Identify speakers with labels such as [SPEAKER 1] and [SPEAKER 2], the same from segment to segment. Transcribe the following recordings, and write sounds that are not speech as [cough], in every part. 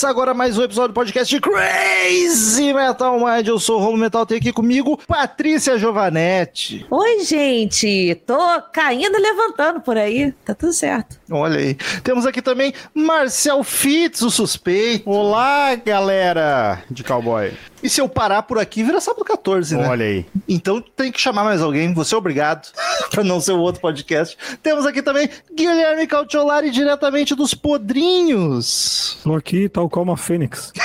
[SPEAKER 1] Começa agora mais um episódio do podcast Crazy Metal Mind. Eu sou o Romo Metal, tem aqui comigo Patrícia Giovanetti.
[SPEAKER 2] Oi, gente. Tô caindo e levantando por aí. Tá tudo certo.
[SPEAKER 1] Olha aí. Temos aqui também Marcel Fitz, o suspeito.
[SPEAKER 3] Olá, galera de cowboy.
[SPEAKER 1] E se eu parar por aqui, vira sábado 14, né?
[SPEAKER 3] Olha aí.
[SPEAKER 1] Então tem que chamar mais alguém, você é obrigado, [laughs] pra não ser o outro podcast. Temos aqui também Guilherme Cautiolari, diretamente dos Podrinhos.
[SPEAKER 4] Tô aqui tal qual uma fênix. [laughs]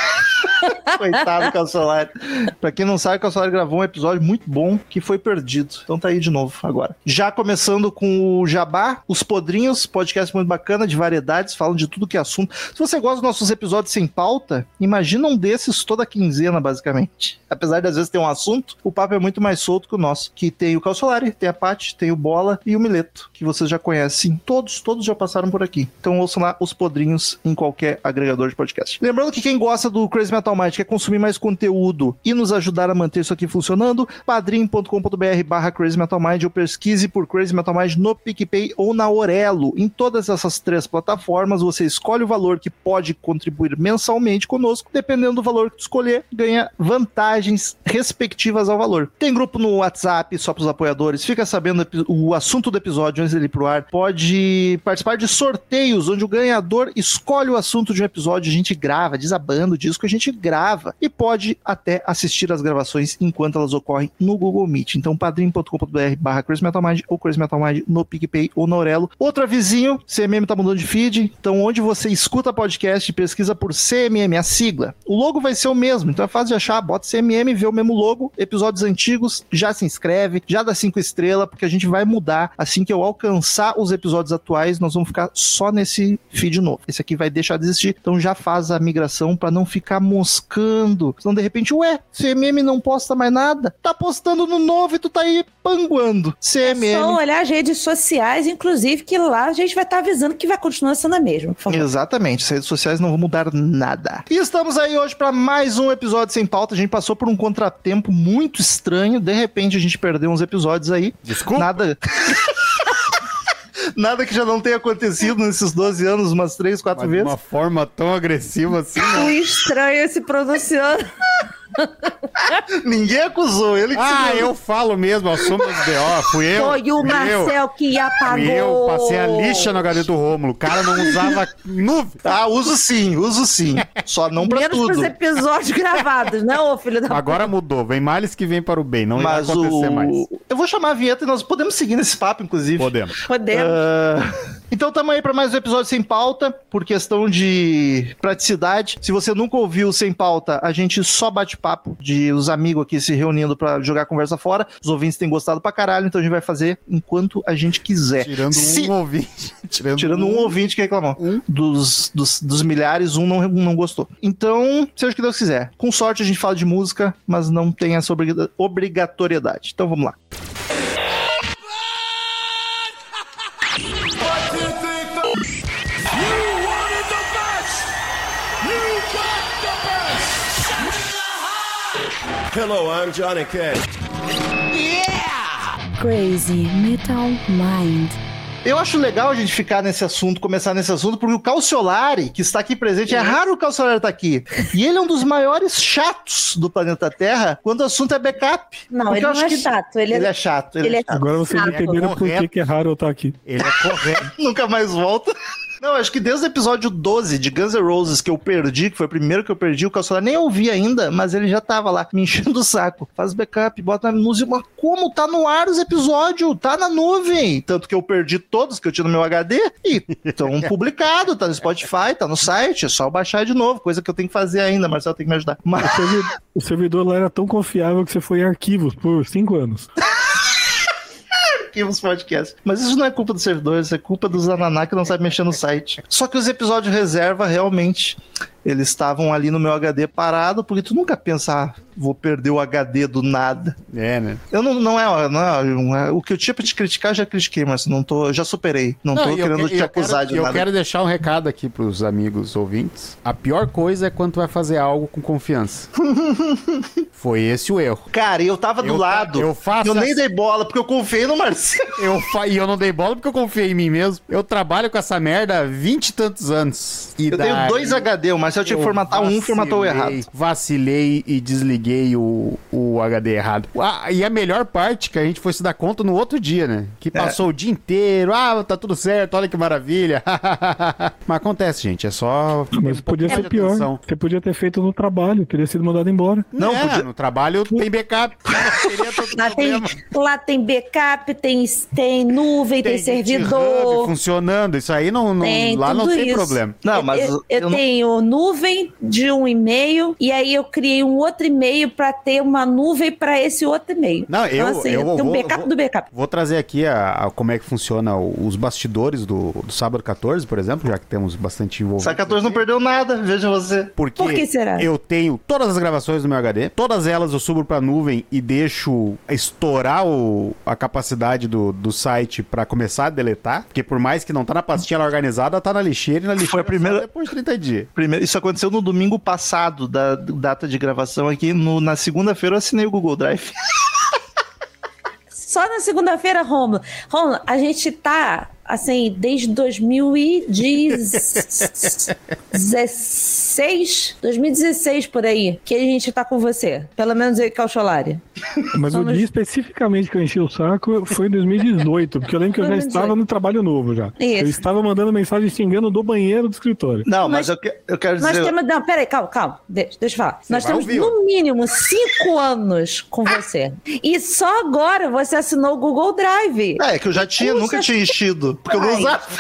[SPEAKER 4] [laughs]
[SPEAKER 1] Coitado do Calçolari. Pra quem não sabe, o Calçolari gravou um episódio muito bom que foi perdido. Então tá aí de novo agora. Já começando com o Jabá, Os Podrinhos, podcast muito bacana, de variedades, falam de tudo que é assunto. Se você gosta dos nossos episódios sem pauta, imagina um desses toda quinzena, basicamente. Apesar de às vezes ter um assunto, o papo é muito mais solto que o nosso. Que tem o Calçolari, tem a Paty, tem o Bola e o Mileto, que vocês já conhecem. Todos, todos já passaram por aqui. Então ouçam lá Os Podrinhos em qualquer agregador de podcast. Lembrando que quem gosta do Crazy Metal Mind, quer consumir mais conteúdo e nos ajudar a manter isso aqui funcionando, padrim.com.br barra Crazy Metal Mind ou pesquise por Crazy Metal Mind no PicPay ou na Orelo. Em todas essas três plataformas, você escolhe o valor que pode contribuir mensalmente conosco. Dependendo do valor que tu escolher, ganha vantagens respectivas ao valor. Tem grupo no WhatsApp só para os apoiadores, fica sabendo o assunto do episódio antes dele ir pro ar. Pode participar de sorteios, onde o ganhador escolhe o assunto de um episódio, a gente grava, desabando o disco, a gente grava e pode até assistir as gravações enquanto elas ocorrem no Google Meet. Então, padrim.com.br barra Crazy Metal Mind ou Crazy Metal Mind no PicPay ou no Aurelo. Outro avisinho, CMM tá mudando de feed, então onde você escuta podcast, pesquisa por CMM, a sigla. O logo vai ser o mesmo, então é fácil de achar, bota CMM, vê o mesmo logo, episódios antigos, já se inscreve, já dá cinco estrelas, porque a gente vai mudar assim que eu alcançar os episódios atuais, nós vamos ficar só nesse feed novo. Esse aqui vai deixar de existir, então já faz a migração para não ficar moscando. Senão de repente, ué, CMM não posta mais nada, tá postando no novo e tu tá aí panguando. CMM.
[SPEAKER 2] É só olhar as redes sociais, inclusive, que lá a gente vai estar tá avisando que vai continuar sendo a mesma, por favor.
[SPEAKER 1] Exatamente, as redes sociais não vão mudar nada. E estamos aí hoje para mais um episódio sem pauta. A gente passou por um contratempo muito estranho, de repente a gente perdeu uns episódios aí.
[SPEAKER 3] Desculpa.
[SPEAKER 1] Nada. [laughs] Nada que já não tenha acontecido nesses 12 anos, umas 3, 4
[SPEAKER 3] Mas
[SPEAKER 1] vezes.
[SPEAKER 3] De uma forma tão agressiva assim. né?
[SPEAKER 2] O estranho se pronunciando. [laughs]
[SPEAKER 1] Ninguém acusou ele que
[SPEAKER 3] Ah,
[SPEAKER 1] se-
[SPEAKER 3] eu falo mesmo, assumo os BO. Fui eu.
[SPEAKER 2] Foi o
[SPEAKER 3] fui eu.
[SPEAKER 2] Marcel que apagou.
[SPEAKER 3] Fui eu, passei a lixa no HD do Rômulo. O cara não usava nuvem.
[SPEAKER 1] Ah, uso sim, uso sim. Só não pra
[SPEAKER 2] Menos
[SPEAKER 1] tudo.
[SPEAKER 2] pros episódios [laughs] gravados, não, ô filho da
[SPEAKER 3] Agora mudou. Vem males que vem para o bem. Não
[SPEAKER 1] Mas
[SPEAKER 3] vai acontecer
[SPEAKER 1] o.
[SPEAKER 3] mais.
[SPEAKER 1] Eu vou chamar a vinheta e nós podemos seguir nesse papo, inclusive.
[SPEAKER 3] Podemos.
[SPEAKER 2] Podemos.
[SPEAKER 1] Ah, então tamo aí para mais um episódio sem pauta, por questão de praticidade. Se você nunca ouviu sem pauta, a gente só bate papo de os amigos aqui se reunindo para jogar a conversa fora. Os ouvintes têm gostado pra caralho, então a gente vai fazer enquanto a gente quiser.
[SPEAKER 3] Tirando
[SPEAKER 1] Se-
[SPEAKER 3] um ouvinte. [laughs] Tirando,
[SPEAKER 1] Tirando um ouvinte que reclamou.
[SPEAKER 3] Um.
[SPEAKER 1] Dos, dos, dos milhares, um não, não gostou. Então, seja o que Deus quiser. Com sorte, a gente fala de música, mas não tem essa obriga- obrigatoriedade. Então vamos lá.
[SPEAKER 5] Hello, I'm Johnny Cash.
[SPEAKER 6] Crazy Metal Mind.
[SPEAKER 1] Eu acho legal a gente ficar nesse assunto, começar nesse assunto, porque o Calciolari, que está aqui presente, é raro o Calciolari estar aqui. E ele é um dos maiores chatos do planeta Terra quando o assunto é backup.
[SPEAKER 2] Não, ele não é
[SPEAKER 1] que-
[SPEAKER 2] chato. Ele,
[SPEAKER 1] Ele é chato, ele,
[SPEAKER 2] ele
[SPEAKER 1] é
[SPEAKER 2] é
[SPEAKER 1] chato.
[SPEAKER 4] Agora vocês entenderam por que é raro eu estar aqui.
[SPEAKER 3] Ele é correto. [laughs]
[SPEAKER 1] Nunca mais volta. Não, acho que desde o episódio 12 de Guns N' Roses que eu perdi, que foi o primeiro que eu perdi, o Calciolari nem ouvi ainda, mas ele já tava lá me [laughs] enchendo o saco. Faz backup, bota na música. Mas como? Tá no ar os episódios, tá na nuvem. Tanto que eu perdi todos que eu tinha no meu HD e estão [laughs] publicados, tá no Spotify, tá no site, é só baixar de novo, coisa que eu tenho que fazer ainda, Marcelo tem que me ajudar. Mas
[SPEAKER 4] O servidor lá era tão confiável que você foi em arquivos por cinco anos. [laughs]
[SPEAKER 1] arquivos podcast. Mas isso não é culpa dos servidores, é culpa dos ananá que não sabem mexer no site. Só que os episódios reserva realmente eles estavam ali no meu HD parado, porque tu nunca pensa, ah, vou perder o HD do nada.
[SPEAKER 3] É, né?
[SPEAKER 1] Eu não, não, é, não é, não é- O que eu tinha pra te criticar, já critiquei, mas não tô, já superei. Não, tô
[SPEAKER 3] e eu
[SPEAKER 1] querendo
[SPEAKER 3] que-
[SPEAKER 1] te
[SPEAKER 3] eu
[SPEAKER 1] acusar
[SPEAKER 3] quero,
[SPEAKER 1] de
[SPEAKER 3] Eu
[SPEAKER 1] nada.
[SPEAKER 3] quero deixar um recado aqui pros amigos ouvintes. A pior coisa é quando tu vai fazer algo com confiança. [laughs] Foi esse o erro.
[SPEAKER 1] Cara, e eu tava do
[SPEAKER 3] Eu-
[SPEAKER 1] lado.
[SPEAKER 3] eu faço
[SPEAKER 1] Eu nem dei bola, porque eu confiei no Marcelo. [laughs]
[SPEAKER 3] Eu fa... E eu não dei bola porque eu confiei em mim mesmo. Eu trabalho com essa merda há 20 e tantos anos. E
[SPEAKER 1] Eu
[SPEAKER 3] daí-
[SPEAKER 1] tenho dois HD, o Marcelo Marcel tinha que formatar um, formatou
[SPEAKER 3] vacilei-
[SPEAKER 1] errado.
[SPEAKER 3] Vacilei e desliguei o, o HD errado. Ah, e a melhor parte que a gente foi se dar conta no outro dia, né? Que passou o dia inteiro. Ah, tá tudo certo, olha que maravilha. [laughs] Mas acontece, gente. É só.
[SPEAKER 4] Mas
[SPEAKER 3] um
[SPEAKER 4] podia ser pior.
[SPEAKER 3] atenção.
[SPEAKER 4] Você podia ter feito no trabalho, teria sido mandado embora.
[SPEAKER 3] Não,
[SPEAKER 1] Não, podia-
[SPEAKER 3] no trabalho tem backup. [laughs] Tanto
[SPEAKER 2] Lá tem, lá tem backup, tem, tem nuvem, tem,
[SPEAKER 3] GitHub
[SPEAKER 2] servidor.
[SPEAKER 3] funcionando. Isso aí não, não-
[SPEAKER 2] Tem
[SPEAKER 3] lá não tem
[SPEAKER 2] isso.
[SPEAKER 3] problema.
[SPEAKER 1] Não, mas
[SPEAKER 2] eu, eu
[SPEAKER 1] eu não-
[SPEAKER 2] tenho nuvem de um e-mail e aí eu criei um outro e-mail para ter uma nuvem para esse outro e-mail.
[SPEAKER 3] Não, eu-
[SPEAKER 2] então, assim,
[SPEAKER 3] eu
[SPEAKER 2] tenho um
[SPEAKER 3] vou-
[SPEAKER 2] backup
[SPEAKER 3] vou-
[SPEAKER 2] do backup.
[SPEAKER 3] Vou trazer aqui a, a- como é que funciona os bastidores do, do Sábado 14, por exemplo, já que temos bastante envolvido.
[SPEAKER 1] Saca 14 não perdeu nada, veja você.
[SPEAKER 3] Porque
[SPEAKER 2] Por que será?
[SPEAKER 3] eu tenho todas as gravações no meu HD, todas elas eu subo pra nuvem e deixo estourar o- a capacidade do, do site pra começar a deletar, porque por mais que não tá na pastinha organizada, tá na lixeira e na lixeira
[SPEAKER 1] Foi a primeira-
[SPEAKER 3] depois de 30 dias.
[SPEAKER 1] Primeiro, isso aconteceu no domingo passado, da data de gravação aqui. No- na segunda-feira eu assinei o Google Drive. [laughs]
[SPEAKER 2] Só na segunda-feira, Romulo. Romulo, a gente tá, assim, desde 2016, 2016 por aí, que a gente tá com você. Pelo menos eu e Calcholari.
[SPEAKER 4] Mas
[SPEAKER 2] Somos-
[SPEAKER 4] o dia especificamente que eu enchi o saco foi em 2018, porque eu lembro que eu já
[SPEAKER 2] 2018.
[SPEAKER 4] estava no trabalho novo já.
[SPEAKER 2] Isso.
[SPEAKER 4] Eu estava mandando mensagem xingando do banheiro do escritório.
[SPEAKER 1] Não, mas,
[SPEAKER 2] Mas-
[SPEAKER 1] eu, que- eu quero
[SPEAKER 2] Nós
[SPEAKER 1] dizer.
[SPEAKER 2] temos. Não, peraí, calma, calma. Deixa, deixa eu falar. Nós
[SPEAKER 3] vai
[SPEAKER 2] temos
[SPEAKER 3] ouvir,
[SPEAKER 2] no mínimo cinco anos com você. E só agora você assinou o Google Drive.
[SPEAKER 1] É, que eu já tinha,
[SPEAKER 2] Puxa.
[SPEAKER 1] nunca tinha enchido. Porque eu não
[SPEAKER 2] Ai.
[SPEAKER 1] usava. [laughs]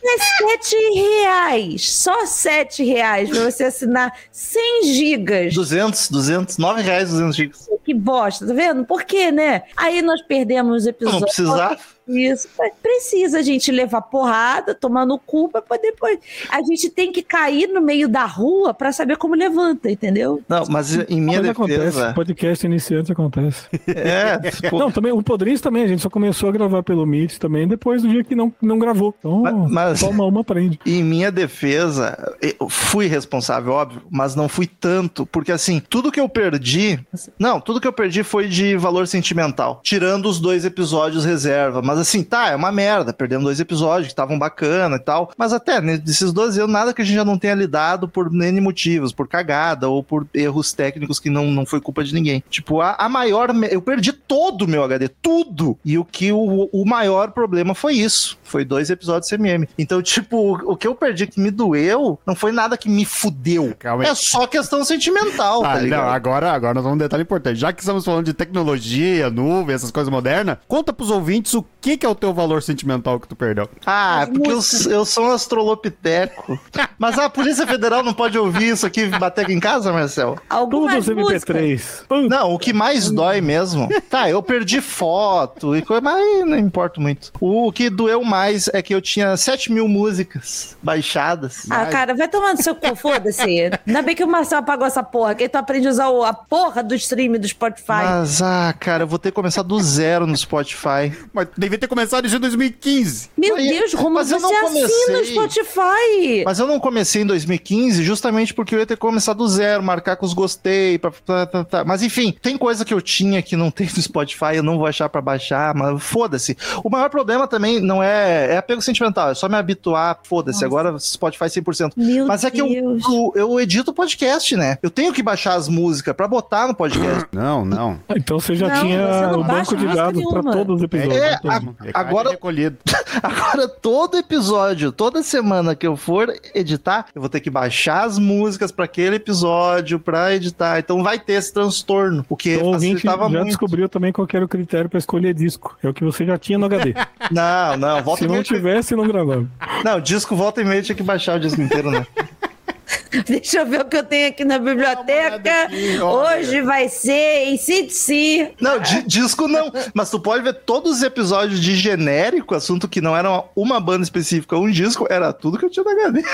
[SPEAKER 2] É sete reais. Só sete reais pra você assinar 100 gigas.
[SPEAKER 1] 200, 200, 9 reais 200 gigas.
[SPEAKER 2] Que bosta, tá vendo? Por quê, né? Aí nós perdemos os
[SPEAKER 1] Não
[SPEAKER 2] episódios.
[SPEAKER 1] precisava.
[SPEAKER 2] Isso. Mas Precisa a gente levar porrada, tomar no cu pra poder. depois- A gente tem que cair no meio da rua pra saber como levanta, entendeu?
[SPEAKER 1] Não, mas em minha
[SPEAKER 4] Mas acontece,
[SPEAKER 1] defesa.
[SPEAKER 4] podcast iniciante acontece. [laughs]
[SPEAKER 1] É, pô,
[SPEAKER 4] Não, também, o Podrinhos também, a gente só começou a gravar pelo Meet também depois do dia que não, não gravou. Então,
[SPEAKER 1] Mas- mas-
[SPEAKER 4] toma uma, aprende.
[SPEAKER 1] Em minha defesa, eu fui responsável, óbvio, mas não fui tanto, porque assim, tudo que eu perdi, não, tudo que eu perdi foi de valor sentimental, tirando os dois episódios reserva, mas assim, tá, é uma merda, perdendo dois episódios que estavam bacana e tal, mas até nesses 12 anos, nada que a gente já não tenha lidado por N motivos, por cagada ou por erros técnicos que não, não foi culpa de ninguém. Tipo, a, a maior, eu perdi todo o meu HD, tudo, e o que o, o maior problema foi isso, foi dois episódios CMM. Então, tipo, o que eu perdi que me doeu, não foi nada que me fudeu.
[SPEAKER 3] Calma aí.
[SPEAKER 1] É só questão sentimental, tá
[SPEAKER 3] Ah,
[SPEAKER 1] ligado?
[SPEAKER 3] não, agora, agora nós vamos um detalhe importante. Já que estamos falando de tecnologia, nuvem, essas coisas modernas, conta pros ouvintes o que, que é o teu valor sentimental que tu perdeu.
[SPEAKER 1] Ah,
[SPEAKER 2] As
[SPEAKER 1] porque eu, eu sou um astrolopiteco. [laughs] Mas a Polícia Federal não pode ouvir isso aqui bater aqui em casa, Marcel?
[SPEAKER 2] Algumas
[SPEAKER 4] Todos os
[SPEAKER 2] músicas.
[SPEAKER 4] MP3. Pum.
[SPEAKER 1] Não, o que mais dói mesmo. Tá, eu perdi foto e coisa, mas não importa muito. O que doeu mais é que eu tinha 7 mil músicas baixadas.
[SPEAKER 2] Ah, cara, vai tomar no seu cu, foda-se. Ainda bem que o Marcel apagou essa porra, que aí tu aprende a usar a porra do stream do Spotify.
[SPEAKER 1] Mas, ah, cara, eu vou ter que começar do zero no Spotify.
[SPEAKER 3] Mas devia ter começado isso em 2015.
[SPEAKER 2] Meu
[SPEAKER 1] Mas-
[SPEAKER 2] Deus, Romulo,
[SPEAKER 1] eu
[SPEAKER 2] você
[SPEAKER 1] não
[SPEAKER 2] assina o. Spotify.
[SPEAKER 1] Mas eu não comecei em 2015 justamente porque eu ia ter que começar do zero, marcar com os gostei. Pra, tá, tá, tá. Mas enfim, tem coisa que eu tinha que não tem no Spotify, eu não vou achar pra baixar, mas foda-se. O maior problema também não é, é apego sentimental, é só me habituar, foda-se. Agora Spotify 100%.
[SPEAKER 2] Meu
[SPEAKER 1] Mas é que eu, eu, eu edito podcast, né? Eu tenho que baixar as músicas pra botar no podcast. [clears throat]
[SPEAKER 3] Não, não. [laughs]
[SPEAKER 4] Então você já
[SPEAKER 2] Não, você
[SPEAKER 4] tinha
[SPEAKER 2] não
[SPEAKER 4] o
[SPEAKER 2] baixa
[SPEAKER 4] banco de
[SPEAKER 2] música
[SPEAKER 4] dados para
[SPEAKER 2] nenhuma.
[SPEAKER 4] todos os episódios.
[SPEAKER 1] É,
[SPEAKER 4] todos.
[SPEAKER 1] a-
[SPEAKER 3] Recado
[SPEAKER 1] Agora-
[SPEAKER 3] recolhido. [laughs]
[SPEAKER 1] Agora, todo episódio, toda semana que eu for editar, eu vou ter que baixar as músicas pra aquele episódio pra editar. Então vai ter esse transtorno, o que
[SPEAKER 4] Então, o ouvinte já
[SPEAKER 1] facilitava muito.
[SPEAKER 4] descobriu também qual que era o critério para escolher disco. É o que você já tinha no HD. [laughs]
[SPEAKER 1] Não, não, volta
[SPEAKER 4] Se não tivesse, não gravava.
[SPEAKER 1] Não, disco volta e meia tinha que baixar o disco inteiro, né? [laughs] [laughs]
[SPEAKER 2] Deixa eu ver o que eu tenho aqui na biblioteca.
[SPEAKER 3] aqui.
[SPEAKER 2] Hoje vai ser em CDC.
[SPEAKER 1] Não, di- disco não. Mas tu pode ver todos os episódios de genérico, assunto que não era uma banda específica, um disco, era tudo que eu tinha na HD. [laughs]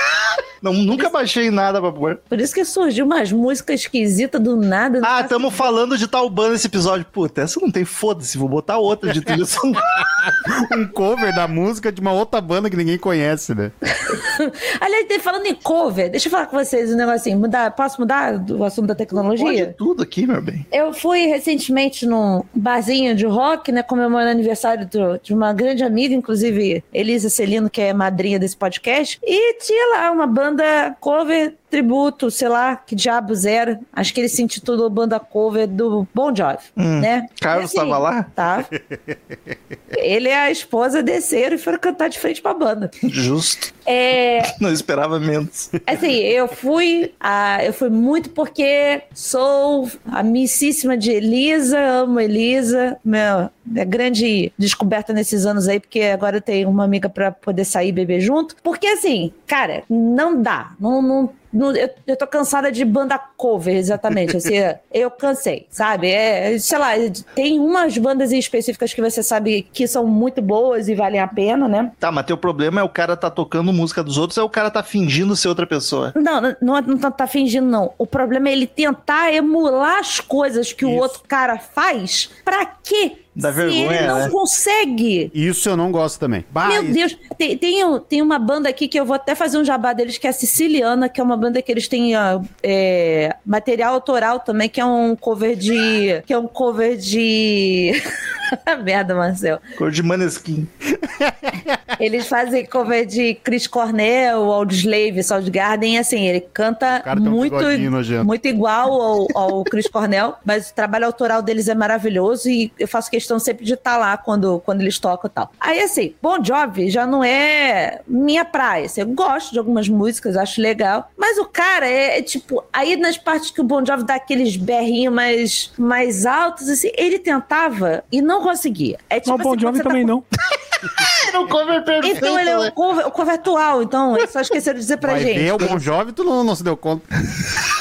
[SPEAKER 1] Não, nunca baixei nada pra pôr.
[SPEAKER 2] Por isso que surgiu umas músicas esquisitas do nada. não
[SPEAKER 1] Ah, estamos falando de tal banda esse episódio. Puta, essa não tem foda-se, vou botar outra de trilha sonora. [laughs]
[SPEAKER 3] um cover da música de uma outra banda que ninguém conhece, né?
[SPEAKER 2] Aliás, falando em cover, deixa eu falar com vocês um negocinho. Mudar, posso mudar o assunto da tecnologia?
[SPEAKER 1] Pode tudo aqui, meu bem.
[SPEAKER 2] Eu fui recentemente num barzinho de rock, né? Comemorando aniversário do- de uma grande amiga, inclusive Elisa Celino, que é madrinha desse podcast. E tinha lá uma banda cover tributo, sei lá, que diabos era. Acho que ele se intitulou banda cover do Bon Jovi, né?
[SPEAKER 1] Carlos
[SPEAKER 2] E assim,
[SPEAKER 1] tava lá?
[SPEAKER 2] Tá. Ele e a esposa desceram e foram cantar de frente pra banda.
[SPEAKER 1] Justo.
[SPEAKER 2] É, [laughs]
[SPEAKER 1] Não esperava menos.
[SPEAKER 2] Assim, eu fui, ah, eu fui muito porque sou amicíssima de Elisa, amo Elisa, meu, é grande descoberta nesses anos aí, porque agora eu tenho uma amiga pra poder sair e beber junto. Porque assim, cara, não dá, não, não, não- eu, eu tô cansada de banda cover, exatamente. Assim, [laughs] eu cansei, sabe? É, sei lá, tem umas bandas específicas que você sabe que são muito boas e valem a pena, né?
[SPEAKER 1] Tá, mas teu problema é o cara tá tocando música dos outros, é o cara tá fingindo ser outra pessoa.
[SPEAKER 2] Não, não, não, não tá, tá fingindo, não. O problema é ele tentar emular as coisas que o
[SPEAKER 3] Isso.
[SPEAKER 2] outro cara faz. Pra quê?
[SPEAKER 1] Dá
[SPEAKER 2] Se
[SPEAKER 1] vergonha,
[SPEAKER 2] ele não
[SPEAKER 1] né?
[SPEAKER 2] consegue.
[SPEAKER 3] Isso eu não gosto também. Bah,
[SPEAKER 2] Meu
[SPEAKER 3] isso-
[SPEAKER 2] Deus, tem, tem, um- tem uma banda aqui que eu vou até fazer um jabá deles, que é a Siciliana, que é uma banda que eles têm é, material autoral também, que é um cover de. que é um cover de. [laughs] Merda, Marcel.
[SPEAKER 1] Cor de Maneskin. [laughs]
[SPEAKER 2] Eles fazem cover de Chris Cornell, Audioslave, Soundgarden, assim, ele canta
[SPEAKER 3] um
[SPEAKER 2] muito,
[SPEAKER 3] nojento.
[SPEAKER 2] muito igual ao, ao Chris Cornell, mas o trabalho autoral deles é maravilhoso e eu faço questão sempre de estar lá quando, quando eles tocam e tal. Aí, assim, Bon Jovi já não é minha praia. Assim, eu gosto de algumas músicas, acho legal, mas o cara é, é tipo, aí nas partes que o Bon Jovi dá aqueles berrinhos mais, mais altos, assim, ele tentava e não conseguia. É tipo
[SPEAKER 4] Mas o Bon
[SPEAKER 2] assim,
[SPEAKER 4] Jovi
[SPEAKER 2] tá
[SPEAKER 4] também
[SPEAKER 2] com-
[SPEAKER 4] não. [laughs]
[SPEAKER 1] Era um cover perfeito.
[SPEAKER 2] então ele é
[SPEAKER 1] né?
[SPEAKER 2] o cover, o cover atual, então eles só esqueceram de dizer pra
[SPEAKER 3] Vai
[SPEAKER 2] gente.
[SPEAKER 3] ver o Bon Jovi, tu não, não se deu conta.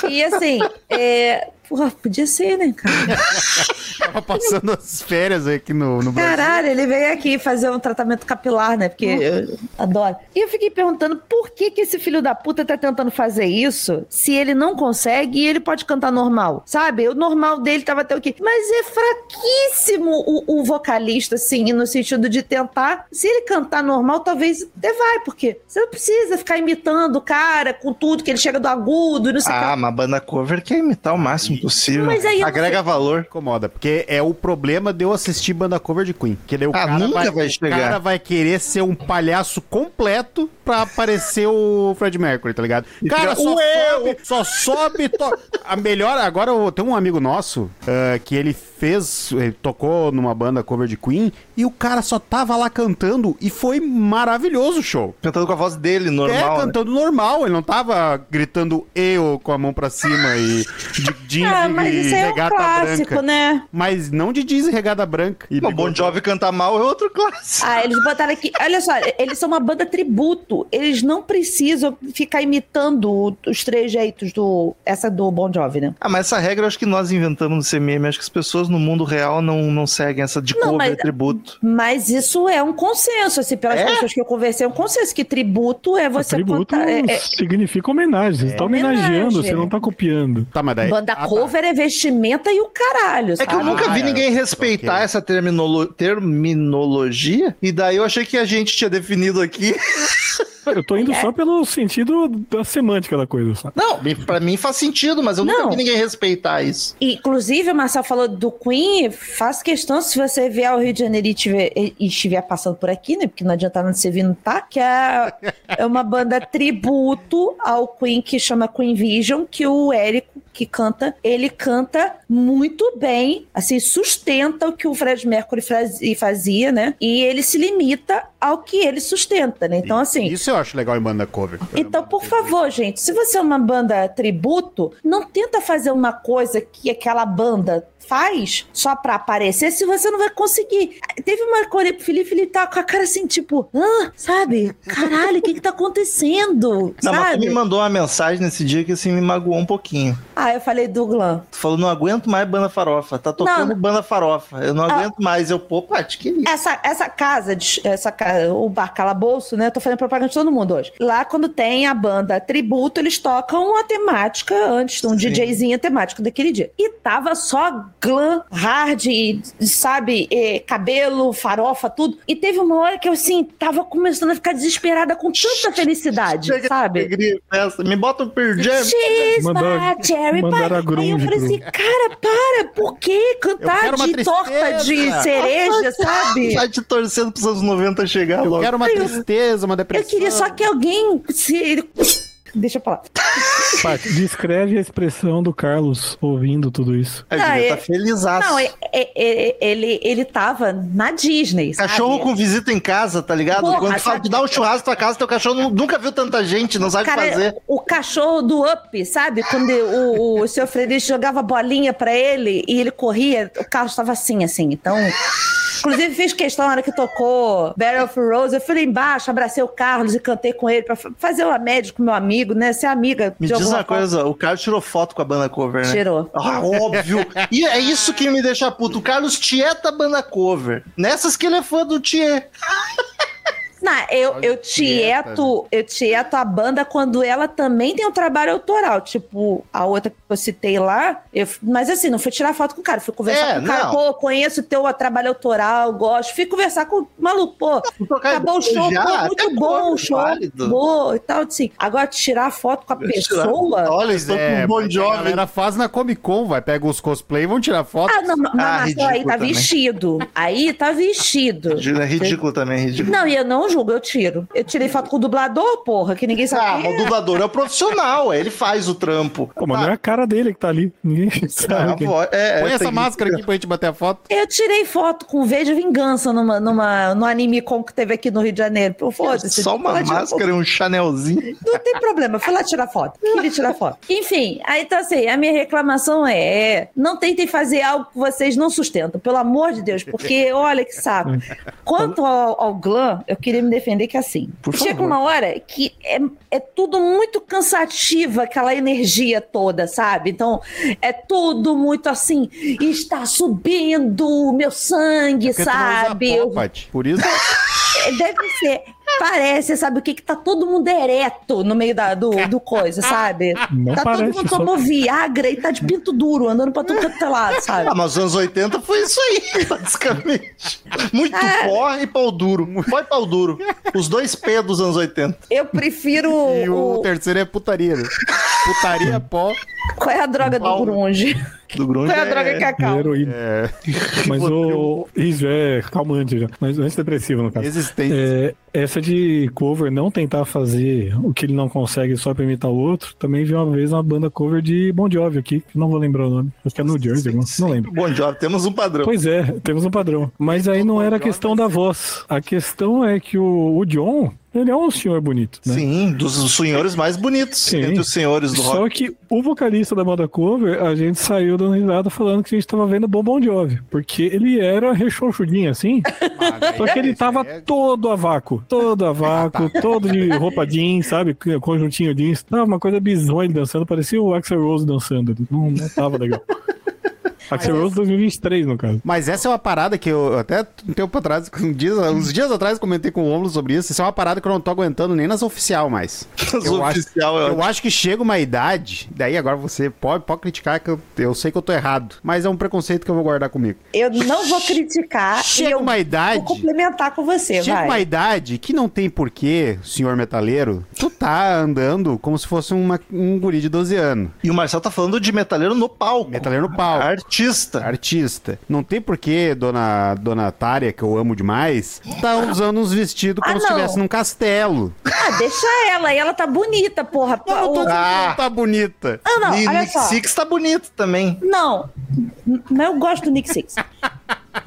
[SPEAKER 2] E assim, é. Porra, podia ser, né, cara? [laughs]
[SPEAKER 3] Tava passando as férias aqui no, no Brasil.
[SPEAKER 2] Caralho, ele veio aqui fazer um tratamento capilar, né? Porque eu adoro. E eu fiquei perguntando por que, que esse filho da puta tá tentando fazer isso se ele não consegue e ele pode cantar normal, sabe? O normal dele tava até o quê? Mas é fraquíssimo o, o vocalista, assim, no sentido de tentar. Se ele cantar normal, talvez até vai, porque você não precisa ficar imitando o cara com tudo que ele chega do agudo, não sei o que.
[SPEAKER 1] Ah, mas banda cover quer imitar o máximo possível.
[SPEAKER 2] Mas aí
[SPEAKER 1] Agrega valor.
[SPEAKER 3] Incomoda, porque é o problema de eu assistir banda cover de Queen. Que daí o
[SPEAKER 1] Ah,
[SPEAKER 3] cara
[SPEAKER 1] nunca vai
[SPEAKER 3] o
[SPEAKER 1] chegar.
[SPEAKER 3] cara vai querer ser um palhaço completo pra aparecer o Fred Mercury, tá ligado? Cara, só
[SPEAKER 1] "Ué,
[SPEAKER 3] sobe, só sobe, to... a melhor, agora eu tenho um amigo nosso ah, que ele fez, ele tocou numa banda cover de Queen e o cara só tava lá cantando e foi maravilhoso o show.
[SPEAKER 1] Cantando com a voz dele, normal.
[SPEAKER 3] é,
[SPEAKER 1] né?
[SPEAKER 3] cantando normal, ele não tava gritando eu com a mão pra cima e de jeans
[SPEAKER 2] Ah, mas
[SPEAKER 3] e
[SPEAKER 2] isso é um
[SPEAKER 3] regata
[SPEAKER 2] clássico,
[SPEAKER 3] branca.
[SPEAKER 2] né?
[SPEAKER 3] Mas não de jeans e regada branca. E
[SPEAKER 1] O Bon Jovi cantar mal é outro clássico.
[SPEAKER 2] Ah, eles botaram aqui. Olha só, eles são uma banda tributo. Eles não precisam ficar imitando o- os trejeitos do. Essa do Bon Jovi, né?
[SPEAKER 1] Ah, mas essa regra eu acho que nós inventamos no CMM. Acho que as pessoas no mundo real não, não seguem essa de
[SPEAKER 2] Não,
[SPEAKER 1] cover
[SPEAKER 2] mas-
[SPEAKER 1] tributo.
[SPEAKER 2] Mas isso é um consenso, assim, pelas
[SPEAKER 1] É?
[SPEAKER 2] pessoas que eu conversei, é um consenso que tributo é você
[SPEAKER 4] Tributo
[SPEAKER 2] contar. é- é-
[SPEAKER 4] significa homenagem. Você tá
[SPEAKER 2] Homenagem.
[SPEAKER 4] homenageando, você não tá copiando.
[SPEAKER 3] Tá, mas daí...
[SPEAKER 2] banda
[SPEAKER 3] Ah, tá.
[SPEAKER 2] cover é vestimenta e o caralho,
[SPEAKER 1] É
[SPEAKER 2] sabe?
[SPEAKER 1] que eu nunca vi
[SPEAKER 3] Ah,
[SPEAKER 1] ninguém
[SPEAKER 3] é.
[SPEAKER 1] respeitar
[SPEAKER 3] Ok.
[SPEAKER 1] essa terminolo- terminologia, e daí eu achei que a gente tinha definido aqui. [laughs]
[SPEAKER 4] Eu tô
[SPEAKER 2] É.
[SPEAKER 4] indo só pelo sentido da semântica da coisa, sabe?
[SPEAKER 1] Não, pra mim faz sentido, mas eu nunca
[SPEAKER 2] Não.
[SPEAKER 1] vi ninguém respeitar isso.
[SPEAKER 2] Inclusive, o Marcel falou do Queen, faz questão, se você vier ao Rio de Janeiro e, tiver- e- estiver passando por aqui, né? Porque não adianta nada você vir não tá, que é, é uma banda tributo ao Queen que chama Queen Vision, que o Érico, que canta, ele canta muito bem, assim, sustenta o que o Fred Mercury faz- fazia, né? E ele se limita ao que ele sustenta, né? Então, assim.
[SPEAKER 3] Isso eu acho legal em banda cover.
[SPEAKER 2] Então, por favor, gente, se você é uma banda tributo, não tenta fazer uma coisa que aquela banda faz só pra aparecer, se você não vai conseguir. Teve uma coisa, o Felipe, Felipe tá com a cara assim, tipo, ah, sabe? Caralho, o que que tá acontecendo?
[SPEAKER 1] Não, mas tu
[SPEAKER 2] sabe?
[SPEAKER 1] me mandou uma mensagem nesse dia que assim me magoou um pouquinho.
[SPEAKER 2] Ah, eu falei do Glam.
[SPEAKER 1] Tu falou, não aguento mais banda farofa. Tá tocando
[SPEAKER 2] Não.
[SPEAKER 1] banda farofa. Eu não
[SPEAKER 2] Ah.
[SPEAKER 1] aguento mais. Eu, pô, Paty, que isso?
[SPEAKER 2] Essa, essa casa, de- essa casa, o bar Calabouço, né? Eu tô fazendo propaganda de todo mundo hoje. Lá, quando tem a banda Tributo, eles tocam a temática antes, um
[SPEAKER 1] Sim.
[SPEAKER 2] DJzinho temático daquele dia. E tava só glam, hard, e, sabe, e cabelo, farofa, tudo. E teve uma hora que eu, assim, tava começando a ficar desesperada com tanta felicidade,
[SPEAKER 1] Chega
[SPEAKER 2] sabe?
[SPEAKER 1] alegria. Me bota um per jam.
[SPEAKER 2] She's
[SPEAKER 4] Mandaram-
[SPEAKER 2] my cherry pie. Aí eu falei assim, cara, para, por que
[SPEAKER 3] Eu
[SPEAKER 2] cantar de torta de cereja, sabe?
[SPEAKER 1] Tá te torcendo pros anos 90 chegar
[SPEAKER 3] Eu
[SPEAKER 1] logo.
[SPEAKER 3] quero uma tristeza, uma
[SPEAKER 2] Eu
[SPEAKER 3] depressão.
[SPEAKER 2] queria só que alguém se. Deixa eu falar.
[SPEAKER 4] Paty, descreve a expressão do Carlos ouvindo tudo isso.
[SPEAKER 1] A
[SPEAKER 2] Não,
[SPEAKER 1] Julia
[SPEAKER 2] é-
[SPEAKER 1] tá felizaço.
[SPEAKER 2] Não, é- é- é- ele, ele tava na Disney. sabe?
[SPEAKER 1] Cachorro com visita em casa, tá ligado?
[SPEAKER 2] Porra,
[SPEAKER 1] Quando tu fala,
[SPEAKER 2] sabe-
[SPEAKER 1] tu dá um churrasco na tua casa, teu cachorro nu- nunca viu tanta gente, não sabe o que fazer.
[SPEAKER 2] o cachorro do Up, sabe? Quando o, o seu Frederico jogava bolinha pra ele e ele corria, o carro estava assim, assim. Então. Inclusive, fiz questão na hora que tocou Battle of Rose. Eu fui lá embaixo, abracei o Carlos e cantei com ele pra fa- fazer uma média com meu amigo, né? Ser amiga.
[SPEAKER 1] Me
[SPEAKER 2] de
[SPEAKER 1] diz
[SPEAKER 2] alguma
[SPEAKER 1] uma
[SPEAKER 2] forma.
[SPEAKER 1] coisa, o Carlos tirou foto com a banda cover, né?
[SPEAKER 2] Tirou.
[SPEAKER 1] Ah, óbvio. E é isso que me deixa puto. O Carlos tieta a banda cover. Nessas que ele é fã do Thier.
[SPEAKER 2] Não, eu, eu tieto, eu tieto a banda quando ela também tem um trabalho autoral. Tipo, a outra que eu citei lá. Eu, mas assim, não fui tirar foto com o cara, fui conversar
[SPEAKER 1] É,
[SPEAKER 2] com o cara.
[SPEAKER 1] não.
[SPEAKER 2] Pô, conheço o teu trabalho autoral, gosto. Fui conversar com o maluco, pô.
[SPEAKER 1] Tocar
[SPEAKER 2] Acabou o show,
[SPEAKER 1] já,
[SPEAKER 2] pô, muito bom o show.
[SPEAKER 1] válido.
[SPEAKER 2] Boa e tal, assim. Agora, tirar foto com a pessoa.
[SPEAKER 1] Olha, estou
[SPEAKER 3] é,
[SPEAKER 1] com um
[SPEAKER 3] mas a galera faz na Comic Con, vai, pega os cosplay e vão tirar foto.
[SPEAKER 2] Ah, não, mas
[SPEAKER 1] Ah,
[SPEAKER 2] Marcelo, aí
[SPEAKER 1] ridículo
[SPEAKER 2] tá
[SPEAKER 1] também.
[SPEAKER 2] vestido. Aí tá vestido.
[SPEAKER 1] É ridículo também, ridículo.
[SPEAKER 2] Não, e eu não julgo, eu tiro. Eu tirei foto com o dublador, porra, que ninguém
[SPEAKER 1] Ah,
[SPEAKER 2] sabe. quem
[SPEAKER 1] mas o dublador é o profissional, é, ele faz o trampo.
[SPEAKER 4] Pô, mas não é a cara dele que tá ali. Ninguém
[SPEAKER 1] Ah, [laughs]
[SPEAKER 4] sabe.
[SPEAKER 1] vo- é,
[SPEAKER 3] Põe
[SPEAKER 1] é,
[SPEAKER 3] essa máscara aqui pra gente bater a foto.
[SPEAKER 2] Eu tirei foto com V de Vingança numa, numa, no anime com que teve aqui no Rio de Janeiro. Pô, Foda-se.
[SPEAKER 1] Só uma máscara e um chanelzinho.
[SPEAKER 2] Não tem problema, fui lá tirar foto. Queria tirar foto. Enfim, aí então assim, a minha reclamação é, é, não tentem fazer algo que vocês não sustentam, pelo amor de Deus, porque olha que saco. [laughs] Quanto ao, ao glam, eu queria me defender que é assim.
[SPEAKER 1] Por
[SPEAKER 2] chega
[SPEAKER 1] favor.
[SPEAKER 2] uma hora que é, é tudo muito cansativo, aquela energia toda, sabe? Então, é tudo muito assim, está subindo o meu sangue,
[SPEAKER 3] tu não usa
[SPEAKER 2] sabe?
[SPEAKER 3] pó. Por isso, [laughs]
[SPEAKER 2] É, Deve ser. Parece, sabe o que? Que tá todo mundo ereto no meio da, do, do coisa, sabe?
[SPEAKER 4] Não
[SPEAKER 2] tá
[SPEAKER 4] parece,
[SPEAKER 2] todo mundo
[SPEAKER 4] só-
[SPEAKER 2] tomou Viagra e tá de pinto duro, andando pra tudo quanto é lado, sabe?
[SPEAKER 1] Ah, mas os anos 80 foi isso aí, [laughs] basicamente. Muito
[SPEAKER 2] É.
[SPEAKER 1] pó e pau duro. Pó e pau duro. Os dois P dos anos 80.
[SPEAKER 2] Eu prefiro. [laughs]
[SPEAKER 3] e o
[SPEAKER 2] o-
[SPEAKER 3] terceiro é putaria. né? Putaria, pó.
[SPEAKER 2] Qual é a droga do
[SPEAKER 1] Pau.
[SPEAKER 2] grunge?
[SPEAKER 1] Do grunge
[SPEAKER 2] é a
[SPEAKER 1] é-
[SPEAKER 2] droga que acalma?
[SPEAKER 4] Heroína.
[SPEAKER 3] É, [laughs]
[SPEAKER 4] Mas o. Isso é calmante já. Mas antidepressivo, no caso.
[SPEAKER 3] existente.
[SPEAKER 4] É, essa de cover não tentar fazer o que ele não consegue só pra imitar o outro, também vi uma vez uma banda cover de Bon Jovi aqui, que não vou lembrar o nome. Acho que é New Jersey, não, não lembro.
[SPEAKER 1] Bom Jovi, temos um padrão.
[SPEAKER 4] Pois é, temos um padrão. Mas aí não era a questão da voz. A questão é que o, o John, ele é um senhor bonito, né?
[SPEAKER 1] Sim, dos senhores mais bonitos
[SPEAKER 4] Sim.
[SPEAKER 1] entre os senhores do
[SPEAKER 4] Só
[SPEAKER 1] rock.
[SPEAKER 4] que o vocalista da banda cover, a gente saiu dando risada falando que a gente tava vendo Bom Bon Jovi. Porque ele era rechonchudinho assim, só que ele tava todo a vácuo. Todo a vácuo, [laughs] todo de roupa jeans, sabe? Conjuntinho jeans. Tava uma coisa bizonha ele dançando, parecia o Axel Rose dançando. Não, não tava legal. Axel Rose 2023, no caso.
[SPEAKER 3] Mas essa é uma parada que eu até um tempo atrás, um dia, uns dias atrás, comentei com o Romulo sobre isso. Isso é uma parada que eu não tô aguentando nem nas oficial mais. [laughs]
[SPEAKER 1] Os
[SPEAKER 3] Eu acho,
[SPEAKER 1] oficial é
[SPEAKER 3] eu acho que chega uma idade, daí agora você pode, pode criticar que eu, eu sei que eu tô errado, mas é um preconceito que eu vou guardar comigo.
[SPEAKER 2] Eu não vou criticar e
[SPEAKER 3] Chega
[SPEAKER 2] eu
[SPEAKER 3] uma idade,
[SPEAKER 2] vou complementar com você,
[SPEAKER 3] chega
[SPEAKER 2] vai.
[SPEAKER 3] uma idade que não tem porquê, senhor metaleiro, tu tá andando como se fosse uma- um guri de 12 anos.
[SPEAKER 1] E o Marcel tá falando de metaleiro no palco.
[SPEAKER 3] Metaleiro no palco.
[SPEAKER 1] Artista.
[SPEAKER 3] Artista. Não tem porquê, dona, dona Tária, que eu amo demais, tá usando uns vestidos como
[SPEAKER 2] Ah,
[SPEAKER 3] se
[SPEAKER 2] não.
[SPEAKER 3] estivesse num castelo.
[SPEAKER 2] Ah, deixa ela, e ela tá bonita, porra.
[SPEAKER 3] Eu não tô que
[SPEAKER 1] Ah.
[SPEAKER 3] não tá bonita.
[SPEAKER 2] Ah, não,
[SPEAKER 1] e
[SPEAKER 2] olha
[SPEAKER 1] Nick
[SPEAKER 2] só.
[SPEAKER 1] Six tá bonito também.
[SPEAKER 2] Não, N- mas eu gosto do Nick Six.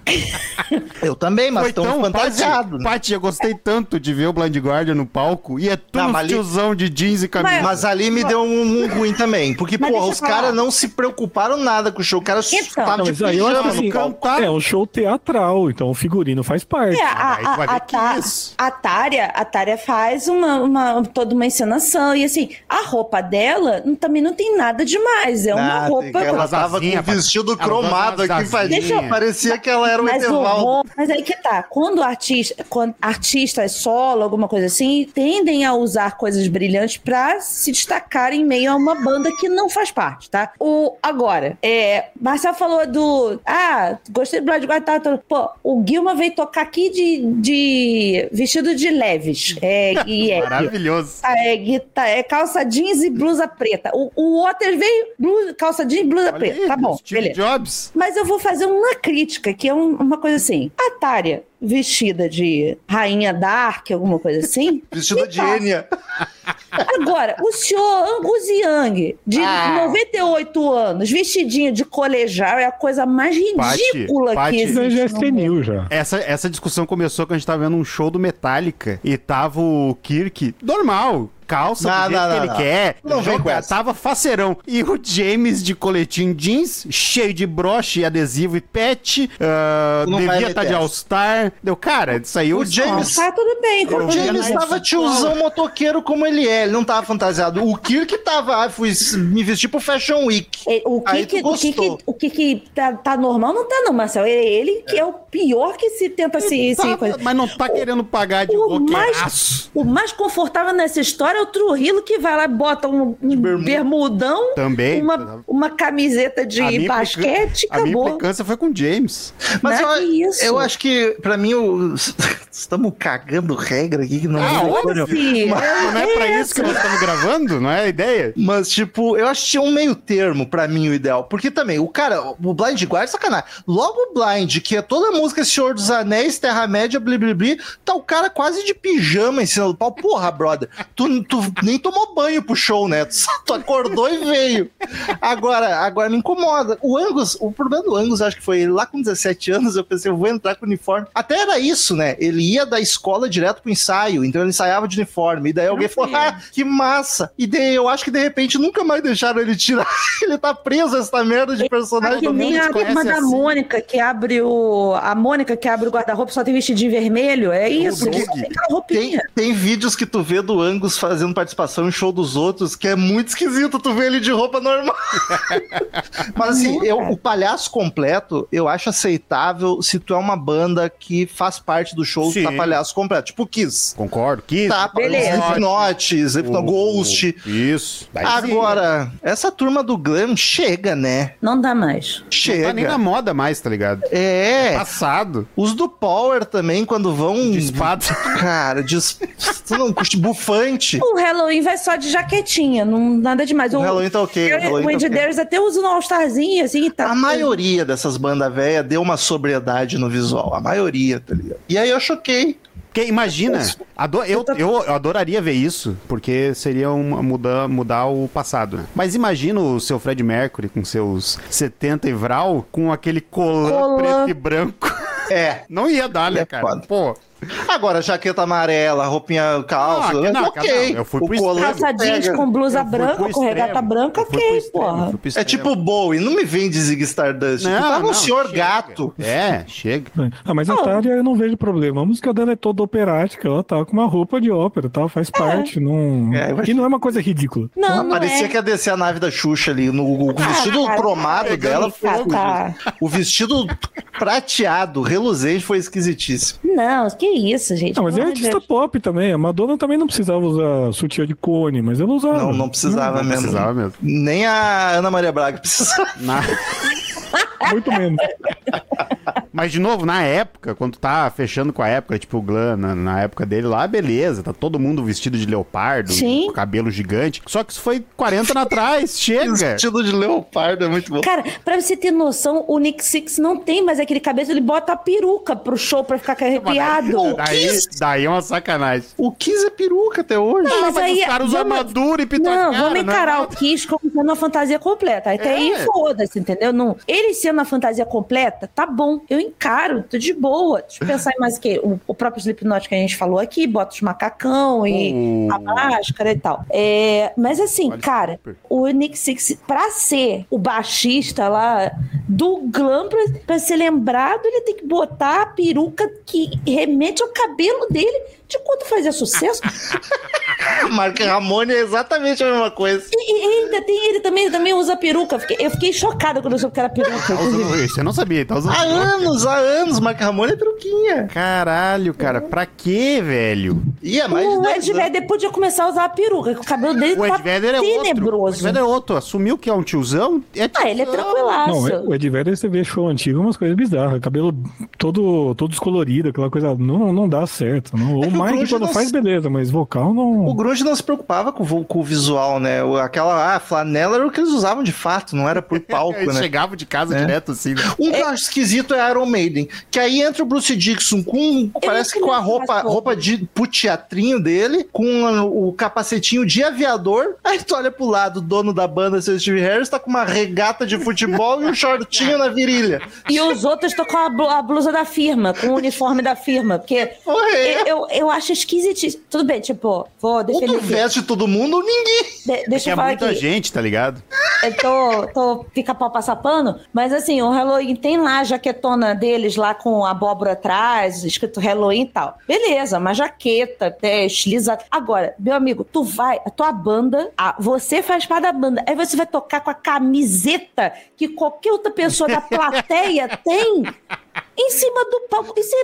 [SPEAKER 2] [laughs]
[SPEAKER 1] Eu também, mas tão
[SPEAKER 3] tão
[SPEAKER 1] fantasiado.
[SPEAKER 3] Paty,
[SPEAKER 1] né?
[SPEAKER 3] Paty, eu gostei tanto de ver o Blind Guardian no palco e é tudo
[SPEAKER 1] Não, mas ali-
[SPEAKER 3] tiozão de jeans e camisa.
[SPEAKER 1] Mas ali me deu um, um ruim também. Porque,
[SPEAKER 2] Mas
[SPEAKER 1] porra, os caras não se preocuparam nada com o show. O cara
[SPEAKER 2] Então.
[SPEAKER 1] tava
[SPEAKER 4] Não,
[SPEAKER 1] de
[SPEAKER 4] mas
[SPEAKER 1] pijama
[SPEAKER 4] que
[SPEAKER 1] no
[SPEAKER 4] assim,
[SPEAKER 1] palco.
[SPEAKER 3] palco.
[SPEAKER 4] é um show teatral, então o figurino faz parte.
[SPEAKER 2] É, a,
[SPEAKER 3] Aí tu vai
[SPEAKER 2] a,
[SPEAKER 3] ver
[SPEAKER 2] a,
[SPEAKER 3] que
[SPEAKER 2] Ta-
[SPEAKER 3] isso.
[SPEAKER 2] a Tária, a Tária faz uma, uma- toda uma encenação. E assim, a roupa dela também não tem nada demais. É uma
[SPEAKER 1] Ah,
[SPEAKER 2] roupa.
[SPEAKER 1] Ela tava com o vestido cromado aqui, faz-
[SPEAKER 3] asinhas.
[SPEAKER 1] parecia que ela era o
[SPEAKER 2] Mas, o
[SPEAKER 1] Etevaldo.
[SPEAKER 2] roupa- mas aí que tá, quando artista, quando artistas solo, alguma coisa assim, tendem a usar coisas brilhantes pra se destacar em meio a uma banda que não faz parte, tá? O, agora, é, Marcel falou do, ah, gostei do Blood Guard, tá, tá, pô, o Gilma veio tocar aqui de, de vestido de leves, é, e [laughs] é,
[SPEAKER 3] Maravilhoso.
[SPEAKER 2] é, guita- é calça jeans e blusa preta. O, o Waters veio blusa, calça jeans e blusa
[SPEAKER 3] Olha
[SPEAKER 2] preta.
[SPEAKER 3] aí,
[SPEAKER 2] Tá bom, beleza.
[SPEAKER 3] Jobs.
[SPEAKER 2] Mas eu vou fazer uma crítica, que é um- uma coisa assim. A Tária, vestida de rainha Dark, alguma coisa assim. [laughs]
[SPEAKER 1] Vestida de
[SPEAKER 2] tá.
[SPEAKER 1] Enya.
[SPEAKER 2] Agora, o senhor Angus Young, de
[SPEAKER 1] Ah.
[SPEAKER 2] 98 anos, vestidinho de colegial, é a coisa mais ridícula
[SPEAKER 3] Paty,
[SPEAKER 2] que existe.
[SPEAKER 4] já é senil já.
[SPEAKER 3] Essa, essa discussão começou quando a gente tava vendo um show do Metallica e tava o Kirk normal. Calça
[SPEAKER 1] Não,
[SPEAKER 3] do jeito
[SPEAKER 1] não,
[SPEAKER 3] que
[SPEAKER 1] não,
[SPEAKER 3] ele
[SPEAKER 1] não.
[SPEAKER 3] quer.
[SPEAKER 1] Não vem com essa.
[SPEAKER 3] Tava faceirão. E o James de coletinho jeans, cheio de broche, adesivo e pet.
[SPEAKER 1] Não vai
[SPEAKER 3] devia estar
[SPEAKER 1] meter
[SPEAKER 3] de. All-Star. Deu, cara, isso aí
[SPEAKER 1] O James-
[SPEAKER 2] Tá tudo bem.
[SPEAKER 3] Eu
[SPEAKER 1] O James tava tiozão motoqueiro como ele é, ele não tava fantasiado. O Kirk tava, ah, fui me vestir pro Fashion Week.
[SPEAKER 2] É, O que
[SPEAKER 1] Aí
[SPEAKER 2] que,
[SPEAKER 1] tu
[SPEAKER 2] o que, o que, que tá, tá normal não tá, não, Marcel. É ele que é, o pior que se tenta se.
[SPEAKER 3] Tá,
[SPEAKER 2] se coisa.
[SPEAKER 3] mas não tá querendo pagar de
[SPEAKER 2] O mais, o mais confortável nessa história é o Trujillo que vai lá e bota um, um
[SPEAKER 1] bermuda.
[SPEAKER 2] bermudão,
[SPEAKER 3] Também.
[SPEAKER 2] uma, uma camiseta
[SPEAKER 3] A
[SPEAKER 2] de
[SPEAKER 3] minha
[SPEAKER 2] basquete e
[SPEAKER 3] implica- A minha
[SPEAKER 2] acabou.
[SPEAKER 3] implicância foi com o James.
[SPEAKER 1] Mas
[SPEAKER 2] Né?
[SPEAKER 1] eu,
[SPEAKER 2] Que isso?
[SPEAKER 1] eu acho que, pra mim, o- [laughs] estamos cagando regra aqui que não
[SPEAKER 3] Ah,
[SPEAKER 1] é
[SPEAKER 3] óbvio.
[SPEAKER 2] Sim,
[SPEAKER 3] Não é pra isso que nós estamos gravando? Não é a ideia?
[SPEAKER 1] Mas, tipo, eu acho que tinha um meio termo pra mim o ideal. Porque também, o cara, o Blind Guard é sacanagem. Logo o Blind, que é toda a música Senhor dos Anéis, Terra-média, bli, bli, bli, tá o cara quase de pijama em cima do pau. Porra, brother, tu, tu nem tomou banho pro show, né? Tu, só- tu acordou e veio. Agora, agora me incomoda. O Angus, o problema do Angus, acho que foi ele lá com 17 anos, eu pensei, eu vou entrar com uniforme. Até era isso, né? Ele ia da escola direto pro ensaio, então ele ensaiava de uniforme. E daí alguém falou, ah, que massa. E daí eu acho que de repente nunca mais deixaram ele tirar. [laughs] ele tá preso a essa merda de
[SPEAKER 2] Tá
[SPEAKER 1] personagem.
[SPEAKER 2] que
[SPEAKER 3] todo
[SPEAKER 2] nem a
[SPEAKER 3] conhece
[SPEAKER 2] turma da
[SPEAKER 3] assim.
[SPEAKER 2] Mônica que abre o. A Mônica que abre o guarda-roupa só tem vestidinho vermelho. É isso. Ele só tem aquela
[SPEAKER 1] Tem,
[SPEAKER 2] roupinha.
[SPEAKER 1] tem vídeos que tu vê do Angus fazendo participação em show dos outros que é muito esquisito tu vê ele de roupa normal. [laughs] Mas assim, eu, o palhaço completo eu acho aceitável se tu é uma banda que faz parte do show
[SPEAKER 3] Sim.
[SPEAKER 1] tá palhaço completo, tipo Kiss.
[SPEAKER 3] Concordo. Que
[SPEAKER 1] Tá,
[SPEAKER 2] Beleza.
[SPEAKER 1] Slipknot, Slipknot, Ghost.
[SPEAKER 3] Isso.
[SPEAKER 1] Agora, essa turma do glam chega, né?
[SPEAKER 2] Não dá mais.
[SPEAKER 3] Não tá nem na
[SPEAKER 1] Chega.
[SPEAKER 3] moda mais, tá ligado?
[SPEAKER 1] É,
[SPEAKER 3] Passado.
[SPEAKER 1] os do Power também, quando vão.
[SPEAKER 3] De espada. [laughs]
[SPEAKER 1] Cara, de, não, bufante.
[SPEAKER 2] O Halloween vai só de jaquetinha, não nada demais.
[SPEAKER 1] O Halloween tá ok. O
[SPEAKER 2] O
[SPEAKER 1] Halloween tá
[SPEAKER 2] Wendy
[SPEAKER 1] ok.
[SPEAKER 2] Dares até usa um All-Starzinho, assim, e tá.
[SPEAKER 1] A maioria dessas bandas velhas deu uma sobriedade no visual. A maioria, tá ligado? E aí eu choquei.
[SPEAKER 3] Porque imagina, ado- eu, eu adoraria ver isso, porque seria uma, mudar, mudar o passado, né? Mas imagina o seu Fred Mercury com seus 70 e vral, com aquele colã,
[SPEAKER 2] Colã.
[SPEAKER 3] preto e branco.
[SPEAKER 1] É. [laughs]
[SPEAKER 3] Não ia dar, né, cara? Pô,
[SPEAKER 1] Agora, jaqueta amarela, roupinha calça,
[SPEAKER 3] Ah, não,
[SPEAKER 1] ok.
[SPEAKER 3] não, eu fui
[SPEAKER 1] o
[SPEAKER 3] pro
[SPEAKER 1] colã
[SPEAKER 2] Calça jeans
[SPEAKER 1] pega.
[SPEAKER 2] com blusa branca, com regata branca, ok, porra.
[SPEAKER 1] É tipo Bowie, não me vem de Zig Stardust. tu tava um
[SPEAKER 3] não,
[SPEAKER 1] senhor
[SPEAKER 3] chega.
[SPEAKER 1] gato.
[SPEAKER 3] É, chega.
[SPEAKER 4] Ah, mas a
[SPEAKER 2] Oh.
[SPEAKER 4] Tária eu não vejo problema. A música dela é toda operática, ela tá com uma roupa de ópera, tá? faz parte. Não...
[SPEAKER 1] É, acho-
[SPEAKER 4] E não é uma coisa ridícula.
[SPEAKER 2] Não, não
[SPEAKER 1] Parecia
[SPEAKER 2] é.
[SPEAKER 1] que ia descer a nave da Xuxa ali. No, o vestido
[SPEAKER 2] cara,
[SPEAKER 1] cromado dela foi
[SPEAKER 2] tá, tá.
[SPEAKER 1] O vestido prateado, reluzente, foi esquisitíssimo.
[SPEAKER 2] Não, que isso, gente.
[SPEAKER 4] Não, mas é artista
[SPEAKER 2] Deus.
[SPEAKER 4] pop também. A Madonna também não precisava usar sutiã de cone, mas ela usava.
[SPEAKER 1] Não, não precisava
[SPEAKER 3] Não
[SPEAKER 1] mesmo.
[SPEAKER 3] precisava mesmo.
[SPEAKER 1] Nem a Ana Maria Braga precisava.
[SPEAKER 4] Muito menos.
[SPEAKER 3] Mas, de novo, na época, quando tá fechando com a época, tipo o Glam, na, na época dele lá, beleza, tá todo mundo vestido de leopardo,
[SPEAKER 2] Sim.
[SPEAKER 3] com cabelo gigante. Só que isso foi 40 anos atrás, [laughs] chega!
[SPEAKER 1] Vestido de leopardo é muito bom.
[SPEAKER 2] Cara, pra você ter noção, o Nick Six não tem mais aquele cabelo, ele bota a peruca pro show pra ficar arrepiado.
[SPEAKER 3] Daí, daí é uma sacanagem.
[SPEAKER 1] O Kiss é peruca até hoje.
[SPEAKER 2] Não, mas
[SPEAKER 3] mas
[SPEAKER 2] aí.
[SPEAKER 3] os caras usam
[SPEAKER 2] vamos-
[SPEAKER 3] armadura e pita
[SPEAKER 2] Não, vamos
[SPEAKER 3] né?
[SPEAKER 2] encarar o Kiss como se usando a fantasia completa. Até aí,
[SPEAKER 3] É.
[SPEAKER 2] foda-se, entendeu? Não, ele sendo a fantasia completa, tá bom. Eu encaro, tô de boa. Deixa eu pensar em mais o quê? O, o próprio Slipknot que a gente falou aqui, bota os macacão e
[SPEAKER 3] O-
[SPEAKER 2] a máscara e tal. É, mas assim,
[SPEAKER 3] Olha,
[SPEAKER 2] cara,
[SPEAKER 3] super.
[SPEAKER 2] o Nick Six, pra ser o baixista lá do glam, pra, pra ser lembrado, ele tem que botar a peruca que remete ao cabelo dele de quando fazia sucesso. [laughs]
[SPEAKER 1] Mark Ramone é exatamente a mesma coisa.
[SPEAKER 2] E, e ainda tem ele também, ele também usa peruca. Eu fiquei, eu fiquei chocada quando eu soube que era peruca.
[SPEAKER 3] Tá usando isso, eu não sabia. Tá usando
[SPEAKER 1] Há anos, há anos, Mark Ramone é peruquinha.
[SPEAKER 3] Caralho, cara. Pra quê, velho?
[SPEAKER 1] E é mais
[SPEAKER 2] O
[SPEAKER 1] 10
[SPEAKER 2] Ed. Vedder podia começar a usar a peruca, que o cabelo dele
[SPEAKER 3] O
[SPEAKER 2] tá
[SPEAKER 3] Vedder é outro. O Ed
[SPEAKER 2] tenebroso.
[SPEAKER 3] Vedder é outro. Assumiu que é um tiozão. É
[SPEAKER 2] Ah, ele é
[SPEAKER 3] tiozão.
[SPEAKER 2] tranquilaço.
[SPEAKER 4] Não, o Ed Vedder, você vê show antigo, umas coisas bizarras. Cabelo todo, todo descolorido, aquela coisa. Não, não dá certo. Não.
[SPEAKER 1] É
[SPEAKER 4] o
[SPEAKER 1] que o
[SPEAKER 4] Mike, quando
[SPEAKER 1] não
[SPEAKER 4] faz, beleza, mas vocal não.
[SPEAKER 1] O grunge não se preocupava com, com o visual, né? Aquela ah, flanela era o que eles usavam de fato, não era por [laughs] palco,
[SPEAKER 3] Eles
[SPEAKER 1] né?
[SPEAKER 3] chegavam de casa
[SPEAKER 1] É.
[SPEAKER 3] direto assim. né?
[SPEAKER 1] Um que eu acho esquisito é Iron Maiden. Que aí entra o Bruce Dixon com. Parece que com a roupa, roupa de pro teatrinho dele, com o capacetinho de aviador. Aí tu olha pro lado, o dono da banda, seu Steve Harris, tá com uma regata de futebol e um shortinho na virilha.
[SPEAKER 2] E os outros estão com a, blu- a blusa da firma, com o uniforme da firma. Porque
[SPEAKER 1] Porra, é.
[SPEAKER 2] eu, eu, eu acho esquisitíssimo. Tudo bem, tipo, vou
[SPEAKER 1] Ou
[SPEAKER 2] defender
[SPEAKER 1] tu
[SPEAKER 2] aqui.
[SPEAKER 1] veste todo mundo ou ninguém.
[SPEAKER 2] De- deixa
[SPEAKER 3] é
[SPEAKER 2] eu falar
[SPEAKER 3] muita
[SPEAKER 2] aqui.
[SPEAKER 3] gente, tá ligado?
[SPEAKER 2] Eu tô, tô fica pau passar pano, mas assim, o Halloween tem lá a jaquetona deles lá com a abóbora atrás, escrito Halloween e tal. Beleza, uma jaqueta, até estilizada. Agora, meu amigo, tu vai, a tua banda, a- você faz parte da banda, aí você vai tocar com a camiseta que qualquer outra pessoa da plateia [laughs] tem. Em cima do palco. Isso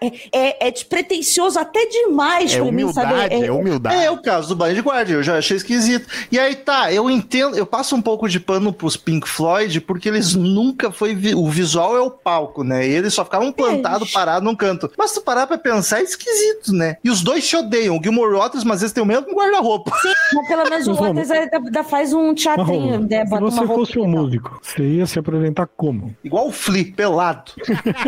[SPEAKER 2] é, é, é, é despretensioso até demais
[SPEAKER 3] É
[SPEAKER 2] pra mim, sabe?
[SPEAKER 3] humildade, é humildade.
[SPEAKER 1] É o caso do Blind Guardian, eu já achei esquisito. E aí tá, eu entendo, eu passo um pouco de pano pros Pink Floyd, porque eles nunca foi. vi- O visual é o palco, né? E eles só ficavam plantados, parados num canto. Mas se tu parar pra pensar, é esquisito, né? E os dois se odeiam. O Gilmore Waters, mas eles têm o mesmo guarda-roupa.
[SPEAKER 2] Mas pelo menos o Waters ainda faz um teatrinho,
[SPEAKER 4] Romulo,
[SPEAKER 2] né?
[SPEAKER 4] se você
[SPEAKER 2] roupa
[SPEAKER 4] fosse um músico, você ia se apresentar como?
[SPEAKER 1] Igual o Flea, pelado. [laughs]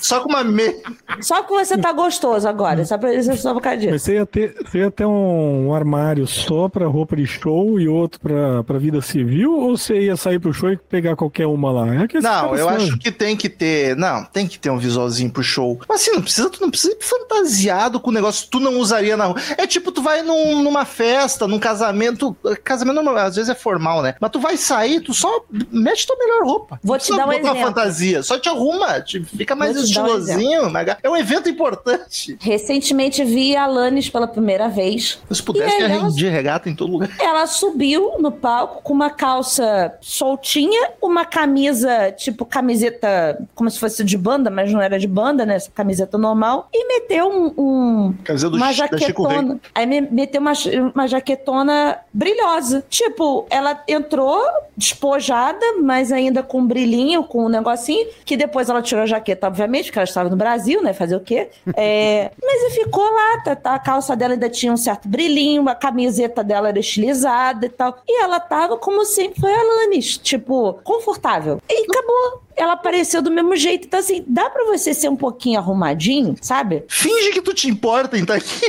[SPEAKER 1] Só com uma me...
[SPEAKER 2] Só que você tá gostoso agora, só pra isso só por causa disso.
[SPEAKER 4] Mas você ia ter, você ia ter um, armário só pra roupa de show e outro pra, pra vida civil? Ou você ia sair pro show e pegar qualquer uma lá? É
[SPEAKER 1] Não,
[SPEAKER 4] caras
[SPEAKER 1] eu acho que tem que ter. Não, tem que ter um visualzinho pro show. Mas assim, não precisa, tu não precisa ir fantasiado com o negócio que tu não usaria na rua. É tipo, tu vai num- numa festa, num casamento. Casamento às vezes é formal, né? Mas tu vai sair, tu só mete tua melhor roupa.
[SPEAKER 2] Vou
[SPEAKER 1] Não
[SPEAKER 2] te dar um exemplo.
[SPEAKER 1] fantasia. Só te arruma, te- fica mais
[SPEAKER 2] Um
[SPEAKER 1] é um evento importante.
[SPEAKER 2] Recentemente vi a Alanis pela primeira vez.
[SPEAKER 1] Se pudesse,
[SPEAKER 2] ela-
[SPEAKER 1] de regata em todo lugar.
[SPEAKER 2] Ela subiu no palco com uma calça soltinha, uma camisa, tipo camiseta, como se fosse de banda, mas não era de banda, né? Essa camiseta normal. E meteu um, um-
[SPEAKER 1] Camisa do
[SPEAKER 2] uma jaquetona. Aí me- meteu uma, uma jaquetona brilhosa. Tipo, ela entrou despojada, mas ainda com um brilhinho, com um negocinho, que depois ela tirou a jaqueta, obviamente, porque ela estava no Brasil, né? Fazer o quê? É, [laughs] mas e ficou lá, tá, tá, a calça dela ainda tinha um certo brilhinho, a camiseta dela era estilizada e tal. E ela tava como sempre foi a Alanis, tipo, confortável. E acabou. Ela apareceu do mesmo jeito. Então, assim, dá pra você ser um pouquinho arrumadinho, sabe?
[SPEAKER 1] Finge que tu te importa em estar aqui.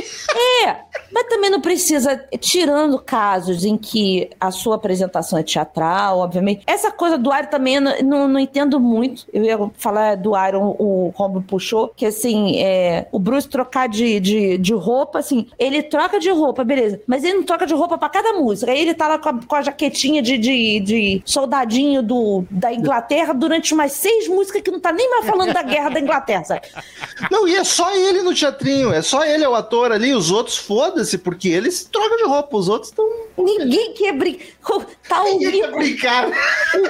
[SPEAKER 2] É, mas também não precisa, tirando casos em que a sua apresentação é teatral, obviamente. Essa coisa do Iron também eu não, não, não entendo muito. Eu ia falar do Iron, o Romulo puxou, que assim, é, o Bruce trocar de, de, de roupa, assim, ele troca de roupa, beleza, mas ele não troca de roupa pra cada música. Aí ele tá lá com a, com a jaquetinha de, de, de soldadinho do, da Inglaterra durante umas seis músicas que não tá nem mais falando da guerra da Inglaterra, sabe?
[SPEAKER 1] Não, e é só ele no teatrinho. É só ele, é o ator ali. Os outros, foda-se, porque eles trocam de roupa. Os outros estão.
[SPEAKER 2] Ninguém quer brincar. Tá o
[SPEAKER 1] Ninguém
[SPEAKER 2] Nico,
[SPEAKER 1] brincar.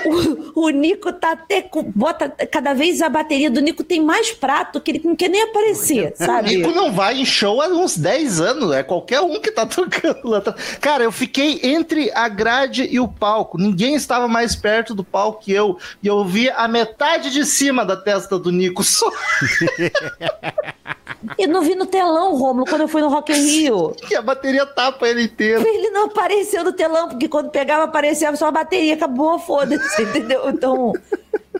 [SPEAKER 2] o, o- o Nico tá até com. Bota cada vez a bateria do Nico tem mais prato que ele não quer nem aparecer,
[SPEAKER 1] O
[SPEAKER 2] sabe?
[SPEAKER 1] Nico não vai em show há uns 10 anos, é qualquer um que tá [laughs] tocando lá. Cara, eu fiquei entre a grade e o palco. Ninguém estava mais perto do palco que eu. E eu vi a metade de cima da testa do Nico só.
[SPEAKER 2] Eu não vi no telão, Romulo, quando eu fui no Rock in Rio.
[SPEAKER 1] E a bateria tapa ele inteiro.
[SPEAKER 2] Ele não apareceu no telão, porque quando pegava, aparecia só a bateria, acabou, foda-se, [laughs] entendeu? Então.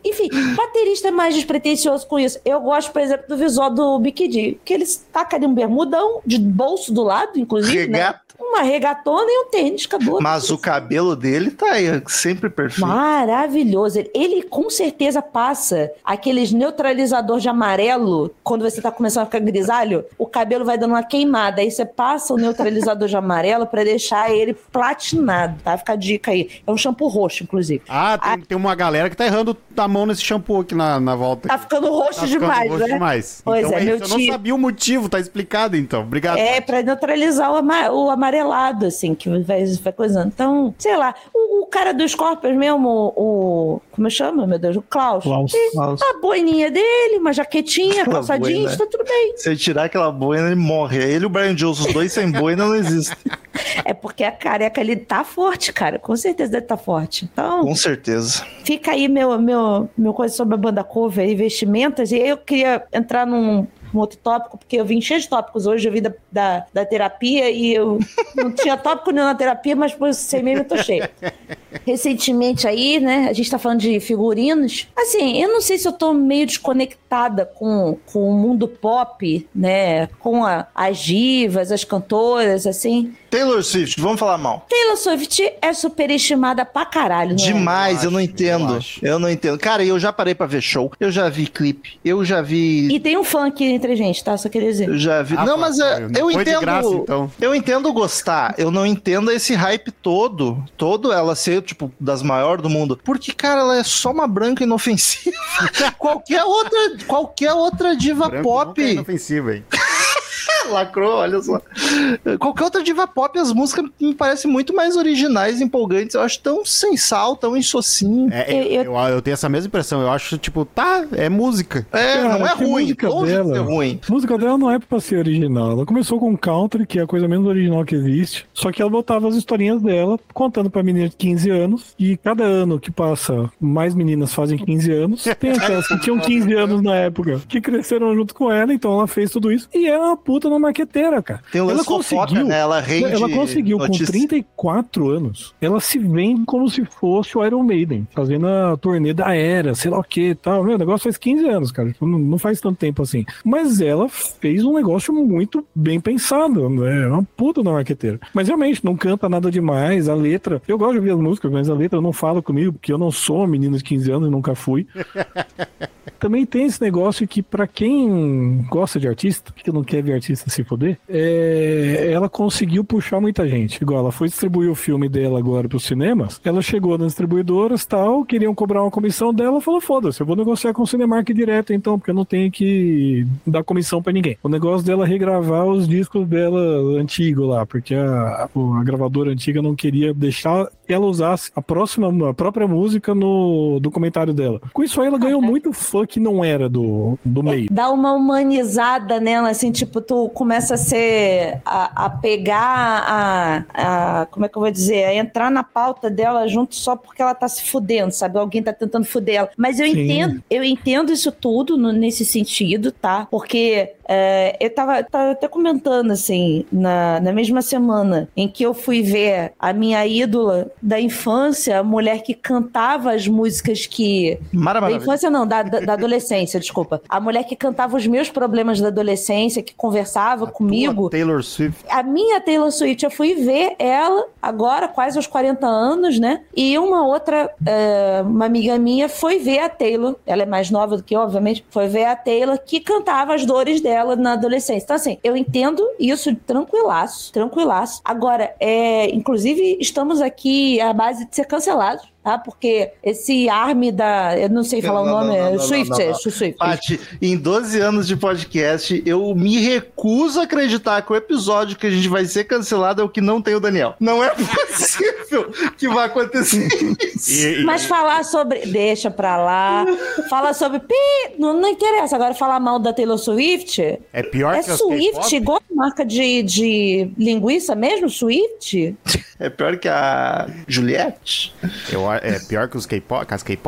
[SPEAKER 2] Enfim, baterista é mais despretensioso com isso. Eu gosto, por exemplo, do visual do D, que eles tacam ali um bermudão de bolso do lado, inclusive, né? Uma regatona e um tênis, acabou.
[SPEAKER 1] Mas o cabelo dele tá aí, sempre perfeito.
[SPEAKER 2] Maravilhoso. Ele- Ele com certeza passa aqueles neutralizador de amarelo quando você tá começando a ficar grisalho, o cabelo vai dando uma queimada. Aí você passa o neutralizador de amarelo pra deixar ele platinado, tá? Fica a dica aí. É um shampoo roxo, inclusive.
[SPEAKER 3] Ah, tem, tem uma galera que tá errando a mão nesse shampoo aqui na, na volta.
[SPEAKER 2] Tá ficando roxo
[SPEAKER 3] Tá ficando
[SPEAKER 2] demais,
[SPEAKER 3] roxo
[SPEAKER 2] né?
[SPEAKER 3] demais.
[SPEAKER 2] Pois
[SPEAKER 3] então
[SPEAKER 2] é,
[SPEAKER 3] é
[SPEAKER 2] meu
[SPEAKER 3] isso. Eu não
[SPEAKER 2] tio-
[SPEAKER 3] sabia o motivo, tá explicado então. Obrigado.
[SPEAKER 2] É, pra neutralizar o, ama- o amarelado, assim, que vai, vai coisando. Então, sei lá, o, o cara do Scorpions mesmo, o, o- Como chama, meu Deus? O Klaus.
[SPEAKER 4] Klaus.
[SPEAKER 1] Klaus.
[SPEAKER 2] A boininha dele, uma jaquetinha,
[SPEAKER 1] Aquela
[SPEAKER 2] calça jeans,
[SPEAKER 1] boina.
[SPEAKER 2] tá tudo bem.
[SPEAKER 1] Se ele tirar aquela boina, ele morre. É Ele e o Brian Jones, os dois sem [laughs] boina não existem.
[SPEAKER 2] É porque a careca ali tá forte, cara. Com certeza deve tá forte. Então,
[SPEAKER 1] Com certeza.
[SPEAKER 2] fica aí meu, meu, meu coisa sobre a banda cover e vestimentas. E aí eu queria entrar num, num outro tópico, porque eu vim cheio de tópicos hoje, eu vi da, da, da terapia e eu não tinha tópico nenhum na terapia, mas por sem mesmo eu tô cheio. Recentemente aí, né, a gente tá falando de figurinos. Assim, eu não sei se eu tô meio desconectada com, com o mundo pop, né, com a- as divas, as cantoras, assim.
[SPEAKER 1] Taylor Swift, vamos falar mal.
[SPEAKER 2] Taylor Swift é superestimada pra caralho, não é?
[SPEAKER 1] Demais, eu,
[SPEAKER 3] Eu
[SPEAKER 1] não entendo.
[SPEAKER 3] eu
[SPEAKER 1] Eu, não entendo. Cara, eu já parei pra ver show. Eu já vi clipe. Eu já vi.
[SPEAKER 2] E tem um fã aqui entre a gente, tá? Só queria dizer.
[SPEAKER 1] Eu já vi.
[SPEAKER 3] Ah,
[SPEAKER 1] não,
[SPEAKER 3] pô,
[SPEAKER 1] mas é, eu
[SPEAKER 3] foi de
[SPEAKER 1] entendo.
[SPEAKER 3] graça, então.
[SPEAKER 1] Eu entendo gostar. Eu não entendo esse hype todo. Todo ela ser, tipo, das maiores do mundo. Porque, cara, ela é só uma branca inofensiva. [laughs] qualquer outra, qualquer outra diva
[SPEAKER 3] Branco
[SPEAKER 1] pop.
[SPEAKER 3] nunca é inofensivo, hein? [laughs] [laughs]
[SPEAKER 1] Lacrou, olha só. Qualquer outra diva pop, as músicas me parecem muito mais originais, empolgantes. Eu acho tão sem sal, tão insocinho.
[SPEAKER 3] É,
[SPEAKER 2] Eu-
[SPEAKER 3] eu, eu- eu tenho essa mesma impressão. Eu acho, tipo, tá, é música.
[SPEAKER 1] É,
[SPEAKER 4] Cara,
[SPEAKER 1] não é ruim.
[SPEAKER 4] música
[SPEAKER 1] Longe de
[SPEAKER 4] dela.
[SPEAKER 1] ser ruim.
[SPEAKER 4] A música dela não é pra ser original. Ela começou com country, que é a coisa menos original que existe. Só que ela botava as historinhas dela, contando pra menina de 15 anos. E cada ano que passa, mais meninas fazem 15 anos. Tem aquelas que tinham 15 anos na época, que cresceram junto com ela. Então ela fez tudo isso. E é uma puta na maqueteira, cara.
[SPEAKER 1] Tem o
[SPEAKER 4] ela
[SPEAKER 1] lance fofoca, né? Ela rende
[SPEAKER 4] ela conseguiu,
[SPEAKER 1] notícia.
[SPEAKER 4] com 34 anos, ela se vende como se fosse o Iron Maiden, fazendo a turnê da Era, sei lá o que e tal. Meu, o negócio faz 15 anos, cara. Tipo, Não, faz tanto tempo assim. Mas ela fez um negócio muito bem pensado. né? É uma puta na marqueteira. Mas realmente, não canta nada demais. A letra. Eu gosto de ouvir as músicas, mas a letra não fala comigo, porque eu não sou uma menina de 15 anos e nunca fui. [laughs] Também tem esse negócio que, pra quem gosta de artista, que não quer ver artista se foder, é, ela conseguiu puxar muita gente. Igual ela foi distribuir o filme dela agora pros cinemas, ela chegou nas distribuidoras tal, queriam cobrar uma comissão dela, falou: foda-se, eu vou negociar com o Cinemark direto então, porque eu não tenho que dar comissão pra ninguém. O negócio dela é regravar os discos dela antigos lá, porque a, a gravadora antiga não queria deixar ela usasse a próxima, a própria música no documentário dela. Com isso aí, ela ganhou muito fã que não era do, do meio.
[SPEAKER 2] Dá uma humanizada nela, assim, tipo, tu começa a ser. a, a pegar a, a. Como é que eu vou dizer? A entrar na pauta dela junto só porque ela tá se fudendo, sabe? Alguém tá tentando fuder ela. Mas eu
[SPEAKER 4] Sim.
[SPEAKER 2] entendo, eu entendo isso tudo no- nesse sentido, tá? Porque é, eu tava, tava até comentando, assim, na, na mesma semana em que eu fui ver a minha ídola da infância, a mulher que cantava as músicas que da
[SPEAKER 1] Maravilha.
[SPEAKER 2] infância não, da, da, da adolescência, desculpa. A mulher que cantava os meus problemas da adolescência, que conversava comigo.
[SPEAKER 3] Tua Taylor Swift.
[SPEAKER 2] A minha Taylor Swift, eu fui ver ela agora, quase aos 40 anos, né? E uma outra, é, uma amiga minha foi ver a Taylor, ela é mais nova do que eu, obviamente, foi ver a Taylor que cantava as dores dela na adolescência. Então, assim, eu entendo isso tranquilaço, tranquilaço. Agora, é, inclusive, estamos aqui à base de ser cancelados. Tá? Porque esse arme da. Eu não sei falar
[SPEAKER 1] Não,
[SPEAKER 2] o nome.
[SPEAKER 1] não,
[SPEAKER 2] é
[SPEAKER 1] não,
[SPEAKER 2] Swift,
[SPEAKER 1] não, não,
[SPEAKER 2] é
[SPEAKER 1] não.
[SPEAKER 2] Swift.
[SPEAKER 1] Paty, em 12 anos de podcast, eu me recuso a acreditar que o episódio que a gente vai ser cancelado é o que não tem o Daniel. Não é [laughs] possível que vai acontecer isso.
[SPEAKER 2] Mas falar sobre. Deixa pra lá. Fala sobre. Pi, não, não interessa. Agora, falar mal da Taylor Swift.
[SPEAKER 3] é pior
[SPEAKER 2] É
[SPEAKER 3] que
[SPEAKER 2] Swift,
[SPEAKER 3] K-pop?
[SPEAKER 2] igual a marca de, de linguiça mesmo? Swift?
[SPEAKER 1] É pior que a Juliette.
[SPEAKER 3] Eu, a- é pior que os K-pop, que as que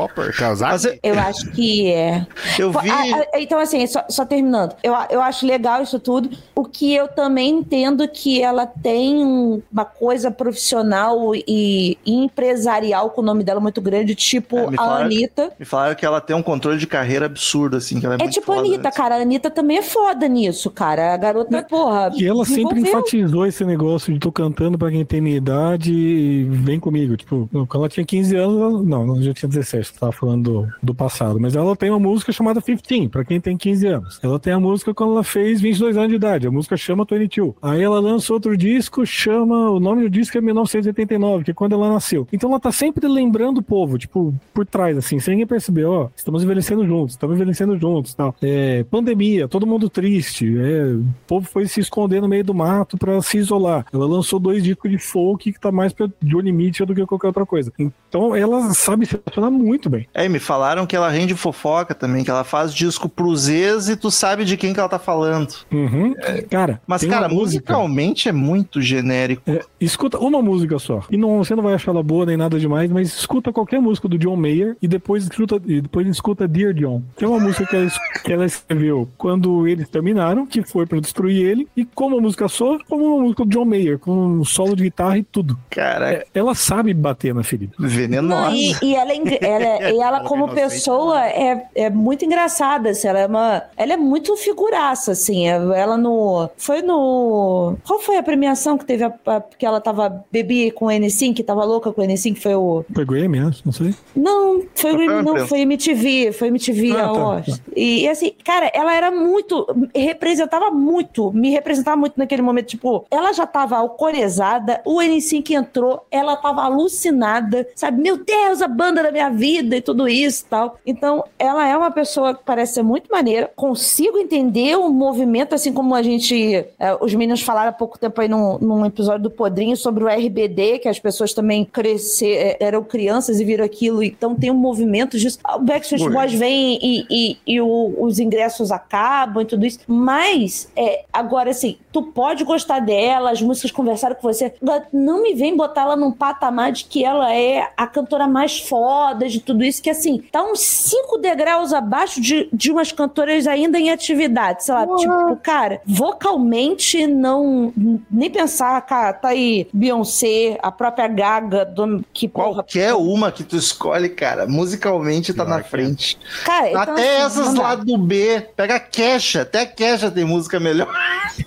[SPEAKER 1] Mas eu,
[SPEAKER 2] acho que é.
[SPEAKER 1] eu vi.
[SPEAKER 2] Ah, ah, Então, assim, só, só terminando. Eu, eu acho legal isso tudo. O que eu também entendo que ela tem um- uma coisa profissional e, e empresarial com o nome dela muito grande, tipo
[SPEAKER 1] É,
[SPEAKER 2] a Anitta.
[SPEAKER 1] Me falaram que ela tem um controle de carreira absurdo, assim, que ela é,
[SPEAKER 2] É
[SPEAKER 1] muito
[SPEAKER 2] tipo a Anitta,
[SPEAKER 1] né?
[SPEAKER 2] cara. A Anitta também é foda nisso, cara. A garota, porra, ela.
[SPEAKER 4] E ela sempre enfatizou esse negócio de tô cantando pra quem tem minha idade e vem comigo. Tipo, quando ela tinha 15 anos, ela- não, ela já tinha 17, tava falando do, do passado. Mas ela tem uma música chamada 15, pra quem tem 15 anos. Ela tem a música quando ela fez 22 anos de idade. A música chama 22. Aí ela lança outro disco, chama. O nome do disco é 1989, que é quando ela nasceu. Então ela tá sempre lembrando o povo, tipo, por trás, assim, sem ninguém perceber, ó, estamos envelhecendo juntos, estamos envelhecendo juntos tal. É, pandemia, todo mundo triste. é, o povo foi se esconder no meio do mato pra se isolar. Ela lançou dois discos de folk que tá mais pra Johnny Mitchell do que qualquer outra coisa. Então ela sabe se relacionar muito bem.
[SPEAKER 1] É, me falaram que ela rende fofoca também, que ela faz disco pros ex e tu sabe de quem que ela tá falando.
[SPEAKER 4] Uhum. Cara,
[SPEAKER 1] Mas,
[SPEAKER 4] tem
[SPEAKER 1] cara,
[SPEAKER 4] uma música.
[SPEAKER 1] musicalmente é muito genérico.
[SPEAKER 4] É, escuta uma música só. E não, você não vai achar ela boa nem nada demais, mas escuta qualquer música do John Mayer e depois escuta, e depois escuta Dear John. Que é uma música que ela, que ela escreveu quando eles terminaram, que foi pra destruir ele, e como a música soa, como uma música do John Mayer, com um solo de guitarra e tudo.
[SPEAKER 1] Caraca,
[SPEAKER 4] É, ela sabe bater na ferida.
[SPEAKER 1] Venenosa.
[SPEAKER 2] Não, e, e ela, é ela- [laughs] e ela como pessoa é, é muito engraçada, assim, ela é uma, ela é muito figuraça, assim, é- ela no, foi no, qual foi a premiação que teve, a, a- que ela tava, bebi com o N5, que tava louca com o N5, foi o,
[SPEAKER 4] Foi Grammy, né? Não sei.
[SPEAKER 2] não, foi o Grammy, não, foi MTV, foi MTV
[SPEAKER 4] Ah, tá,
[SPEAKER 2] Awards. E, e assim, cara, ela era muito, representava muito, me representava muito naquele momento, tipo, ela já tava alcoolizada, o N5 entrou, ela tava alucinada, sabe? Meu Deus, a banda da minha vida e tudo isso e tal. Então, ela é uma pessoa que parece ser muito maneira, consigo entender o movimento, assim como a gente, eh, os meninos falaram há pouco tempo aí num, num episódio do Podrinho sobre o RBD, que as pessoas também crescer, eram crianças e viram aquilo, então tem um movimento disso. O Backstreet
[SPEAKER 1] Oi.
[SPEAKER 2] Boys vem e, e- e o- os ingressos acabam e tudo isso, mas é, agora assim, tu pode gostar dela, as músicas conversaram com você, não me vem botar ela num patamar de que ela é a cantora mais foda de tudo isso, que assim, tá uns cinco degraus abaixo de, de umas cantoras ainda em atividade, sei lá, tipo, cara, vocalmente não, nem pensar, cara, tá aí Beyoncé, a própria Gaga, do, que porra,
[SPEAKER 1] Qualquer uma que tu escolhe, cara, musicalmente tá
[SPEAKER 3] Pior
[SPEAKER 1] na
[SPEAKER 3] que é.
[SPEAKER 1] frente.
[SPEAKER 2] Cara, então,
[SPEAKER 1] Até
[SPEAKER 2] assim,
[SPEAKER 1] essas
[SPEAKER 2] não
[SPEAKER 1] lá do B. Pega a Kesha, até a Kesha tem música melhor.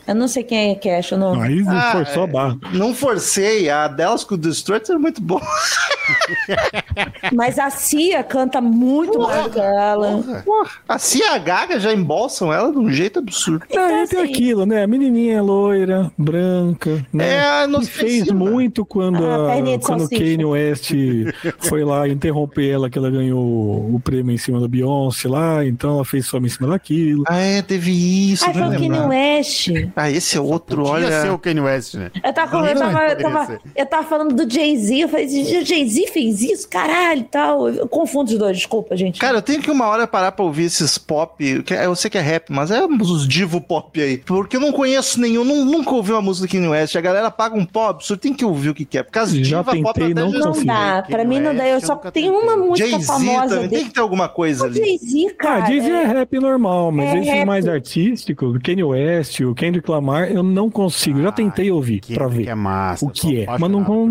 [SPEAKER 2] Eu não sei quem é Cash, eu não.
[SPEAKER 4] Aí
[SPEAKER 1] Ah,
[SPEAKER 4] forçou
[SPEAKER 1] é.
[SPEAKER 4] a barra.
[SPEAKER 1] Não forcei, a delas com o Destroyer é muito boa. [laughs] [laughs]
[SPEAKER 2] Mas a Cia canta muito mais do que ela.
[SPEAKER 1] Porra, a Cia Gaga já embolsam ela de um jeito absurdo.
[SPEAKER 2] Então,
[SPEAKER 4] Aí tem
[SPEAKER 2] assim,
[SPEAKER 4] aquilo, né? A menininha loira, branca, né?
[SPEAKER 1] É,
[SPEAKER 4] que fez
[SPEAKER 1] inofensiva.
[SPEAKER 4] muito quando,
[SPEAKER 2] Ah,
[SPEAKER 4] a, quando. Kanye West foi lá interromper ela, que ela ganhou o prêmio em cima da Beyoncé lá, então ela fez só em cima daquilo.
[SPEAKER 1] Ah, é, teve isso.
[SPEAKER 2] Ai, foi
[SPEAKER 1] não
[SPEAKER 2] o Kanye. West.
[SPEAKER 1] Ah, esse é outro,
[SPEAKER 3] Podia
[SPEAKER 1] olha.
[SPEAKER 3] ser o Kanye West, né?
[SPEAKER 2] Eu tava, eu,
[SPEAKER 3] Não
[SPEAKER 2] tava, eu, tava, eu tava falando do Jay-Z, eu falei, Jay-Z fez isso, caralho e tal. Eu confundo os dois, desculpa, gente.
[SPEAKER 1] Cara, eu tenho que uma hora parar pra ouvir esses pop. que é- Eu sei que é rap, mas é os divo pop aí. Porque eu não conheço nenhum, nu- nunca ouvi uma música do Kanye West. A galera paga um pop, você tem que ouvir o que quer. Porque as
[SPEAKER 4] Já
[SPEAKER 1] diva pop
[SPEAKER 4] tentei,
[SPEAKER 1] até
[SPEAKER 4] não
[SPEAKER 2] não dá, pra mim não dá. Eu
[SPEAKER 3] West,
[SPEAKER 2] só
[SPEAKER 3] eu
[SPEAKER 2] tenho uma música
[SPEAKER 1] Jay-Z
[SPEAKER 2] famosa
[SPEAKER 1] também, tem que ter alguma coisa
[SPEAKER 2] O
[SPEAKER 1] ali.
[SPEAKER 2] Jay-Z,
[SPEAKER 4] Ah,
[SPEAKER 2] cara.
[SPEAKER 4] Jay-Z é rap normal, mas
[SPEAKER 2] é
[SPEAKER 4] esse
[SPEAKER 2] rap.
[SPEAKER 4] mais artístico, o Kanye West, o Kendrick Lamar, eu não consigo. Já tentei ouvir
[SPEAKER 3] Que,
[SPEAKER 4] pra
[SPEAKER 3] que
[SPEAKER 4] ver.
[SPEAKER 3] é massa.
[SPEAKER 4] O que é, mas não
[SPEAKER 3] por.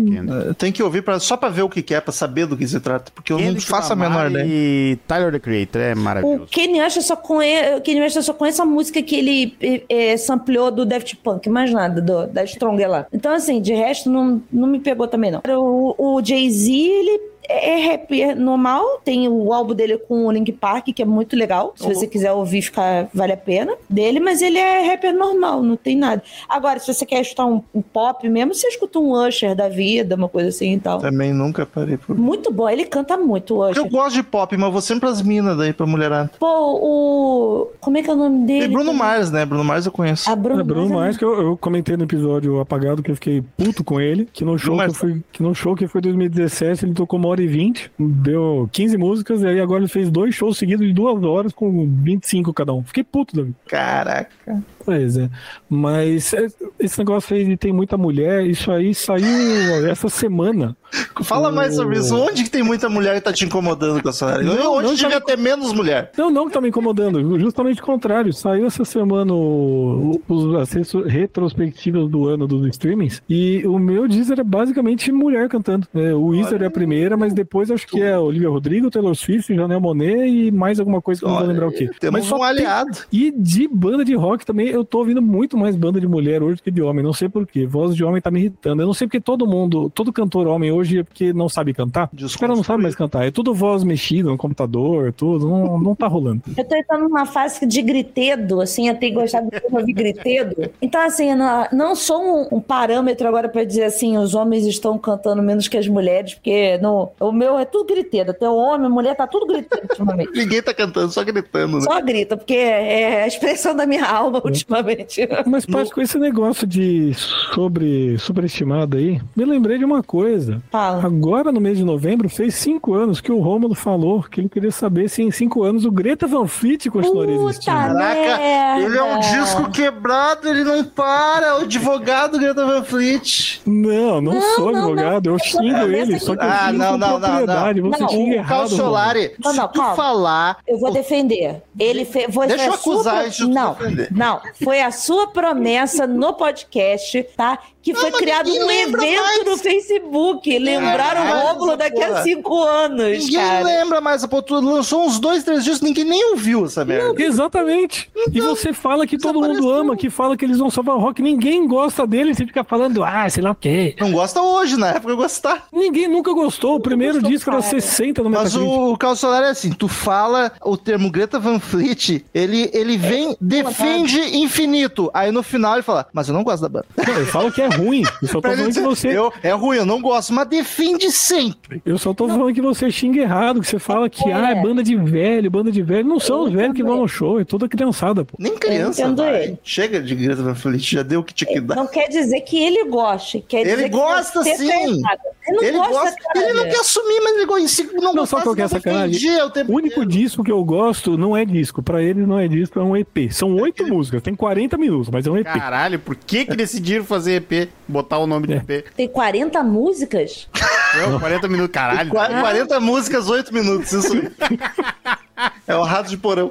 [SPEAKER 1] Eh, Tem que ouvir pra, só pra ver o que que é, pra saber do que se trata. Porque eu não
[SPEAKER 3] Kendrick
[SPEAKER 1] faço a
[SPEAKER 3] Lamar
[SPEAKER 1] menor ideia.
[SPEAKER 3] E Tyler, the Creator, é
[SPEAKER 2] O
[SPEAKER 3] maravilhoso.
[SPEAKER 2] Kanye West eu só conheço, o Kanye West eu só conheço a música que ele é, é, sampleou do Daft Punk, mais nada, do, da Stronger lá. Então, assim, de resto, não, não me pegou também, não. O, o Jay-Z, ele é rapper normal, tem o álbum dele com o Link Park, que é muito legal. Se você quiser ouvir, fica, vale a pena dele, mas ele é rapper normal, não tem nada. Agora, se você quer escutar um, um pop mesmo, você escuta um Usher da vida, uma coisa assim e tal.
[SPEAKER 1] Também nunca parei por.
[SPEAKER 2] Muito bom, ele canta muito, Usher.
[SPEAKER 1] eu gosto de pop, mas vou sempre pras minas daí, pra mulherada.
[SPEAKER 2] Pô, o. Como é que é o nome dele?
[SPEAKER 1] E Bruno Mars, né? Bruno Mars eu conheço.
[SPEAKER 2] A Bruno,
[SPEAKER 4] É, Bruno
[SPEAKER 2] Mars.
[SPEAKER 4] Mars, que eu, eu comentei no episódio apagado que eu fiquei puto com ele, que no show que,
[SPEAKER 1] Mars.
[SPEAKER 4] eu fui, que no show que foi 2017 ele tocou uma hora e vinte, deu 15 músicas, e aí agora ele fez dois shows seguidos de duas horas com 25 cada um. Fiquei puto, Davi.
[SPEAKER 1] Caraca.
[SPEAKER 4] Pois é. Mas é, esse negócio aí de tem muita mulher, isso aí saiu essa semana.
[SPEAKER 1] Fala mais sobre isso. Onde que tem muita mulher que tá te incomodando com a sua área?
[SPEAKER 4] Não,
[SPEAKER 1] Onde
[SPEAKER 4] não
[SPEAKER 1] devia
[SPEAKER 4] tá-
[SPEAKER 1] ter menos mulher?
[SPEAKER 4] Não, não que tá me incomodando, justamente o contrário. Saiu essa semana o- os, retro- retrospectivas do ano dos streamings e o meu Deezer é basicamente mulher cantando. É, o Weezer é a primeira, mas depois acho que é Olivia Rodrigo, Taylor Swift, Janelle Monet e mais alguma coisa que eu não vou
[SPEAKER 1] Olha,
[SPEAKER 4] lembrar o quê.
[SPEAKER 1] Temos
[SPEAKER 4] Mas só
[SPEAKER 1] um
[SPEAKER 4] tem-
[SPEAKER 1] aliado.
[SPEAKER 4] E de banda de rock também, eu tô ouvindo muito mais banda de mulher hoje que de homem. Não sei porquê. Voz de homem tá me irritando. Eu não sei porque todo mundo, todo cantor homem hoje é porque não sabe cantar. Os caras não sabem mais cantar. É tudo voz mexida no computador, tudo. Não, não tá rolando. [laughs]
[SPEAKER 2] Eu tô entrando numa fase de gritedo, assim, eu tenho gostado de ouvir gritedo. Então, assim, não, não sou um, um parâmetro agora pra dizer assim, os homens estão cantando menos que as mulheres, porque no, o meu é tudo gritedo. Até o homem, a mulher, tá tudo gritando ultimamente. [laughs]
[SPEAKER 1] Ninguém tá cantando, só gritando, né?
[SPEAKER 2] Só grita, porque é a expressão da minha alma ultimamente. [laughs]
[SPEAKER 4] Mas, Paty, com esse negócio de sobre superestimado aí, me lembrei de uma coisa.
[SPEAKER 2] Fala.
[SPEAKER 4] Agora, no mês de novembro, fez cinco anos que o Rômulo falou que ele queria saber se em cinco anos o Greta Van Fleet continuaria
[SPEAKER 2] Puta
[SPEAKER 4] existindo.
[SPEAKER 1] Caraca,
[SPEAKER 2] merda.
[SPEAKER 1] ele é um disco quebrado, ele não para. O advogado Greta Van Fleet.
[SPEAKER 4] Não, não,
[SPEAKER 2] Não,
[SPEAKER 4] sou
[SPEAKER 2] não,
[SPEAKER 4] advogado, eu
[SPEAKER 2] não.
[SPEAKER 4] xingo
[SPEAKER 2] Essa
[SPEAKER 4] ele, só que eu
[SPEAKER 1] Ah,
[SPEAKER 4] xingo
[SPEAKER 1] não, não, não,
[SPEAKER 4] propriedade,
[SPEAKER 2] não.
[SPEAKER 4] você
[SPEAKER 2] Não,
[SPEAKER 4] xinga errado.
[SPEAKER 1] Carl Solari,
[SPEAKER 2] Não, não, calma.
[SPEAKER 1] falar...
[SPEAKER 2] Eu vou defender. Ele fez.
[SPEAKER 1] Deixa eu
[SPEAKER 2] a sua
[SPEAKER 1] acusar antes de tu
[SPEAKER 2] Não,
[SPEAKER 1] defender.
[SPEAKER 2] não. Foi a sua promessa no podcast, tá? Que foi
[SPEAKER 1] mas
[SPEAKER 2] criado um evento
[SPEAKER 1] mais.
[SPEAKER 2] no Facebook. Lembraram
[SPEAKER 1] lembra
[SPEAKER 2] o Rômulo daqui a
[SPEAKER 1] porra.
[SPEAKER 2] cinco anos,
[SPEAKER 1] Ninguém
[SPEAKER 2] cara.
[SPEAKER 1] lembra mais, a tu lançou uns dois, três dias, ninguém nem ouviu essa merda.
[SPEAKER 4] Exatamente. E você fala que todo mundo ama, que fala que eles vão salvar o rock. Ninguém gosta dele, você fica falando, ah, sei lá o quê.
[SPEAKER 1] Não gosta hoje, na época eu gostar.
[SPEAKER 4] Ninguém nunca gostou. O primeiro
[SPEAKER 2] gostou,
[SPEAKER 4] disco era
[SPEAKER 2] cara.
[SPEAKER 4] 60 no
[SPEAKER 1] Mas
[SPEAKER 4] Metacritic.
[SPEAKER 1] o Carl Solari é assim, tu fala o termo Greta Van Fleet, ele, ele vem, defende infinito. Aí no final ele fala, mas eu não gosto da banda.
[SPEAKER 4] Não, eu falo que é ruim. [laughs] Eu só tô
[SPEAKER 1] Pra ele
[SPEAKER 4] falando que você.
[SPEAKER 1] eu, é ruim, eu não gosto, mas defende sempre.
[SPEAKER 4] Eu só tô falando que você xinga errado, que você fala que ah, é banda de velho, banda de velho. Não são os velhos que vão no show, é toda criançada, pô.
[SPEAKER 1] Nem criança
[SPEAKER 2] ele.
[SPEAKER 1] Chega de Greta Van Fleet, já deu o que tinha que dar.
[SPEAKER 2] Não quer dizer que ele goste. Quer
[SPEAKER 1] Ele
[SPEAKER 2] dizer que
[SPEAKER 1] gosta,
[SPEAKER 2] você tá
[SPEAKER 1] sim.
[SPEAKER 2] Ele não
[SPEAKER 1] Ele
[SPEAKER 2] gosta,
[SPEAKER 1] gosta, ele não quer assumir, mas ele gosta. Não,
[SPEAKER 4] Não,
[SPEAKER 1] gosta,
[SPEAKER 4] só qual que é sacanagem?
[SPEAKER 1] o
[SPEAKER 4] único
[SPEAKER 1] inteiro.
[SPEAKER 4] disco que eu gosto não é disco. Pra eles não é disco, é um EP. São oito músicas, tem 40 minutos, mas é um EP.
[SPEAKER 3] Caralho, por que que decidiram fazer EP? Botar o nome de
[SPEAKER 4] É.
[SPEAKER 3] EP?
[SPEAKER 2] Tem 40 músicas?
[SPEAKER 3] Não, 40 minutos, caralho.
[SPEAKER 1] Qua- 40 músicas, 8 minutos, isso. [laughs] É o rato de porão.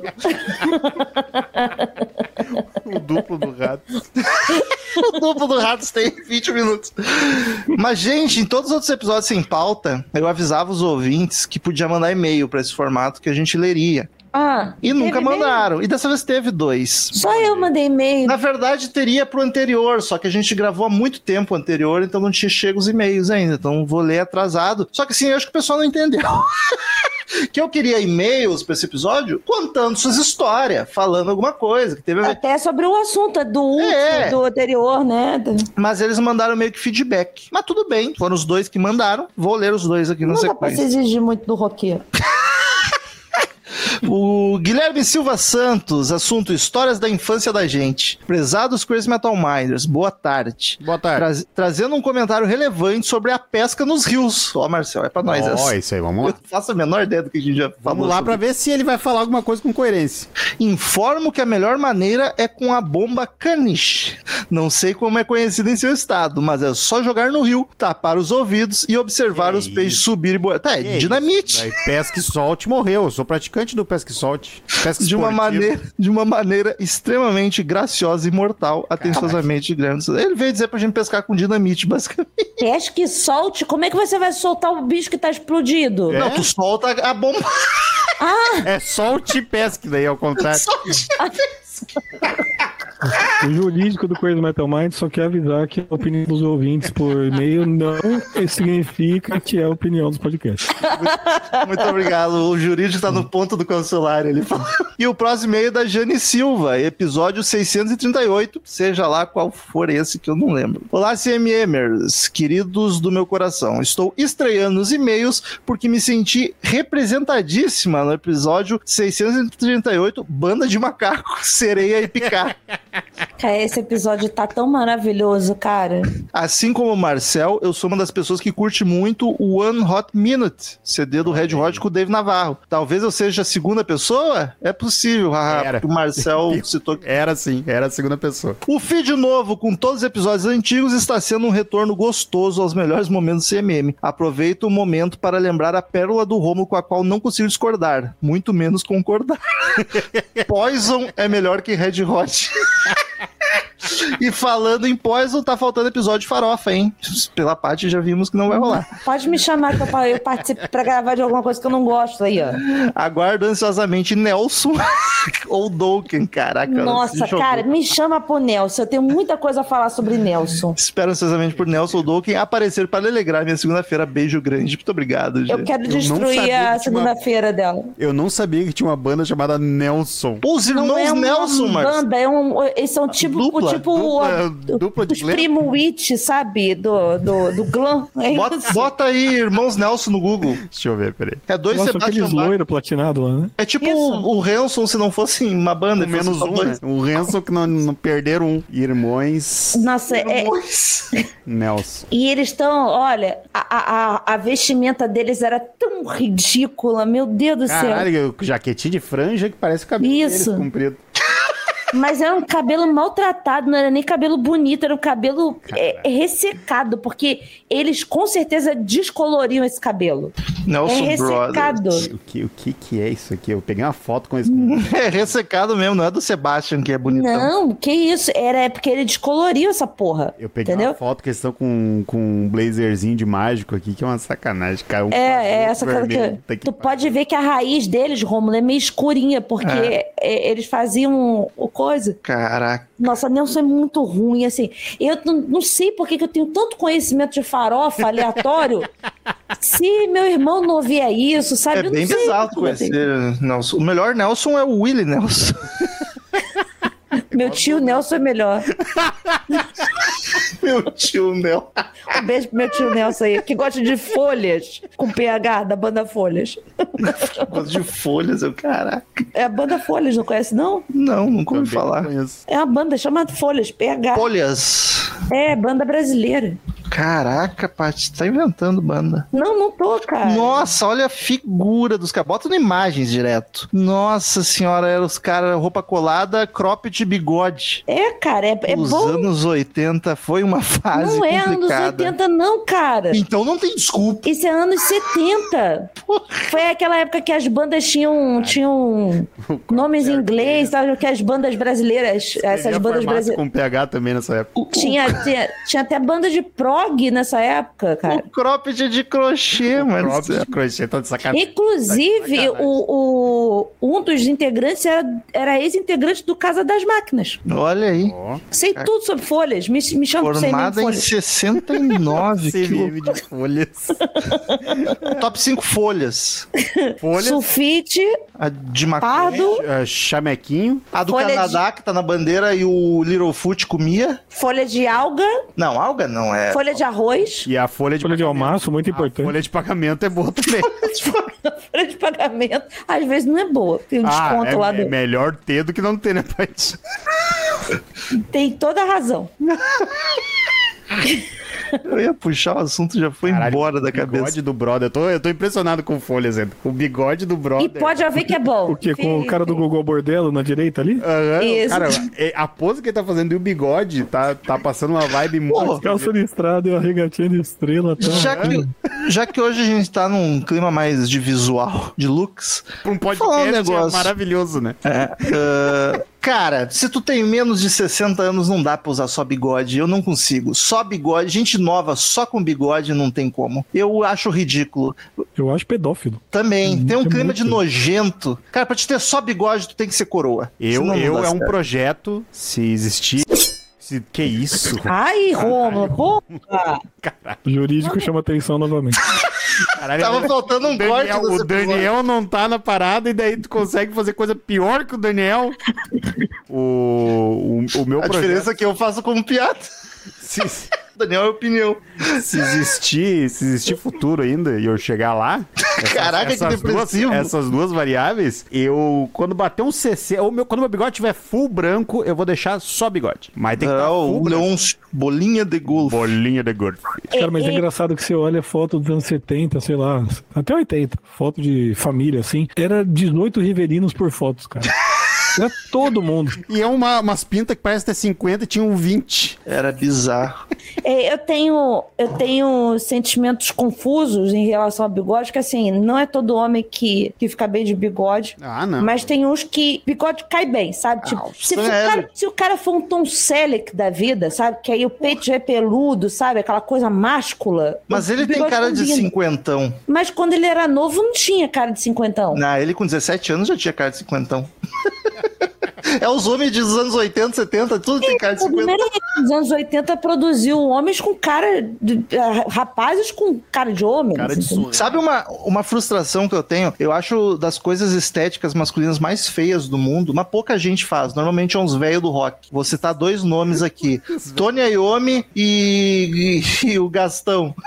[SPEAKER 3] O duplo do rato. [laughs]
[SPEAKER 1] O duplo do Ratos tem 20 minutos. Mas, gente, em todos os outros episódios sem pauta, eu avisava os ouvintes que podia mandar e-mail pra esse formato que a gente leria.
[SPEAKER 2] Ah,
[SPEAKER 1] E nunca mandaram. E dessa vez teve dois.
[SPEAKER 2] Só eu mandei e-mail.
[SPEAKER 1] Na verdade, teria pro anterior, só que a gente gravou há muito tempo anterior, então não tinha chego os e-mails ainda. Então vou ler atrasado. Só que assim, eu acho que o pessoal não entendeu. [laughs] que eu queria e-mails pra esse episódio contando suas histórias, falando alguma coisa que teve a ver.
[SPEAKER 2] Até sobre o assunto do último,
[SPEAKER 1] É.
[SPEAKER 2] do anterior, né?
[SPEAKER 1] Mas eles mandaram meio que feedback. Mas tudo bem, foram os dois que mandaram. Vou ler os dois aqui na
[SPEAKER 2] Não dá pra se
[SPEAKER 1] sequência.
[SPEAKER 2] exigir muito do roqueiro. [laughs]
[SPEAKER 1] O Guilherme Silva Santos, assunto Histórias da Infância da Gente. Prezados Crazy Metal Minders, boa tarde.
[SPEAKER 3] Boa tarde.
[SPEAKER 1] Traz- trazendo um comentário relevante sobre a pesca nos rios. Ó, Marcel, é pra nós
[SPEAKER 3] Ó,
[SPEAKER 1] essa.
[SPEAKER 3] isso aí, vamos
[SPEAKER 1] Eu
[SPEAKER 3] lá.
[SPEAKER 1] faço a menor ideia do que a gente já falou.
[SPEAKER 3] Vamos lá
[SPEAKER 1] sobre
[SPEAKER 3] pra ver se ele vai falar alguma coisa com coerência.
[SPEAKER 1] Informo que a melhor maneira é com a bomba caniche. Não sei como é conhecida em seu estado, mas é só jogar no rio, tapar os ouvidos e observar
[SPEAKER 3] Que
[SPEAKER 1] os peixes subir e boiar. Tá, é
[SPEAKER 3] Que
[SPEAKER 1] dinamite.
[SPEAKER 3] Aí, pesca e solte morreu. Eu sou praticante do pesca e solte. Pesca
[SPEAKER 1] De uma, maneira, de uma maneira extremamente graciosa e mortal, atenciosamente, Guilherme. Ele veio dizer pra gente pescar com dinamite, basicamente.
[SPEAKER 2] Pesca e solte. Como é que você vai soltar o bicho que tá explodido?
[SPEAKER 3] É?
[SPEAKER 1] Não, tu solta a bomba.
[SPEAKER 3] É solte e pesca, daí ao contrário. [laughs]
[SPEAKER 4] O jurídico do Crazy Metal Mind só quer avisar que a opinião dos ouvintes por e-mail não significa que é a opinião dos podcasts.
[SPEAKER 1] Muito obrigado. O jurídico tá no ponto do consulário, ele falou. E o próximo e-mail é da Jane Silva, episódio 638, seja lá qual for esse que eu não lembro. Olá, CMMers, queridos do meu coração. Estou estreando os e-mails porque me senti representadíssima no episódio 638, Banda de Macaco, Sereia e Picar.
[SPEAKER 2] Cara, esse episódio tá tão maravilhoso, cara.
[SPEAKER 1] Assim como o Marcel, eu sou uma das pessoas que curte muito o One Hot Minute, CD do Red Hot com o Dave Navarro. Talvez eu seja a segunda pessoa? É possível, haha,
[SPEAKER 3] Era.
[SPEAKER 1] o Marcel [laughs] citou.
[SPEAKER 3] Era sim, era a segunda pessoa.
[SPEAKER 1] O feed novo, com todos os episódios antigos, está sendo um retorno gostoso aos melhores momentos do CMM. Aproveito o momento para lembrar a pérola do Romulo com a qual não consigo discordar, muito menos concordar. [laughs] Poison é melhor que Red Hot. [laughs] E falando em Poison, tá faltando episódio de farofa, hein? Pela parte já vimos que não vai rolar.
[SPEAKER 2] Pode me chamar que eu, pa- eu participo pra gravar de alguma coisa que eu não gosto aí, ó.
[SPEAKER 1] Aguardo ansiosamente Nelson [laughs] ou Dolken, caraca.
[SPEAKER 2] Nossa, cara, me chama pro Nelson. Eu tenho muita coisa a falar sobre Nelson.
[SPEAKER 1] Espero ansiosamente por Nelson ou Dolken aparecer para alegrar minha segunda-feira. Beijo grande. Muito obrigado, gente.
[SPEAKER 2] Eu quero destruir
[SPEAKER 3] que
[SPEAKER 2] a segunda-feira dela.
[SPEAKER 3] Eu não sabia que tinha uma banda chamada Nelson.
[SPEAKER 1] Pô, os irmãos
[SPEAKER 2] Não é uma
[SPEAKER 1] Nelson, Marcos.
[SPEAKER 2] banda, é um, eles são tipo,
[SPEAKER 1] Dupla,
[SPEAKER 2] tipo
[SPEAKER 3] dupla-
[SPEAKER 2] o-
[SPEAKER 3] dupla de
[SPEAKER 2] os
[SPEAKER 3] glam.
[SPEAKER 2] primo Witch, sabe? Do, do, do glam. É
[SPEAKER 1] Bota, bota aí Irmãos Nelson no Google.
[SPEAKER 3] Deixa eu ver, peraí.
[SPEAKER 1] É dois
[SPEAKER 4] Nossa,
[SPEAKER 1] Sebastian
[SPEAKER 4] aqueles
[SPEAKER 1] Bach.
[SPEAKER 4] loiros platinados lá, né?
[SPEAKER 1] É tipo o, o Hanson se não fosse uma banda.
[SPEAKER 3] Menos um, né? O Hanson que não, não perderam um. Irmões
[SPEAKER 2] Nossa, é,
[SPEAKER 1] Dois. [laughs]
[SPEAKER 3] Nelson.
[SPEAKER 2] E eles estão, olha, a, a, a- a vestimenta deles era tão ridícula, meu Deus do céu.
[SPEAKER 3] Caralho, jaquetinho de franja que parece o cabelo
[SPEAKER 2] Isso.
[SPEAKER 3] deles comprido.
[SPEAKER 2] Mas era um cabelo maltratado, não era nem cabelo bonito, era um cabelo é, ressecado, porque eles com certeza descoloriam esse cabelo. É
[SPEAKER 1] Nelson
[SPEAKER 2] ressecado.
[SPEAKER 1] Brothers.
[SPEAKER 3] O que, o que que é isso aqui? Eu peguei uma foto com [laughs] esse...
[SPEAKER 1] É ressecado mesmo, não é do Sebastian que é bonitão.
[SPEAKER 2] Não, que isso? Era é porque ele descoloriu essa porra.
[SPEAKER 3] Eu peguei
[SPEAKER 2] entendeu?
[SPEAKER 3] uma foto que eles estão com, com um blazerzinho de mágico aqui, que é uma sacanagem, cara. Um
[SPEAKER 2] É, é essa coisa que.
[SPEAKER 3] Que
[SPEAKER 2] Tu pode ver que a raiz deles, Romulo, é meio escurinha, porque
[SPEAKER 1] É.
[SPEAKER 2] é, eles faziam o coisa.
[SPEAKER 1] Caraca.
[SPEAKER 2] Nossa, Nelson é muito ruim, assim. Eu não, não sei por que que eu tenho tanto conhecimento de farofa aleatório. [laughs] se meu irmão não ouvia isso, sabe?
[SPEAKER 1] É
[SPEAKER 2] Eu não
[SPEAKER 1] bem
[SPEAKER 2] tenho.
[SPEAKER 1] conhecer Nelson. O melhor Nelson é o Willie Nelson. [laughs]
[SPEAKER 2] Meu tio Nelson é melhor. [laughs]
[SPEAKER 1] Meu tio Nelson.
[SPEAKER 2] Um beijo pro meu tio Nelson aí, que gosta de folhas, com PH da banda Folhas. [laughs]
[SPEAKER 1] Gosto de folhas, eu, caraca.
[SPEAKER 2] É a banda Folhas, não conhece, não?
[SPEAKER 1] Não, nunca ouvi
[SPEAKER 3] não
[SPEAKER 1] falar.
[SPEAKER 3] conheço.
[SPEAKER 2] É uma banda chamada Folhas, PH.
[SPEAKER 1] Folhas.
[SPEAKER 2] É, banda brasileira.
[SPEAKER 1] Caraca, Paty, tá inventando banda.
[SPEAKER 2] Não, não tô, cara.
[SPEAKER 1] Nossa, olha a figura dos caras. Bota no imagens direto. Nossa senhora, eram os caras, roupa colada, cropped de bigode.
[SPEAKER 2] É, cara, é, é
[SPEAKER 1] Os
[SPEAKER 2] bom.
[SPEAKER 1] anos 80 foi uma fase
[SPEAKER 2] Não é anos
[SPEAKER 1] complicada.
[SPEAKER 2] 80, não, cara.
[SPEAKER 1] Então não tem desculpa.
[SPEAKER 2] Isso é anos 70. Foi aquela época que as bandas tinham, tinham [laughs] nomes em inglês, sabe? Que as bandas brasileiras, essas bandas brasileiras.
[SPEAKER 3] com PH também nessa época.
[SPEAKER 2] Tinha, [laughs] tinha, tinha até banda de prog nessa época, cara.
[SPEAKER 1] O cropped de crochê, mano.
[SPEAKER 3] Próprio de crochê, tá de sacanagem.
[SPEAKER 2] Inclusive,
[SPEAKER 3] Sacanagem.
[SPEAKER 2] o, o- um dos integrantes era, era ex-integrante do Casa das Máquinas.
[SPEAKER 1] Olha aí.
[SPEAKER 2] Sei tudo sobre folhas. Me, me CMM
[SPEAKER 1] Formada em
[SPEAKER 2] Folhas.
[SPEAKER 1] 69. [laughs] que
[SPEAKER 3] CVM de folhas. [laughs]
[SPEAKER 1] Top 5 folhas.
[SPEAKER 3] Folhas,
[SPEAKER 2] Sulfite,
[SPEAKER 1] A de maconha.
[SPEAKER 2] pardo,
[SPEAKER 3] eh, chamequinho.
[SPEAKER 1] A do
[SPEAKER 2] Folha de-
[SPEAKER 1] Canadá, que tá na bandeira e o Littlefoot comia.
[SPEAKER 2] folha de alga,
[SPEAKER 1] Não, alga não é.
[SPEAKER 2] Folha de arroz,
[SPEAKER 3] E a folha de
[SPEAKER 4] Folha de
[SPEAKER 3] pagamento.
[SPEAKER 4] almaço, muito
[SPEAKER 3] A
[SPEAKER 4] importante.
[SPEAKER 3] folha de pagamento é boa também. [laughs]
[SPEAKER 2] folha de pagamento. Às vezes não é boa. Tem um
[SPEAKER 3] ah,
[SPEAKER 2] desconto
[SPEAKER 3] é,
[SPEAKER 2] lá
[SPEAKER 3] é
[SPEAKER 2] do.
[SPEAKER 3] melhor ter do que não ter, né, Paty?
[SPEAKER 2] Tem toda a razão. [laughs] [laughs]
[SPEAKER 1] Eu ia puxar o assunto, já foi
[SPEAKER 3] Caralho,
[SPEAKER 1] embora da
[SPEAKER 3] o bigode
[SPEAKER 1] cabeça.
[SPEAKER 3] do brother. Eu tô, eu tô impressionado com folhas, Zé. O bigode do brother.
[SPEAKER 2] E pode haver que é bom. [laughs]
[SPEAKER 4] O quê? Com o cara do Google Bordelo na direita ali?
[SPEAKER 3] Aham,
[SPEAKER 2] Isso.
[SPEAKER 3] Cara, é- a pose que ele tá fazendo e o bigode tá, tá passando uma vibe muito.
[SPEAKER 4] Calça listrada e uma regatinha de estrela. Tá?
[SPEAKER 1] Já que, já que hoje a gente tá num clima mais de visual, de looks,
[SPEAKER 3] Pra um
[SPEAKER 1] Falar um
[SPEAKER 3] podcast é
[SPEAKER 1] negócio.
[SPEAKER 3] maravilhoso, né?
[SPEAKER 1] É, ah, cara, se tu tem menos de 60 anos, não dá pra usar só bigode. Eu não consigo. Só bigode, gente nova só com bigode não tem como. Eu acho ridículo.
[SPEAKER 4] Eu acho pedófilo.
[SPEAKER 1] Também, tem um clima
[SPEAKER 4] muito.
[SPEAKER 1] de nojento. Cara, pra te ter só bigode, tu tem que ser coroa.
[SPEAKER 3] Eu, eu é um projeto, se existir. Se, que isso?
[SPEAKER 2] Ai, Roma, porra! [laughs]
[SPEAKER 4] O jurídico chama atenção novamente. [laughs]
[SPEAKER 3] Caralho,
[SPEAKER 1] Tava faltando um corte
[SPEAKER 3] Daniel,
[SPEAKER 1] desse
[SPEAKER 3] O Daniel não tá na parada e daí tu consegue fazer coisa pior que o Daniel. O, o, o meu
[SPEAKER 1] A
[SPEAKER 3] projeto.
[SPEAKER 1] diferença é que eu faço como piada.
[SPEAKER 3] Se,
[SPEAKER 1] Daniel é opinião.
[SPEAKER 3] se existir, se existir futuro ainda e eu chegar lá. essas-
[SPEAKER 1] Caraca, que
[SPEAKER 3] essas duas,
[SPEAKER 1] depressivo.
[SPEAKER 3] essas duas variáveis, eu. Quando bater um CC, ou meu, quando meu bigode tiver full branco, eu vou deixar só bigode. Mas tem que estar
[SPEAKER 1] Ah,
[SPEAKER 3] full branco.
[SPEAKER 1] Bolinha de golfe.
[SPEAKER 3] Bolinha de gordo.
[SPEAKER 4] Cara, mas é
[SPEAKER 2] É, é-
[SPEAKER 4] engraçado que você olha foto dos anos 70, sei lá, até 80, foto de família, assim. Era 18 riverinos por fotos, cara. [laughs] Era todo mundo.
[SPEAKER 3] E é uma, umas pintas que parece ter 50 e tinha um 20.
[SPEAKER 1] Era bizarro.
[SPEAKER 2] É, eu tenho eu tenho sentimentos confusos em relação ao bigode, que assim, não é todo homem que, que fica bem de bigode.
[SPEAKER 3] Ah, não.
[SPEAKER 2] Mas tem uns que bigode cai bem, sabe? Tipo, se, for-
[SPEAKER 1] sério.
[SPEAKER 2] cara, se o cara for um Tom Selleck da vida, sabe? Que aí o peito já é peludo, sabe? Aquela coisa máscula.
[SPEAKER 1] Mas
[SPEAKER 2] o
[SPEAKER 1] ele tem cara de
[SPEAKER 2] combina.
[SPEAKER 1] cinquentão.
[SPEAKER 2] Mas quando ele era novo, não tinha cara de cinquentão.
[SPEAKER 1] Não, ele com 17 anos já tinha cara de cinquentão. [laughs] é os homens dos anos 80, 70, tudo tem cara de
[SPEAKER 2] O
[SPEAKER 1] 50.
[SPEAKER 2] primeiro nos anos 80 produziu homens com cara de. ah, rapazes com cara de homem.
[SPEAKER 3] Cara de sonho.
[SPEAKER 1] Sabe uma, uma frustração que eu tenho? Eu acho das coisas estéticas masculinas mais feias do mundo, mas pouca gente faz. Normalmente é uns velhos do rock. Vou citar dois nomes aqui: [laughs] Tony Iommi e, e, e o Gastão. [laughs]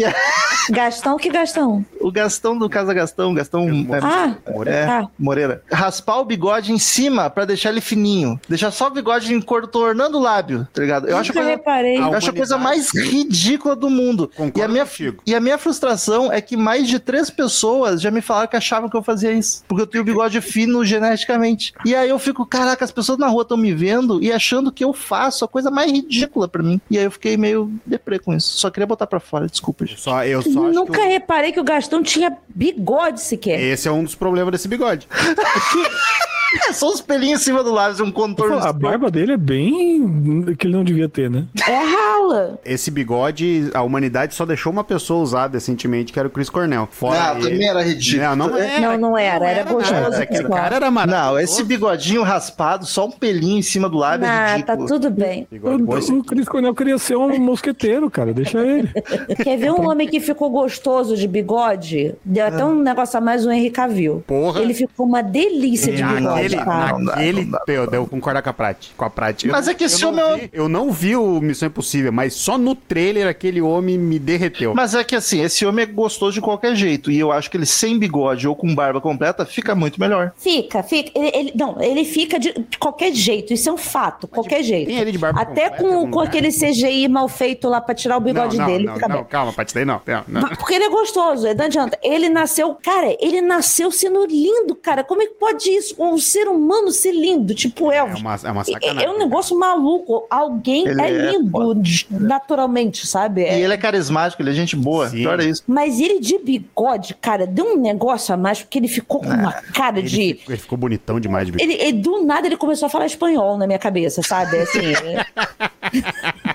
[SPEAKER 1] É
[SPEAKER 2] Gastão, que Gastão?
[SPEAKER 1] o Gastão do Casa Gastão, Gastão é,
[SPEAKER 2] Ah,
[SPEAKER 1] é,
[SPEAKER 2] tá.
[SPEAKER 1] Moreira. Raspar o bigode em cima pra deixar ele fininho. Deixar só o bigode contornando o lábio, tá ligado? Eu acho coisa,
[SPEAKER 2] reparei.
[SPEAKER 1] Eu acho a coisa mais ridícula do mundo.
[SPEAKER 3] Concordo
[SPEAKER 1] e a, minha,
[SPEAKER 3] contigo.
[SPEAKER 1] e a minha frustração é que mais de três pessoas já me falaram que achavam que eu fazia isso. Porque eu tenho bigode [laughs] fino geneticamente. E aí eu fico, caraca, as pessoas na rua estão me vendo e achando que eu faço a coisa mais ridícula pra mim. E aí eu fiquei meio deprê com isso. Só queria botar pra fora, desculpa, gente.
[SPEAKER 3] Só, eu só acho
[SPEAKER 2] Nunca
[SPEAKER 3] que o-
[SPEAKER 2] reparei que o Gastão tinha bigode sequer.
[SPEAKER 3] esse é um dos problemas desse bigode. [laughs]
[SPEAKER 1] É só os pelinhos em cima do lábio, um contorno.
[SPEAKER 4] A barba dele é bem. que ele não devia ter, né?
[SPEAKER 2] É rala.
[SPEAKER 3] Esse bigode, a humanidade só deixou uma pessoa usar recentemente, que era o Chris Cornell. Fora
[SPEAKER 1] Ah,
[SPEAKER 3] ele-
[SPEAKER 1] também era ridículo.
[SPEAKER 3] Não, não era.
[SPEAKER 2] Não, não era, era gostoso, pessoal.
[SPEAKER 3] cara era maravilhoso.
[SPEAKER 1] Não, esse bigodinho raspado, só um pelinho em cima do lábio é
[SPEAKER 2] Ah, tá
[SPEAKER 1] ridículo.
[SPEAKER 2] tudo bem.
[SPEAKER 4] O, o Chris Cornell queria ser um mosqueteiro, cara. Deixa ele. [laughs]
[SPEAKER 2] Quer ver um homem que ficou gostoso de bigode? Deu até um negócio a mais o Henry Cavill.
[SPEAKER 3] Porra.
[SPEAKER 2] Ele ficou uma delícia de bigode,
[SPEAKER 3] Naquele,
[SPEAKER 2] cara.
[SPEAKER 1] não dá,
[SPEAKER 3] naquele,
[SPEAKER 1] não dá.
[SPEAKER 3] eu devo concordar com a Prati, com a Prati. Eu
[SPEAKER 1] Mas
[SPEAKER 3] não-
[SPEAKER 1] é que esse
[SPEAKER 3] eu não
[SPEAKER 1] homem é-
[SPEAKER 3] vi- Eu não vi o Missão Impossível, mas só no trailer aquele homem me derreteu.
[SPEAKER 1] Mas é que assim, esse homem é gostoso de qualquer jeito. E eu acho que ele sem bigode ou com barba completa fica muito melhor.
[SPEAKER 2] Fica, fica. Ele, ele- não, ele fica de, de qualquer jeito. Isso é um fato, qualquer jeito.
[SPEAKER 3] tem ele de barba
[SPEAKER 2] Até
[SPEAKER 3] completa
[SPEAKER 2] com, com aquele CGI mal feito lá pra tirar o bigode
[SPEAKER 3] não,
[SPEAKER 2] dele.
[SPEAKER 3] não,
[SPEAKER 2] fica
[SPEAKER 3] não, calma, Prati, daí não. não.
[SPEAKER 2] Mas Porque ele é gostoso, não adianta. Ele nasceu, cara, ele nasceu sendo lindo, cara. Como é que pode isso? Um ser humano ser lindo, tipo
[SPEAKER 3] É
[SPEAKER 2] Elvis.
[SPEAKER 3] uma, é uma
[SPEAKER 2] É-
[SPEAKER 3] sacanagem.
[SPEAKER 2] É um negócio maluco. Alguém
[SPEAKER 1] Ele
[SPEAKER 2] é
[SPEAKER 1] é
[SPEAKER 2] lindo de- naturalmente, sabe? É-
[SPEAKER 1] E ele é carismático, ele é gente boa.
[SPEAKER 3] Sim.
[SPEAKER 1] Pior é isso.
[SPEAKER 2] Mas ele de bigode, cara, deu um negócio a mais, porque ele ficou com uma cara
[SPEAKER 3] Ele,
[SPEAKER 2] de.
[SPEAKER 3] ficou, ele ficou bonitão demais de
[SPEAKER 2] Ele, ele- do nada ele começou a falar espanhol na minha cabeça, sabe? Assim. [laughs]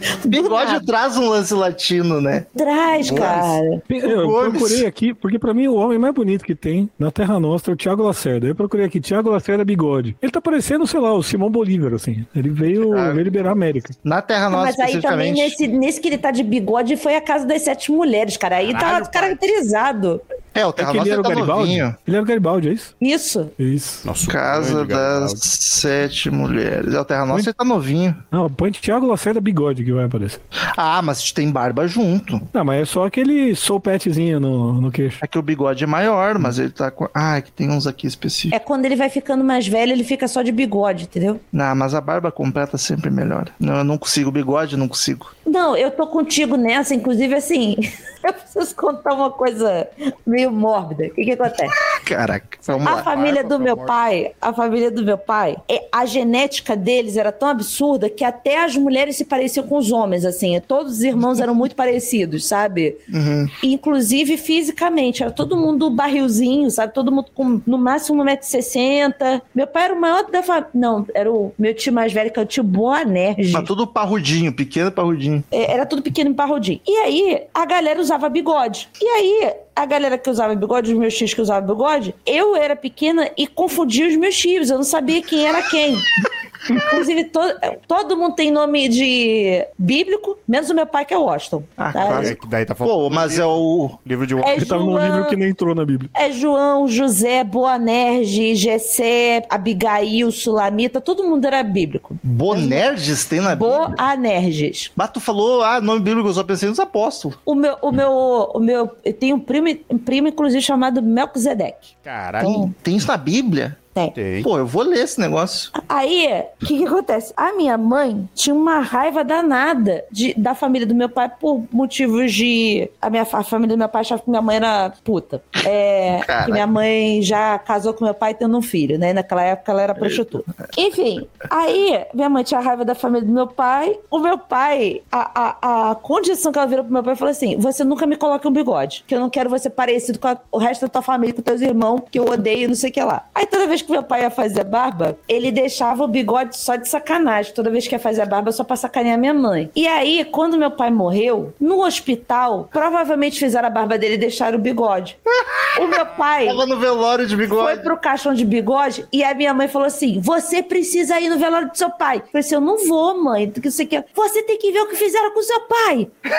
[SPEAKER 2] [laughs]
[SPEAKER 1] Bigode traz um lance latino, né?
[SPEAKER 2] Traz, cara.
[SPEAKER 4] Eu procurei aqui, porque pra mim o homem mais bonito que tem na Terra Nostra é o Thiago Lacerda. Eu procurei aqui, Thiago Lacerda bigode. Ele tá parecendo, sei lá, o Simão Bolívar, assim. Ele veio,
[SPEAKER 1] Ah.
[SPEAKER 4] veio liberar a América.
[SPEAKER 1] Na Terra Nossa,
[SPEAKER 2] Mas aí também, nesse, nesse que ele tá de bigode, foi a casa das sete mulheres, cara. Aí
[SPEAKER 3] Caralho,
[SPEAKER 2] tá caracterizado.
[SPEAKER 1] É, o
[SPEAKER 4] É
[SPEAKER 1] Terra
[SPEAKER 4] que ele
[SPEAKER 1] Nossa
[SPEAKER 4] era o
[SPEAKER 1] tá
[SPEAKER 4] Garibaldi?
[SPEAKER 1] novinho.
[SPEAKER 4] Ele era o Garibaldi, é isso?
[SPEAKER 2] Isso.
[SPEAKER 4] Isso.
[SPEAKER 3] Nossa,
[SPEAKER 1] Casa das. Sete Mulheres. É, o Terra Nossa ele tá novinho.
[SPEAKER 4] Não, põe Thiago Lacerda bigode que vai aparecer.
[SPEAKER 1] Ah, mas tem barba junto.
[SPEAKER 4] Não, mas é só aquele soulpetzinho no, no queixo.
[SPEAKER 1] É que o bigode é maior, mas ele tá com. Ah, é que tem uns aqui específicos.
[SPEAKER 2] É quando ele vai ficando mais velho, ele fica só de bigode, entendeu?
[SPEAKER 1] Não, mas a barba completa sempre melhor. Não, eu não consigo. Bigode, não consigo.
[SPEAKER 2] Não, eu tô contigo nessa, inclusive assim. [laughs] eu preciso contar uma coisa meio mórbida. O que que acontece?
[SPEAKER 1] Caraca, vamos
[SPEAKER 2] A
[SPEAKER 1] lá.
[SPEAKER 2] família do meu
[SPEAKER 3] morte.
[SPEAKER 2] pai, a família do meu pai, é- a genética deles era tão absurda que até as mulheres se pareciam com os homens, assim. Todos os irmãos eram muito parecidos, sabe?
[SPEAKER 1] Uhum.
[SPEAKER 2] Inclusive fisicamente. Era todo mundo barrilzinho, sabe? Todo mundo com no máximo 1,60m. Meu pai era o maior da família. Não, era o meu tio mais velho, que é o tio Boanerges.
[SPEAKER 1] Mas tudo parrudinho, pequeno parrudinho.
[SPEAKER 2] É, Era tudo pequeno e parrudinho. E aí, a galera usava bigode. E aí, a galera que usava bigode, os meus tios que usavam bigode, eu era pequena e confundia os meus tios. Eu não sabia quem era quem. Inclusive, to- todo mundo tem nome de bíblico, menos o meu pai, que é Washington.
[SPEAKER 1] Ah,
[SPEAKER 2] tá?
[SPEAKER 1] claro.
[SPEAKER 3] É que daí tá faltando.
[SPEAKER 1] Pô, mas é o.
[SPEAKER 3] Livro de um.
[SPEAKER 2] É
[SPEAKER 4] Ele tava num livro
[SPEAKER 2] João,
[SPEAKER 4] que nem entrou na Bíblia.
[SPEAKER 2] é João, José, Boanerges, Gessé, Abigail, Sulamita, todo mundo era bíblico.
[SPEAKER 1] Bonerges tem na Bíblia.
[SPEAKER 2] Boanerges.
[SPEAKER 1] Mas tu falou, ah, nome bíblico, eu só pensei nos apóstolos.
[SPEAKER 2] O meu, o meu, o meu, eu tenho um primo, um primo inclusive chamado Melquisedeque.
[SPEAKER 3] Caralho.
[SPEAKER 1] Tem, tem isso na Bíblia?
[SPEAKER 2] Tem.
[SPEAKER 3] Tem.
[SPEAKER 1] Pô, eu vou ler esse negócio.
[SPEAKER 2] Aí, o que, que acontece? A minha mãe tinha uma raiva danada de, da família do meu pai por motivos de. A, minha, a família do meu pai achava que minha mãe era puta. É, que minha mãe já casou com meu pai tendo um filho, né? Naquela época ela era prostituta. Enfim, aí minha mãe tinha raiva da família do meu pai. O meu pai, a, a, a condição que ela virou pro meu pai falou assim: você nunca me coloque um bigode, que eu não quero você parecido com a- o resto da tua família, com teus irmãos, que eu odeio, não sei o que lá. Aí toda vez que meu pai ia fazer barba, ele deixava o bigode só de sacanagem. Toda vez que ia fazer barba, só pra sacanear minha mãe. E aí, quando meu pai morreu, no hospital, provavelmente fizeram a barba dele e deixaram o bigode. O meu pai
[SPEAKER 1] Tava no velório de
[SPEAKER 2] foi
[SPEAKER 1] bigode.
[SPEAKER 2] pro caixão de bigode e a minha mãe falou assim: Você precisa ir no velório do seu pai. Eu falei assim: Eu não vou, mãe. Que você, quer. você tem que ver o que fizeram com o seu pai. [laughs]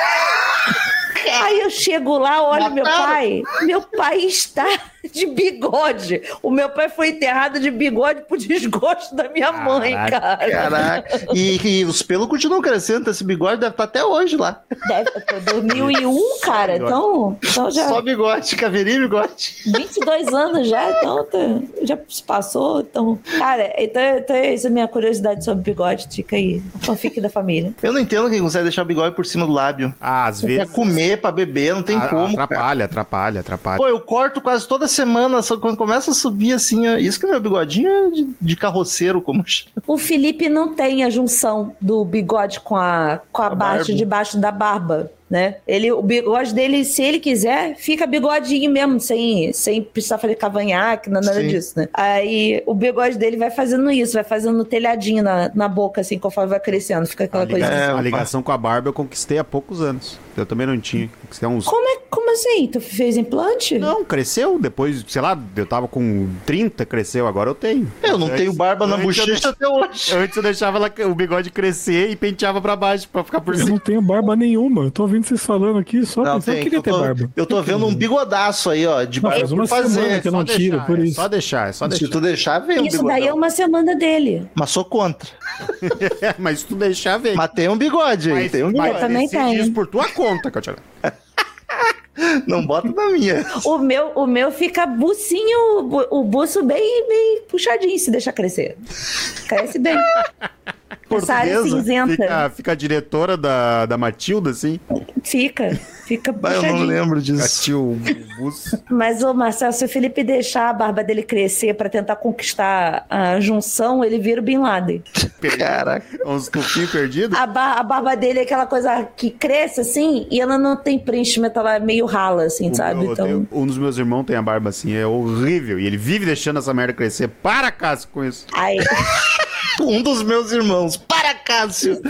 [SPEAKER 2] Aí eu chego lá, olho meu
[SPEAKER 1] Mataram.
[SPEAKER 2] pai. Meu pai está de bigode. O meu pai foi enterrado de bigode por [laughs] desgosto da minha mãe,
[SPEAKER 3] Caraca,
[SPEAKER 2] cara.
[SPEAKER 1] Caraca. E, e os pelos continuam crescendo. Esse bigode deve estar até hoje lá.
[SPEAKER 2] Deve, 2001, cara. Então, então já.
[SPEAKER 1] Só bigode, caveirinha e bigode.
[SPEAKER 2] 22 anos já, então tá- já se passou. Então, cara, então, então essa é a minha curiosidade sobre bigode. Fica aí, a fanfic da família.
[SPEAKER 1] Eu não entendo quem consegue deixar o bigode por cima do lábio.
[SPEAKER 3] Ah, às
[SPEAKER 1] Pra
[SPEAKER 3] vezes.
[SPEAKER 1] comer, pra beber, não tem
[SPEAKER 3] a-
[SPEAKER 1] como. cara.
[SPEAKER 3] Atrapalha, atrapalha, atrapalha.
[SPEAKER 1] Pô, eu corto quase toda semana, só quando começa a subir assim, ó, isso que é meu bigodinho é de, de carroceiro, como. [laughs]
[SPEAKER 2] O Felipe não tem a junção do bigode com a, com a,
[SPEAKER 1] A
[SPEAKER 2] parte de baixo da barba. Né? Ele, o bigode dele, se ele quiser, fica bigodinho mesmo, sem, sem precisar fazer cavanhaque, nada
[SPEAKER 1] Sim.
[SPEAKER 2] disso, né? Aí o bigode dele vai fazendo isso, vai fazendo telhadinho na, na boca, assim, conforme vai crescendo, fica aquela
[SPEAKER 3] A ligação,
[SPEAKER 2] coisa.
[SPEAKER 1] É,
[SPEAKER 3] a
[SPEAKER 1] opa.
[SPEAKER 3] ligação com a barba eu conquistei há poucos anos. Eu também não tinha. Conquistei uns.
[SPEAKER 2] Como, é, como assim? Tu fez implante?
[SPEAKER 3] Não, cresceu. Depois, sei lá, eu tava com 30, cresceu. Agora eu tenho.
[SPEAKER 1] Eu não
[SPEAKER 3] Antes-
[SPEAKER 1] tenho barba na
[SPEAKER 3] eu
[SPEAKER 1] bochecha até hoje.
[SPEAKER 3] Antes eu deixava ela- o bigode crescer e penteava pra baixo pra ficar por
[SPEAKER 4] Eu
[SPEAKER 3] cima.
[SPEAKER 4] não tenho barba nenhuma. Eu tô ouvindo vocês falando aqui só
[SPEAKER 1] Não,
[SPEAKER 4] pensando
[SPEAKER 1] tem,
[SPEAKER 4] que eu queria
[SPEAKER 1] eu,
[SPEAKER 4] ter
[SPEAKER 1] tô,
[SPEAKER 4] barba.
[SPEAKER 1] eu tô vendo um bigodaço aí, ó, de
[SPEAKER 4] Não,
[SPEAKER 1] barba
[SPEAKER 4] faz uma
[SPEAKER 1] fazer.
[SPEAKER 4] semana que eu não
[SPEAKER 3] Só
[SPEAKER 4] tiro,
[SPEAKER 3] deixar,
[SPEAKER 4] por
[SPEAKER 3] é
[SPEAKER 4] isso.
[SPEAKER 3] Só deixar, é só
[SPEAKER 1] Se
[SPEAKER 3] deixar.
[SPEAKER 1] tu deixar, vem um
[SPEAKER 2] Isso daí é uma semana dele.
[SPEAKER 1] Mas sou contra. [laughs]
[SPEAKER 3] Mas se tu deixar, vem.
[SPEAKER 1] Mas tem um bigode aí,
[SPEAKER 3] Mas-
[SPEAKER 1] tem um
[SPEAKER 3] mas
[SPEAKER 1] bigode.
[SPEAKER 2] Eu também tenho.
[SPEAKER 3] isso por tua conta, Catiara. [laughs]
[SPEAKER 1] Não bota na minha.
[SPEAKER 2] O meu, o meu fica bucinho, bu- o buço bem, bem puxadinho se deixar crescer. Cresce bem. [laughs] Essa área
[SPEAKER 1] Portuguesa?
[SPEAKER 2] cinzenta.
[SPEAKER 3] Fica, fica a diretora da, da Matilda, assim.
[SPEAKER 2] Fica. Fica
[SPEAKER 1] Mas eu não lembro disso.
[SPEAKER 3] Assistiu o.
[SPEAKER 2] Mas, ô Marcelo, se o Felipe deixar a barba dele crescer pra tentar conquistar a junção, ele vira o Bin Laden.
[SPEAKER 1] Caraca.
[SPEAKER 3] Uns tufinhos perdidos.
[SPEAKER 2] A, ba- a barba dele é aquela coisa que cresce assim e ela não tem preenchimento, ela é meio rala, assim,
[SPEAKER 3] O
[SPEAKER 2] sabe?
[SPEAKER 3] meu-
[SPEAKER 2] Então.
[SPEAKER 3] tem- um dos meus irmãos tem a barba assim, é horrível. E ele vive deixando essa merda crescer. Para, Cássio, com isso.
[SPEAKER 2] Aí, [laughs]
[SPEAKER 1] Um dos meus irmãos. Para, Cássio.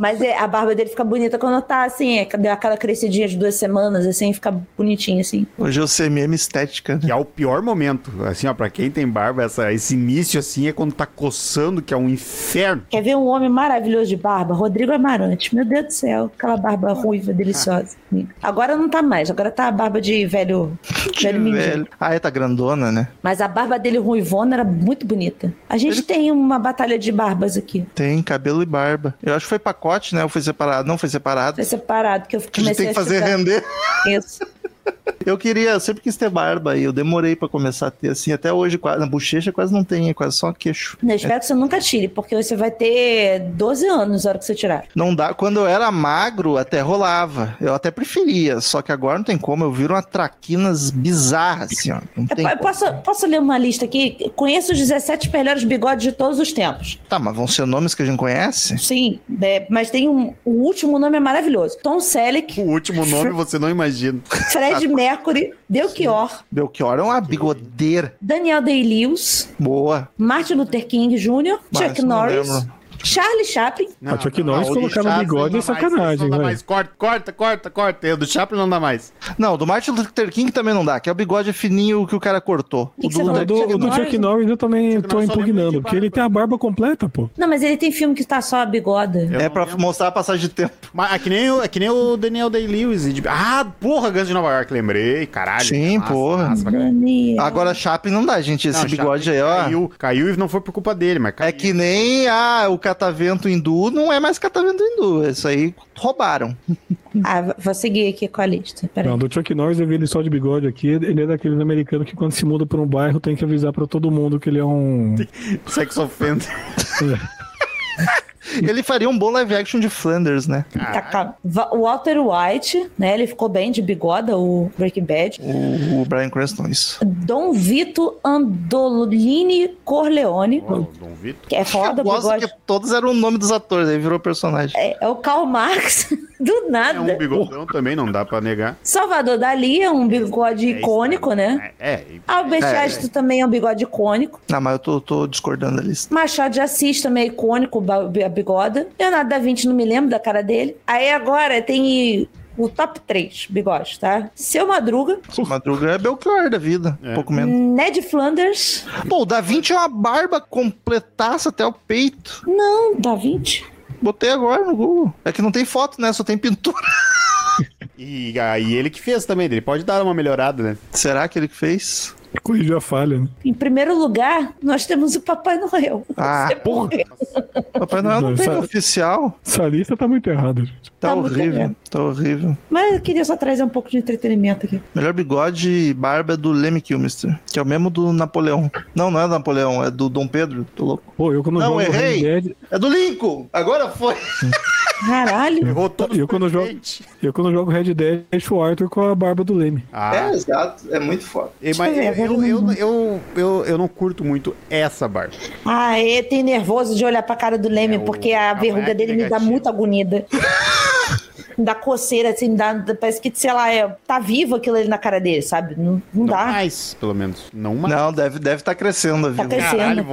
[SPEAKER 2] Mas é, a barba dele fica bonita quando tá assim, é, deu aquela crescidinha de duas semanas, assim, fica bonitinho, assim.
[SPEAKER 1] Hoje eu sei mesmo estética, né?
[SPEAKER 3] Que é o pior momento. Assim, ó, pra quem tem barba, essa, esse início assim é quando tá coçando, que é um inferno.
[SPEAKER 2] Quer ver um homem maravilhoso de barba? Rodrigo Amarante. Meu Deus do céu, aquela barba ruiva, deliciosa. [laughs] Agora não tá mais, agora tá a barba de velho, [laughs] velho mendigo.
[SPEAKER 1] Velho. Ah, é, tá grandona, né?
[SPEAKER 2] Mas a barba dele ruivona era muito bonita. A gente tem uma batalha de barbas aqui.
[SPEAKER 1] Tem cabelo e barba. Eu acho que foi pacote, né? Ou foi separado? Não foi separado.
[SPEAKER 2] Foi separado, que eu
[SPEAKER 1] A
[SPEAKER 2] comecei
[SPEAKER 1] tem que
[SPEAKER 2] a
[SPEAKER 1] fazer
[SPEAKER 2] estudar
[SPEAKER 1] render.
[SPEAKER 2] isso.
[SPEAKER 1] Eu queria, eu sempre quis ter barba e eu demorei pra começar a ter assim. Até hoje, quase, na bochecha quase não tem, é quase só queixo.
[SPEAKER 2] Eu espero que você nunca tire, porque você vai ter 12 anos na hora que você tirar.
[SPEAKER 1] Não dá. Quando eu era magro, até rolava. Eu até preferia. Só que agora não tem como. Eu viro uma traquinas bizarras, assim, ó. Não
[SPEAKER 2] Eu,
[SPEAKER 1] tem
[SPEAKER 2] eu posso, posso ler uma lista aqui? Conheço os 17 melhores bigodes de todos os tempos.
[SPEAKER 1] Tá, mas vão ser nomes que a gente conhece?
[SPEAKER 2] Sim, é, mas tem um. O último nome é maravilhoso: Tom Selleck,
[SPEAKER 3] O último nome você não imagina.
[SPEAKER 2] Fred Mercury, Belchior,
[SPEAKER 1] Belchior é uma bigodeira.
[SPEAKER 2] Daniel Day-Lewis,
[SPEAKER 1] Boa.
[SPEAKER 2] Martin Luther King Jr.,
[SPEAKER 1] Mas
[SPEAKER 2] Chuck Norris,
[SPEAKER 1] lembro.
[SPEAKER 2] Charlie Chaplin,
[SPEAKER 4] Ah, Chuck Norris
[SPEAKER 1] não, o do
[SPEAKER 4] colocar no
[SPEAKER 1] Chaplin
[SPEAKER 4] bigode é sacanagem,
[SPEAKER 3] não dá
[SPEAKER 4] velho.
[SPEAKER 3] mais. Corta, corta, corta, corta. O do Chaplin não dá mais.
[SPEAKER 1] Não, do Martin Luther King também não dá, que é o bigode fininho que o cara cortou.
[SPEAKER 2] Que
[SPEAKER 1] O
[SPEAKER 2] que
[SPEAKER 1] do?
[SPEAKER 4] O do, o do
[SPEAKER 2] Chuck
[SPEAKER 4] Norris eu também
[SPEAKER 3] Chuck
[SPEAKER 4] tô impugnando, porque ele tem a barba completa, pô.
[SPEAKER 2] Não, mas ele tem filme que tá só a bigoda.
[SPEAKER 3] Eu
[SPEAKER 1] É pra
[SPEAKER 3] lembro.
[SPEAKER 1] mostrar a passagem de tempo.
[SPEAKER 3] Mas é que nem o, é que nem o Daniel Day-Lewis. de- Ah, porra, Guns de Nova York, lembrei. Caralho.
[SPEAKER 1] Sim,
[SPEAKER 3] Massa,
[SPEAKER 1] porra. Agora Chaplin não dá, gente. Esse
[SPEAKER 3] Não,
[SPEAKER 1] bigode aí,
[SPEAKER 3] Chaplin
[SPEAKER 1] ó.
[SPEAKER 3] Caiu, caiu e não foi por culpa dele, mas caiu.
[SPEAKER 1] É que nem ah, o catavento hindu não é mais catavento hindu. Isso aí roubaram. [laughs]
[SPEAKER 2] Ah, vou seguir aqui com a lista. Peraí.
[SPEAKER 4] Não, do Chuck Norris eu vi ele só de bigode aqui. Ele é daqueles americanos que quando se muda pra um bairro tem que avisar pra todo mundo que ele é um.
[SPEAKER 3] Sexo offender. [laughs]
[SPEAKER 1] Ele faria um bom live action de Flanders, né?
[SPEAKER 2] Tá. Va- o Walter White, né? Ele ficou bem de bigoda, o Breaking Bad.
[SPEAKER 1] O, o Brian Cranston, isso.
[SPEAKER 2] Dom Vito Andolini Corleone,
[SPEAKER 3] Ó, o Dom Vitor.
[SPEAKER 2] que é foda,
[SPEAKER 1] Eu gosto
[SPEAKER 2] bigode.
[SPEAKER 1] que todos eram o nome dos atores, aí virou personagem.
[SPEAKER 2] É, é o Karl Marx, do
[SPEAKER 3] É
[SPEAKER 2] nada.
[SPEAKER 3] um bigodão também, não dá pra negar.
[SPEAKER 2] Salvador Dali é um bigode
[SPEAKER 3] É
[SPEAKER 2] icônico, né?
[SPEAKER 3] É, é,
[SPEAKER 2] Albert
[SPEAKER 1] É.
[SPEAKER 2] Einstein também é um bigode icônico.
[SPEAKER 1] Não, mas eu tô, tô discordando da lista.
[SPEAKER 2] Machado de Assis também é icônico, a bigoda. Leonardo da Vinci, não me lembro da cara dele. Aí agora tem o top 3 bigodes, tá? Seu Madruga,
[SPEAKER 1] Madruga é Belchior da vida,
[SPEAKER 3] É.
[SPEAKER 1] um pouco menos.
[SPEAKER 2] Ned Flanders.
[SPEAKER 1] Pô, o Da Vinci é uma barba completaça até o peito.
[SPEAKER 2] Não, Da Vinci.
[SPEAKER 1] Botei agora no Google. É que não tem foto, né? Só tem pintura. [laughs]
[SPEAKER 3] E aí ele que fez também, ele pode dar uma melhorada, né?
[SPEAKER 1] Será que ele que fez?
[SPEAKER 4] Corrigiu a falha, né?
[SPEAKER 2] Em primeiro lugar, nós temos o Papai Noel.
[SPEAKER 1] Ah,
[SPEAKER 2] Você
[SPEAKER 1] porra. Papai Noel não
[SPEAKER 4] Não,
[SPEAKER 1] tem
[SPEAKER 4] essa-
[SPEAKER 1] oficial.
[SPEAKER 4] Essa lista tá muito errada, gente.
[SPEAKER 1] Tá,
[SPEAKER 2] Tá
[SPEAKER 1] horrível.
[SPEAKER 2] errado.
[SPEAKER 1] Tá horrível.
[SPEAKER 2] Mas eu queria só trazer um pouco de entretenimento aqui.
[SPEAKER 1] Melhor bigode e barba é do Lemmy Kilmister, que é o mesmo do Napoleão. Não, não é do Napoleão, é do Dom Pedro. Tô louco.
[SPEAKER 4] Pô, eu quando
[SPEAKER 1] Não,
[SPEAKER 4] jogo
[SPEAKER 1] errei.
[SPEAKER 4] Red Dead,
[SPEAKER 1] É do Lincoln! Agora foi! [laughs]
[SPEAKER 2] Caralho.
[SPEAKER 3] Errou
[SPEAKER 4] Eu quando jogo- eu quando jogo Red Dead, deixo o Arthur com a barba do Leme.
[SPEAKER 3] Ah,
[SPEAKER 1] É, exato. É muito foda.
[SPEAKER 3] e- mas
[SPEAKER 2] eu
[SPEAKER 3] eu, eu,
[SPEAKER 2] não-
[SPEAKER 3] eu, eu, eu não curto muito essa barba.
[SPEAKER 2] Ah, é, tem nervoso de olhar pra cara do Leme,
[SPEAKER 3] É, o
[SPEAKER 2] porque a verruga
[SPEAKER 3] cavanhaque
[SPEAKER 2] dele me dá muita agonia. [laughs] me dá coceira, assim, me dá, parece que, sei lá, é, tá vivo aquilo ali na cara dele, sabe? Não, não
[SPEAKER 3] Não
[SPEAKER 2] dá.
[SPEAKER 3] mais, pelo menos. Não mais.
[SPEAKER 1] Não, deve estar deve tá crescendo a
[SPEAKER 2] Tá
[SPEAKER 1] vida.
[SPEAKER 2] crescendo.
[SPEAKER 3] Caralho,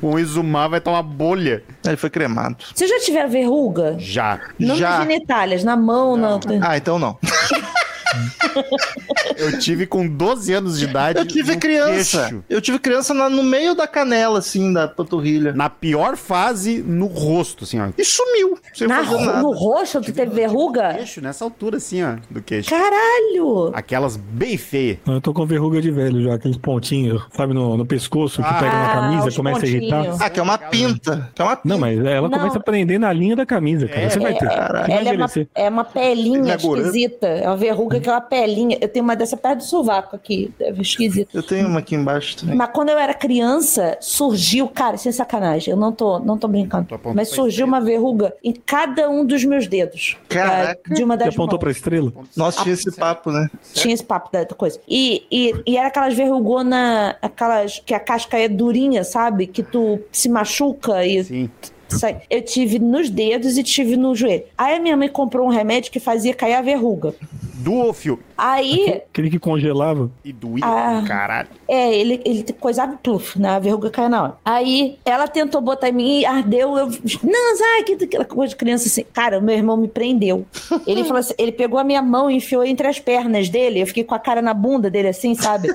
[SPEAKER 3] vão exumar, vai estar uma bolha.
[SPEAKER 1] Ele foi cremado.
[SPEAKER 2] Vocês já tiveram verruga?
[SPEAKER 3] Já.
[SPEAKER 2] Não
[SPEAKER 1] Já.
[SPEAKER 2] nas genitálias, na mão, na...
[SPEAKER 1] Ah, então não. [laughs] [laughs]
[SPEAKER 3] Eu tive com 12 anos de idade.
[SPEAKER 1] Eu tive criança.
[SPEAKER 3] queixo.
[SPEAKER 1] Eu tive criança na- no meio da canela, assim, da panturrilha.
[SPEAKER 3] Na pior fase, no rosto, assim, ó.
[SPEAKER 1] E sumiu. Sem
[SPEAKER 2] na
[SPEAKER 1] fazer
[SPEAKER 2] ro-
[SPEAKER 1] nada.
[SPEAKER 2] no rosto tu teve verruga?
[SPEAKER 3] Queixo, nessa altura, assim, ó, do queixo.
[SPEAKER 2] Caralho!
[SPEAKER 3] Aquelas bem feias.
[SPEAKER 4] Eu tô com verruga de velho já, aqueles pontinhos, sabe, no, no pescoço, que
[SPEAKER 3] Ah,
[SPEAKER 4] pega na camisa,
[SPEAKER 2] os
[SPEAKER 4] começa a irritar.
[SPEAKER 2] pontinhos.
[SPEAKER 1] Ah, que é uma pinta. Que é uma pinta.
[SPEAKER 4] Não, mas ela
[SPEAKER 2] Não.
[SPEAKER 4] começa a prender na linha da camisa, cara.
[SPEAKER 3] É,
[SPEAKER 4] Você vai ter. Você vai
[SPEAKER 2] Ela é uma, é uma pelinha
[SPEAKER 1] Inaugurando.
[SPEAKER 2] esquisita. É uma verruga que é uma pelinha. Eu tenho uma dessa perto do sovaco aqui. É esquisita.
[SPEAKER 1] Eu tenho uma aqui embaixo também.
[SPEAKER 2] Mas quando eu era criança, surgiu, cara, sem sacanagem, eu não tô, não tô brincando.
[SPEAKER 3] Apontou
[SPEAKER 2] Mas surgiu uma verruga em cada um dos meus dedos.
[SPEAKER 1] Caraca.
[SPEAKER 2] Da- De uma
[SPEAKER 4] Você
[SPEAKER 2] das
[SPEAKER 4] apontou
[SPEAKER 2] mãos.
[SPEAKER 4] pra estrela?
[SPEAKER 1] Nossa, tinha esse papo, né?
[SPEAKER 2] Tinha esse papo da da coisa. E, e, e era aquelas verrugonas, aquelas que a casca é durinha, sabe? Que tu se machuca e
[SPEAKER 3] Sim.
[SPEAKER 2] Sai. Eu tive nos dedos e tive no joelho. Aí a minha mãe comprou um remédio que fazia cair a verruga.
[SPEAKER 3] Duofio.
[SPEAKER 2] Aí,
[SPEAKER 4] Aquele que congelava.
[SPEAKER 3] E doía.
[SPEAKER 2] Ah.
[SPEAKER 3] Caralho.
[SPEAKER 2] é, ele, ele coisava pluf, né? A verruga caiu na hora. Aí ela tentou botar em mim e ardeu. Eu, não, sai que aquela coisa de criança assim. Cara, meu irmão me prendeu. Ele falou assim: ele pegou a minha mão e enfiou entre as pernas dele. Eu fiquei com a cara na bunda dele assim, sabe?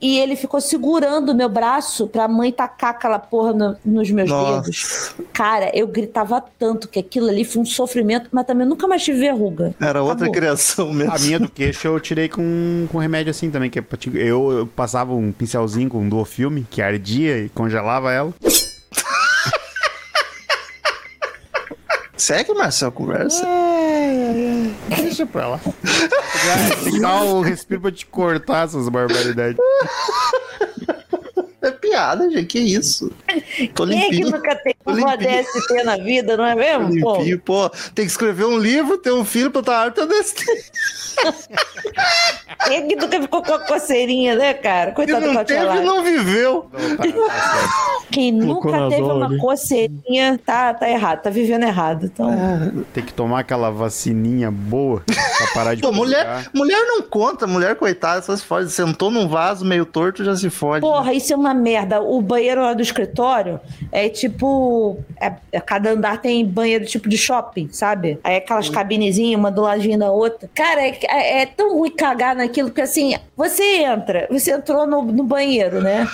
[SPEAKER 2] E ele ficou segurando o meu braço pra mãe tacar aquela porra no- nos meus
[SPEAKER 1] Nossa.
[SPEAKER 2] dedos. Cara, eu gritava tanto que aquilo ali foi um sofrimento, mas também nunca mais tive verruga.
[SPEAKER 1] Era outra
[SPEAKER 2] Acabou.
[SPEAKER 1] criação mesmo.
[SPEAKER 3] A minha do queixo eu tirei com, com remédio assim também. Que é eu, eu passava um pincelzinho com um duofilme que ardia e congelava ela. [laughs]
[SPEAKER 1] Segue, Marcel, conversa.
[SPEAKER 3] Deixa pra lá. Ficar o respiro pra te cortar essas barbaridades. [laughs]
[SPEAKER 1] É piada, gente. Que isso? Tô
[SPEAKER 2] Quem é que nunca teve uma. DST na vida, não é mesmo? Pô?
[SPEAKER 1] limpinho. Pô, tem que escrever um livro, ter um filho pra estar harto desse. [laughs]
[SPEAKER 2] Quem é que nunca ficou com a coceirinha, né, cara?
[SPEAKER 1] Quem
[SPEAKER 2] Coitado do
[SPEAKER 1] não teve, não viveu.
[SPEAKER 3] Não, tá, tá.
[SPEAKER 2] Quem nunca teve uma
[SPEAKER 4] ali.
[SPEAKER 2] coceirinha, tá, tá errado, tá vivendo errado. Então,
[SPEAKER 3] Tem que tomar aquela vacininha boa pra parar de
[SPEAKER 1] Pô, mulher, mulher não conta. Mulher, coitada, só se fode. Sentou num vaso meio torto, já se fode.
[SPEAKER 2] porra, isso é uma merda. O banheiro lá do escritório é tipo. É, é- cada andar tem banheiro tipo de shopping, sabe? Aí aquelas cabinezinhas, uma do ladinho da outra. Cara, é, é- é tão ruim cagar naquilo que assim, você entra, você entrou no, no banheiro, né?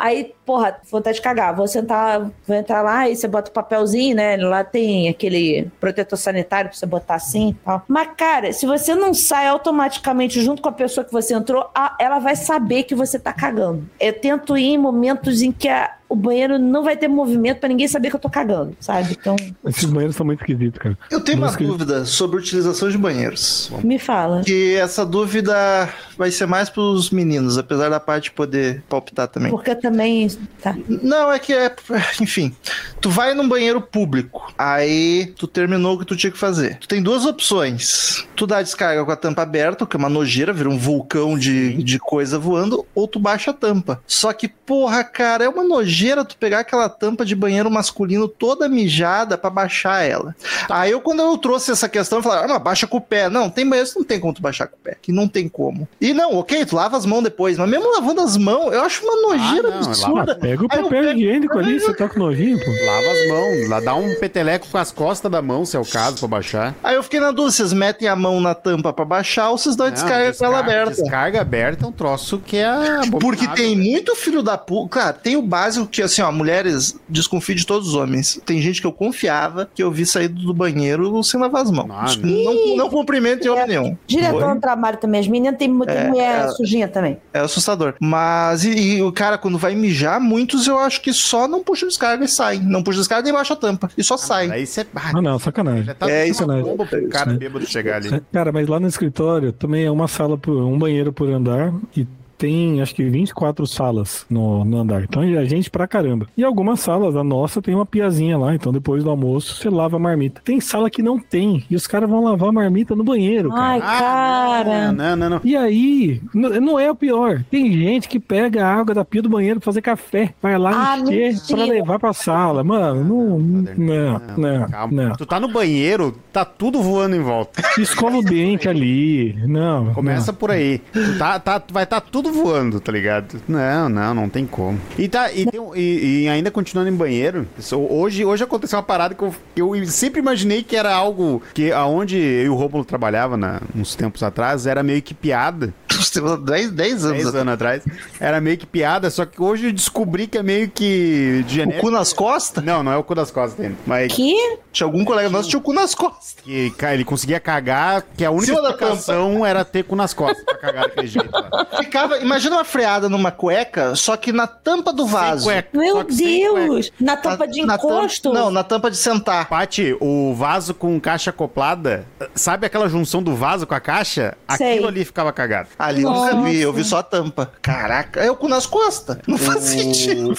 [SPEAKER 2] Aí, porra, vontade de cagar. Vou sentar, vou entrar lá e você bota o papelzinho, né? Lá tem aquele protetor sanitário pra você botar assim e tal. Mas, cara, se você não sai automaticamente junto com a pessoa que você entrou, ela vai saber que você tá cagando. Eu tento ir em momentos em que a, o banheiro não vai ter movimento pra ninguém saber que eu tô cagando, sabe? Então,
[SPEAKER 4] Esses banheiros são muito esquisitos, cara.
[SPEAKER 1] Eu tenho uma
[SPEAKER 4] Muito esquisito.
[SPEAKER 1] dúvida sobre utilização de banheiros.
[SPEAKER 2] me fala.
[SPEAKER 1] Que essa dúvida vai ser mais pros meninos, apesar da parte poder palpitar também.
[SPEAKER 2] Porque também. Tá.
[SPEAKER 1] Não, é que é. Enfim. Tu vai num banheiro público. Aí tu terminou o que tu tinha que fazer. Tu tem duas opções. Tu dá a descarga com a tampa aberta, que é uma nojeira, vira um vulcão de, de coisa voando, ou tu baixa a tampa. Só que, porra, cara, é uma nojeira tu pegar aquela tampa de banheiro masculino toda mijada pra baixar ela. Aí eu, quando eu trouxe essa questão, eu falei, ah, mas baixa com o pé. Não, tem banheiro que não tem como tu baixar com o pé. Que não tem como. E não, ok, tu lava as mãos depois, mas mesmo lavando as mãos, eu acho uma nojeira
[SPEAKER 3] Ah, não,
[SPEAKER 1] absurda.
[SPEAKER 4] Pega o papel
[SPEAKER 1] pego-
[SPEAKER 4] higiênico ali, você tá com nojinho, pô.
[SPEAKER 3] Lava as mãos, lá dá um peteleco com as costas da mão, se é o caso, pra baixar.
[SPEAKER 1] Aí eu fiquei na dúvida, vocês metem a mão na tampa pra baixar ou vocês dão a descarga com ela aberta?
[SPEAKER 3] Descarga aberta é um troço que é abominável.
[SPEAKER 1] Porque tem muito filho da puta. Claro, tem o básico que, assim, ó, mulheres desconfio de todos os homens. Tem gente que eu confiava que eu vi sair do banheiro sem lavar as mãos.
[SPEAKER 3] Ah,
[SPEAKER 1] não, não cumprimento em homem nenhum.
[SPEAKER 2] Diretor no trabalho também. As meninas tem, tem
[SPEAKER 1] É,
[SPEAKER 2] mulher
[SPEAKER 1] é.
[SPEAKER 2] sujinha também.
[SPEAKER 1] É assustador. Mas, e, e o cara, quando vai mijar, muitos eu acho que só não puxa descarga e saem. Não puxa descarga nem baixa a tampa. E só saem.
[SPEAKER 3] Aí você. Ah,
[SPEAKER 4] Ah, não, sacanagem.
[SPEAKER 3] já tá
[SPEAKER 1] É
[SPEAKER 3] é
[SPEAKER 1] isso
[SPEAKER 3] bomba pro cara bêbado chegar ali.
[SPEAKER 4] É, Cara, mas lá no escritório também é uma sala, por, um banheiro por andar e tem acho que 24 salas no, no andar. Então é gente pra caramba. E algumas salas, a nossa tem uma piazinha lá, então depois do almoço você lava a marmita. Tem sala que não tem e os caras vão lavar a marmita no banheiro, cara.
[SPEAKER 2] Ai, cara.
[SPEAKER 3] Ah, não, não, não.
[SPEAKER 4] E aí, não é o pior. Tem gente que pega a água da pia do banheiro pra fazer café. Vai lá
[SPEAKER 2] Ah,
[SPEAKER 4] encher
[SPEAKER 2] mentira.
[SPEAKER 4] pra levar pra sala. Mano, não. Não, não,
[SPEAKER 3] Calma.
[SPEAKER 4] não.
[SPEAKER 3] Tu tá no banheiro, tá tudo voando em volta.
[SPEAKER 4] Escova o dente [laughs] ali. Não.
[SPEAKER 3] Começa por aí. Tu tá, tá, vai tá tudo voando, tá ligado? Não, não, não tem como. E, tá, e, tem e- e ainda continuando em banheiro, hoje, hoje aconteceu uma parada que eu, eu sempre imaginei que era algo que aonde eu e o Rômulo trabalhava na, uns tempos atrás, era meio que piada. [laughs]
[SPEAKER 1] 10, 10 anos.
[SPEAKER 3] 10 anos atrás. Era meio que piada, só que hoje eu descobri que é meio que
[SPEAKER 1] O
[SPEAKER 3] genérico.
[SPEAKER 1] cu nas costas?
[SPEAKER 3] Não, não é o cu das costas dele. Mas
[SPEAKER 2] Que?
[SPEAKER 1] Tinha algum colega nosso que tinha o cu nas costas.
[SPEAKER 3] que cara, ele conseguia cagar, que a única explicação era ter cu nas costas pra cagar daquele [laughs] jeito lá.
[SPEAKER 1] Ficava, imagina uma freada numa cueca, só que na tampa do vaso.
[SPEAKER 3] Sem cueca,
[SPEAKER 2] Meu. Deus! Na tampa de
[SPEAKER 1] Na tampa-
[SPEAKER 2] encosto?
[SPEAKER 1] não, na tampa de sentar.
[SPEAKER 3] Pati, o vaso com caixa acoplada, sabe aquela junção do vaso com a caixa?
[SPEAKER 2] Sei.
[SPEAKER 3] Aquilo ali ficava cagado.
[SPEAKER 1] Ali eu nunca vi, eu vi só a tampa. Caraca, é o cu nas costas. Não faz sentido.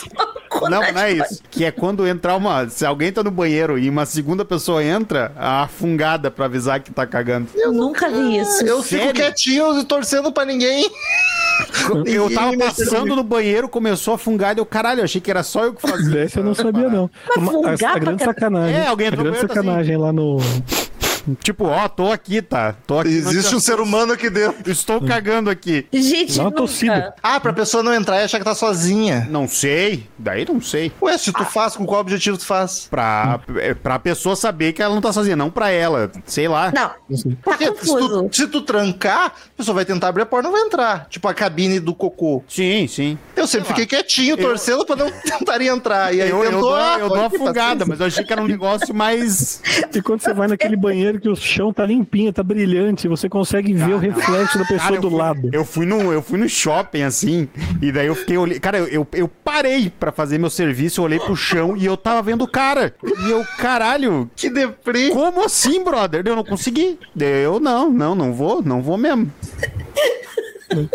[SPEAKER 3] Não, não é isso. Que é quando entrar uma. Se alguém tá no banheiro e uma segunda pessoa entra, a fungada pra avisar que tá cagando.
[SPEAKER 2] Eu nunca vi isso.
[SPEAKER 1] Eu fico
[SPEAKER 3] Sério?
[SPEAKER 1] quietinho e torcendo pra ninguém. [laughs]
[SPEAKER 3] Eu tava passando no banheiro, começou a fungar, e eu, caralho, eu achei que era só eu que fazia.
[SPEAKER 4] Dessa eu não sabia, não.
[SPEAKER 2] Mas
[SPEAKER 4] a, a
[SPEAKER 2] pra
[SPEAKER 4] grande sacanagem.
[SPEAKER 3] É, alguém
[SPEAKER 4] a
[SPEAKER 3] entrou no
[SPEAKER 4] grande
[SPEAKER 3] banheiro,
[SPEAKER 4] sacanagem lá no.
[SPEAKER 3] Tipo, ó, tô aqui, tá? Tô aqui.
[SPEAKER 1] Existe um ser humano aqui dentro.
[SPEAKER 3] Estou cagando aqui.
[SPEAKER 2] Gente,
[SPEAKER 4] uma
[SPEAKER 2] nunca.
[SPEAKER 4] tossida.
[SPEAKER 1] Ah, pra pessoa não entrar e achar que tá sozinha.
[SPEAKER 3] Não sei, daí não sei.
[SPEAKER 1] Ué, se tu faz, com qual objetivo tu faz?
[SPEAKER 3] Pra, pra pessoa saber que ela não tá sozinha, não pra ela. Sei lá.
[SPEAKER 2] Não, tá
[SPEAKER 1] Porque se
[SPEAKER 2] confuso.
[SPEAKER 1] tu, se tu trancar, a pessoa vai tentar abrir a porta e não vai entrar. Tipo a cabine do cocô.
[SPEAKER 3] Sim, sim.
[SPEAKER 1] Eu sempre fiquei quietinho, torcendo pra não [laughs] tentarem entrar. E aí
[SPEAKER 3] Eu, eu,
[SPEAKER 1] tentou,
[SPEAKER 3] dou,
[SPEAKER 1] ah,
[SPEAKER 3] eu dou uma
[SPEAKER 1] que
[SPEAKER 3] fungada,
[SPEAKER 1] paciência.
[SPEAKER 3] mas eu achei que era um negócio mais.
[SPEAKER 4] E quando você vai naquele banheiro que o chão tá limpinho, tá brilhante, você consegue ver o reflexo da pessoa
[SPEAKER 3] Cara,
[SPEAKER 4] do
[SPEAKER 3] fui-
[SPEAKER 4] lado.
[SPEAKER 3] Eu fui, no, eu fui no shopping, assim, e daí eu fiquei olhando. Cara, eu, eu, eu parei pra fazer meu serviço, eu olhei pro chão e eu tava vendo o cara. E eu, caralho,
[SPEAKER 1] Que deprê.
[SPEAKER 3] como assim, brother? Eu não consegui. Eu não, não, não vou, não vou mesmo. [laughs]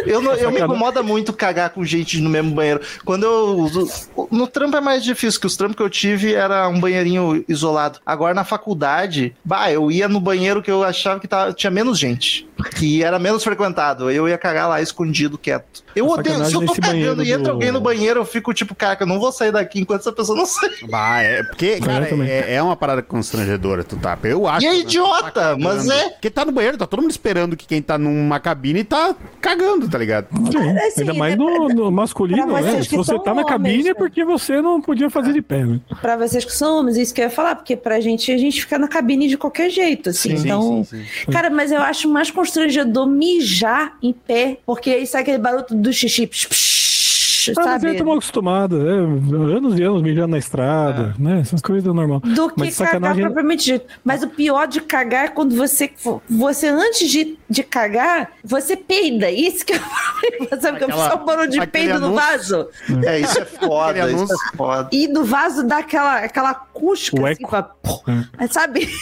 [SPEAKER 1] Eu, não- eu me incomoda muito cagar com gente no mesmo banheiro. Quando eu. No trampo é mais difícil, que os trampos que eu tive era um banheirinho isolado. Agora na faculdade, bah, eu ia no banheiro que eu achava que tava, tinha menos gente. Que era menos frequentado. Eu ia cagar lá escondido, quieto. Eu odeio. Se eu tô cagando e entra
[SPEAKER 4] do-
[SPEAKER 1] alguém no banheiro, eu fico tipo, cara, eu não vou sair daqui enquanto essa pessoa não sair.
[SPEAKER 3] Bah, é porque, cara,
[SPEAKER 4] também.
[SPEAKER 3] é, é uma parada constrangedora, tu tá. Eu acho.
[SPEAKER 1] E é
[SPEAKER 3] né,
[SPEAKER 1] idiota,
[SPEAKER 3] tá
[SPEAKER 1] mas é.
[SPEAKER 3] Porque tá no banheiro, tá todo mundo esperando que quem tá numa cabine tá cagando, tá ligado?
[SPEAKER 4] Sim,
[SPEAKER 2] assim,
[SPEAKER 4] ainda mais
[SPEAKER 2] é-
[SPEAKER 4] no, no masculino, né? Se você tá na cabine
[SPEAKER 2] homens,
[SPEAKER 4] é
[SPEAKER 2] né?
[SPEAKER 4] porque você não podia fazer de pé, né?
[SPEAKER 2] Pra vocês que são homens, isso que eu ia falar, porque pra gente, a gente fica na cabine de qualquer jeito, assim.
[SPEAKER 3] Sim,
[SPEAKER 2] então,
[SPEAKER 3] sim, sim.
[SPEAKER 2] cara, mas eu acho mais constrangedor mijar em pé, porque aí sai aquele barulho do xixi. psh, psh,
[SPEAKER 4] Ah, mas
[SPEAKER 2] sabe?
[SPEAKER 4] aí tô mal acostumado. É, anos e anos mijando na estrada, né? Essas coisas normal.
[SPEAKER 2] Do que
[SPEAKER 4] Mas
[SPEAKER 2] cagar
[SPEAKER 4] sacanagem-
[SPEAKER 2] propriamente dito. Mas o pior de cagar é quando você, você antes de, de cagar, você peida. Isso que é o problema. Sabe que a
[SPEAKER 3] Aquela-
[SPEAKER 2] pessoa parou de peido no
[SPEAKER 3] anúncio.
[SPEAKER 2] vaso.
[SPEAKER 1] É, isso é [laughs] foda, isso é foda.
[SPEAKER 2] E no vaso dá aquela, aquela cusca,
[SPEAKER 4] O
[SPEAKER 2] assim,
[SPEAKER 4] eco.
[SPEAKER 2] pra, pô, sabe? [laughs]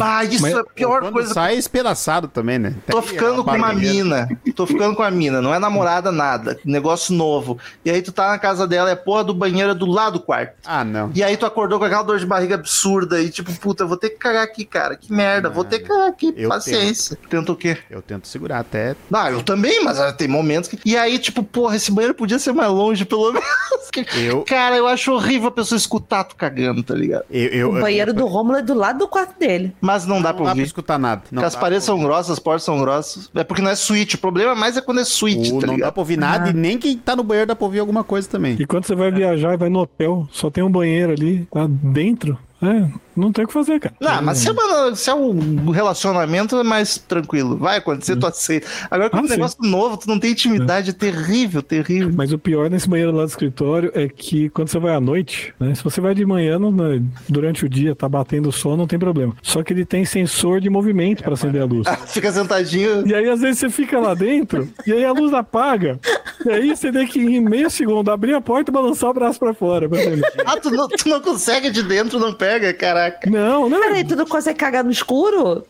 [SPEAKER 1] Ah, isso
[SPEAKER 4] Mas-
[SPEAKER 1] é a pior coisa.
[SPEAKER 3] sai é espedaçado também, né?
[SPEAKER 1] Tô ficando com uma mina. Tô ficando com a mina. Não é namorada, nada. Negócio novo. E aí tu tá na casa dela, é a porra do banheiro é do lado do quarto.
[SPEAKER 3] Ah, não.
[SPEAKER 1] E aí tu acordou com aquela dor de barriga absurda e tipo, puta, vou ter que cagar aqui, cara. Que merda, vou ter que cagar aqui.
[SPEAKER 3] Eu
[SPEAKER 1] Paciência. Tenta o quê?
[SPEAKER 3] Eu tento segurar até.
[SPEAKER 1] Não, eu também, mas ah, tem momentos que. E aí, tipo, porra, esse banheiro podia ser mais longe, pelo [laughs] menos.
[SPEAKER 3] Eu.
[SPEAKER 1] Cara, eu acho horrível a pessoa escutar tu cagando, tá ligado?
[SPEAKER 3] eu, eu
[SPEAKER 2] o banheiro do Rômulo é do lado do quarto dele.
[SPEAKER 1] Mas não dá
[SPEAKER 3] não
[SPEAKER 1] pra
[SPEAKER 3] dá pra
[SPEAKER 1] ouvir.
[SPEAKER 3] escutar nada. Não
[SPEAKER 1] Porque as
[SPEAKER 3] dá
[SPEAKER 1] paredes
[SPEAKER 3] pra
[SPEAKER 1] são grossas, as portas são grossas. É porque não é suíte. O problema mais é quando é suíte, tá
[SPEAKER 3] Não dá
[SPEAKER 1] ligado?
[SPEAKER 3] pra ouvir nada e nem quem tá no banheiro dá pra ouvir alguma coisa também.
[SPEAKER 4] E quando você vai viajar e vai no hotel, só tem um banheiro ali, lá dentro. É, não tem o que fazer, cara.
[SPEAKER 1] Não, mas se é, uma- se é um relacionamento, é mais tranquilo. Vai acontecer, tu aceita. Agora, quando
[SPEAKER 4] Ah,
[SPEAKER 1] um
[SPEAKER 4] sim.
[SPEAKER 1] negócio novo, tu não tem intimidade, é terrível, terrível.
[SPEAKER 4] Mas o pior nesse banheiro lá do escritório é que quando você vai à noite, né? Se você vai de manhã, não- né, durante o dia, tá batendo o sol, não tem problema. Só que ele tem sensor de movimento pra acender a luz.
[SPEAKER 1] Ah, [laughs] fica sentadinho.
[SPEAKER 4] E aí, às vezes, você fica lá dentro, e aí a luz apaga. E aí você tem que, em meio segundo, abrir a porta e balançar o braço pra fora. Pra. [laughs]
[SPEAKER 1] Ah, tu não, tu não consegue de dentro, não pega, caraca.
[SPEAKER 4] Não, não.
[SPEAKER 2] Peraí, tu não consegue cagar no escuro?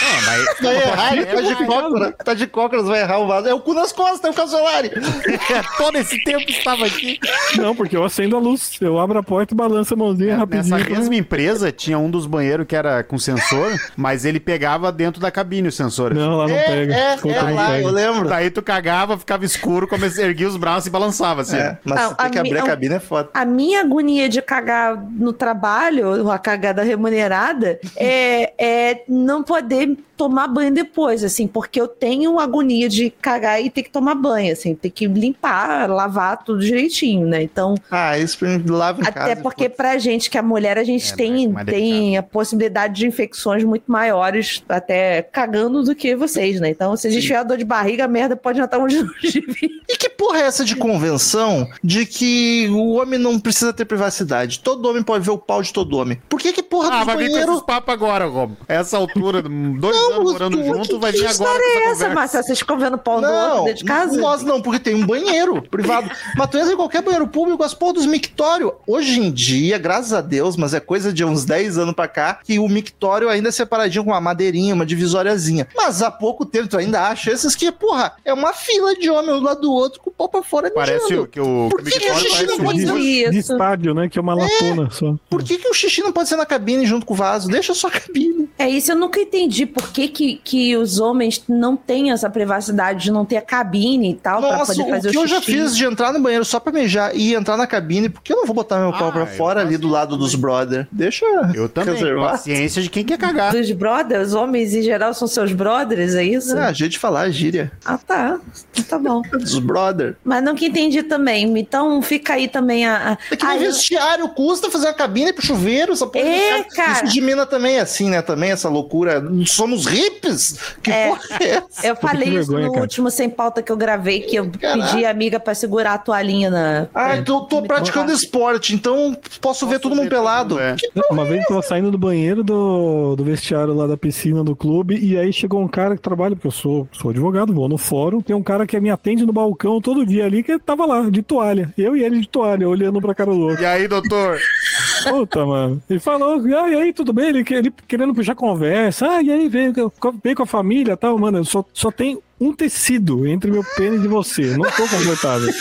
[SPEAKER 3] Não, mas. [laughs]
[SPEAKER 1] Vai errar, ele
[SPEAKER 4] é
[SPEAKER 1] tá de
[SPEAKER 4] bom.
[SPEAKER 1] cócoras. Tá de cócoras, vai errar o vaso. É o cu nas costas, é o Casolari. [laughs]
[SPEAKER 3] Todo esse tempo estava aqui.
[SPEAKER 4] Não, porque eu acendo a luz. Eu abro a porta e balanço a mãozinha rapidinho.
[SPEAKER 3] Nessa mesma empresa tinha um dos banheiros que era com sensor, mas ele pegava dentro da cabine o sensor.
[SPEAKER 4] Não, lá não
[SPEAKER 1] É,
[SPEAKER 4] pega.
[SPEAKER 1] é,
[SPEAKER 4] Desculpa,
[SPEAKER 1] é
[SPEAKER 4] não
[SPEAKER 1] lá,
[SPEAKER 4] pega.
[SPEAKER 1] eu lembro.
[SPEAKER 3] Daí tu cagava, ficava escuro, comecei a erguer os braços e balançava assim.
[SPEAKER 1] É, mas
[SPEAKER 2] Ah,
[SPEAKER 1] você tem
[SPEAKER 2] a
[SPEAKER 1] que abrir
[SPEAKER 2] mi-
[SPEAKER 1] a cabine, é foda.
[SPEAKER 2] A minha agonia de cagar no trabalho, a cagada remunerada, é, é não poder Good tomar banho depois, assim, porque eu tenho agonia de cagar e ter que tomar banho, assim, ter que limpar, lavar tudo direitinho, né? Então,
[SPEAKER 1] Ah, isso pra mim lava em
[SPEAKER 2] até
[SPEAKER 1] casa.
[SPEAKER 2] porque pra gente que é mulher, a gente
[SPEAKER 3] É,
[SPEAKER 2] tem,
[SPEAKER 3] mais
[SPEAKER 2] tem a possibilidade de infecções muito maiores, até cagando do que vocês, né? Então, se a gente tiver dor de barriga, a merda pode já estar onde não devia.
[SPEAKER 1] E que porra é essa de convenção de que o homem não precisa ter privacidade? Todo homem pode ver o pau de todo homem. Por que que porra
[SPEAKER 3] Ah,
[SPEAKER 1] dos
[SPEAKER 3] vai vir com esses papos agora, Rob. Essa altura, dois
[SPEAKER 1] Não,
[SPEAKER 3] anos morando junto,
[SPEAKER 1] que-
[SPEAKER 3] vai
[SPEAKER 1] que
[SPEAKER 3] vir agora.
[SPEAKER 1] história
[SPEAKER 3] com
[SPEAKER 2] É essa,
[SPEAKER 3] conversa.
[SPEAKER 2] Márcia? Vocês ficam vendo pau do outro
[SPEAKER 1] Não,
[SPEAKER 2] dentro de casa?
[SPEAKER 1] nós não, porque tem um banheiro privado. [laughs] Mas tu entra em qualquer banheiro público, as porra dos mictórios. Hoje em dia, graças a Deus, mas é coisa de uns 10 anos pra cá, que o mictório ainda é separadinho com uma madeirinha, uma divisóriazinha. Mas há pouco tempo tu ainda acha esses que, porra, é uma fila de homem um lado do outro com o pau pra fora
[SPEAKER 3] Parece
[SPEAKER 1] mijando.
[SPEAKER 3] o que o
[SPEAKER 1] Por que que
[SPEAKER 3] mictório
[SPEAKER 1] gente
[SPEAKER 3] parece
[SPEAKER 1] não pode
[SPEAKER 4] de,
[SPEAKER 1] ser-
[SPEAKER 2] Isso.
[SPEAKER 4] de estádio, né? Que é uma latona só.
[SPEAKER 1] Por que, que o xixi não pode ser na cabine junto com o vaso? Deixa só a cabine.
[SPEAKER 2] É isso, eu nunca entendi por que, que, que os homens não têm essa privacidade de não ter a cabine e tal, pra
[SPEAKER 1] Nossa,
[SPEAKER 2] poder
[SPEAKER 1] o
[SPEAKER 2] fazer
[SPEAKER 1] que
[SPEAKER 2] o
[SPEAKER 1] eu já fiz de entrar no banheiro só pra mejar e entrar na cabine, porque eu não vou botar meu pau
[SPEAKER 3] Ah,
[SPEAKER 1] pra
[SPEAKER 3] eu
[SPEAKER 1] fora ali do lado dos brother. Deixa
[SPEAKER 3] Eu também,
[SPEAKER 1] reservar.
[SPEAKER 3] paciência de quem quer cagar.
[SPEAKER 2] Dos brothers, os homens em geral são seus brothers, é isso?
[SPEAKER 1] Ah, jeito de falar, gíria.
[SPEAKER 2] Ah, tá. Tá bom. [laughs]
[SPEAKER 1] Dos brother.
[SPEAKER 2] Mas nunca entendi também. Então fica aí também a. a...
[SPEAKER 1] É que
[SPEAKER 2] Ah,
[SPEAKER 1] nem
[SPEAKER 2] eu-
[SPEAKER 1] vestiário custa fazer uma cabine pro chuveiro, essa porra.
[SPEAKER 2] É,
[SPEAKER 1] Isso de mina também é assim, né? Também essa loucura. Somos hips? Que
[SPEAKER 2] É.
[SPEAKER 1] porra é essa?
[SPEAKER 2] Eu falei
[SPEAKER 4] que
[SPEAKER 2] isso
[SPEAKER 4] vergonha,
[SPEAKER 2] no
[SPEAKER 4] cara.
[SPEAKER 2] último sem pauta que eu gravei, que eu
[SPEAKER 1] Caraca.
[SPEAKER 2] pedi a amiga pra segurar a toalhinha na.
[SPEAKER 1] Ah, então eu tô praticando esporte, então posso, ver todo mundo pelado.
[SPEAKER 3] é.
[SPEAKER 4] Uma vez eu tava saindo do banheiro do, do vestiário lá da piscina do clube, e aí chegou um cara que trabalha, porque eu sou, sou advogado, vou no fórum, tem um cara que me atende no balcão todo dia ali, que tava lá, de toalha. Eu e ele de toalha, olhando pra cara do outro.
[SPEAKER 3] E aí, doutor? [laughs]
[SPEAKER 4] Puta, mano. Ele falou, ah, e aí, tudo bem? Ele, ele querendo puxar conversa. Ah, e aí, veio, veio com a família e tal, mano. Só, só tem um tecido entre meu pênis e você. Não tô confortável. [laughs]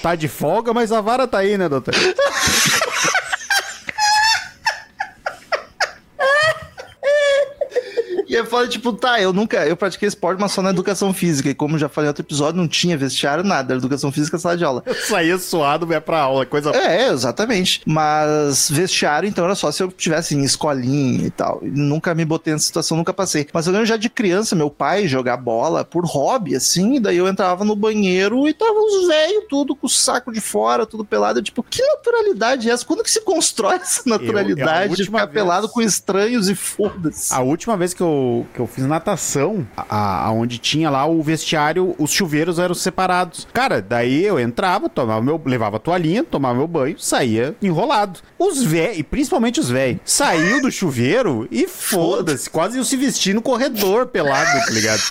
[SPEAKER 3] Tá de folga, mas a vara tá aí, né, doutor? [laughs]
[SPEAKER 1] E eu falo, tipo, tá, eu nunca, eu pratiquei esporte, mas só na educação física. E como já falei em outro episódio, não tinha vestiário, nada. Era educação física, sala de aula. [laughs]
[SPEAKER 3] Eu saía suado, vai pra aula, coisa...
[SPEAKER 1] É, exatamente. Mas vestiário, então, era só se eu tivesse em escolinha e tal. E nunca me botei nessa situação, nunca passei. Mas eu lembro já de criança, meu pai jogar bola por hobby, assim, e daí eu entrava no banheiro e tava os velhos, tudo com o saco de fora, tudo pelado. Eu, tipo, que naturalidade é essa? Quando que se constrói essa naturalidade de
[SPEAKER 3] última
[SPEAKER 1] ficar
[SPEAKER 3] vez-
[SPEAKER 1] pelado com estranhos e foda-se?
[SPEAKER 3] A última vez que eu eu, que eu fiz natação, a, a- onde tinha lá o vestiário, os chuveiros eram separados. Cara, daí eu entrava, tomava meu, levava a toalhinha, tomava meu banho, saía enrolado. Os velhos, e principalmente os velhos, saiu do chuveiro e foda-se, quase iam se vestir no corredor pelado, tá ligado?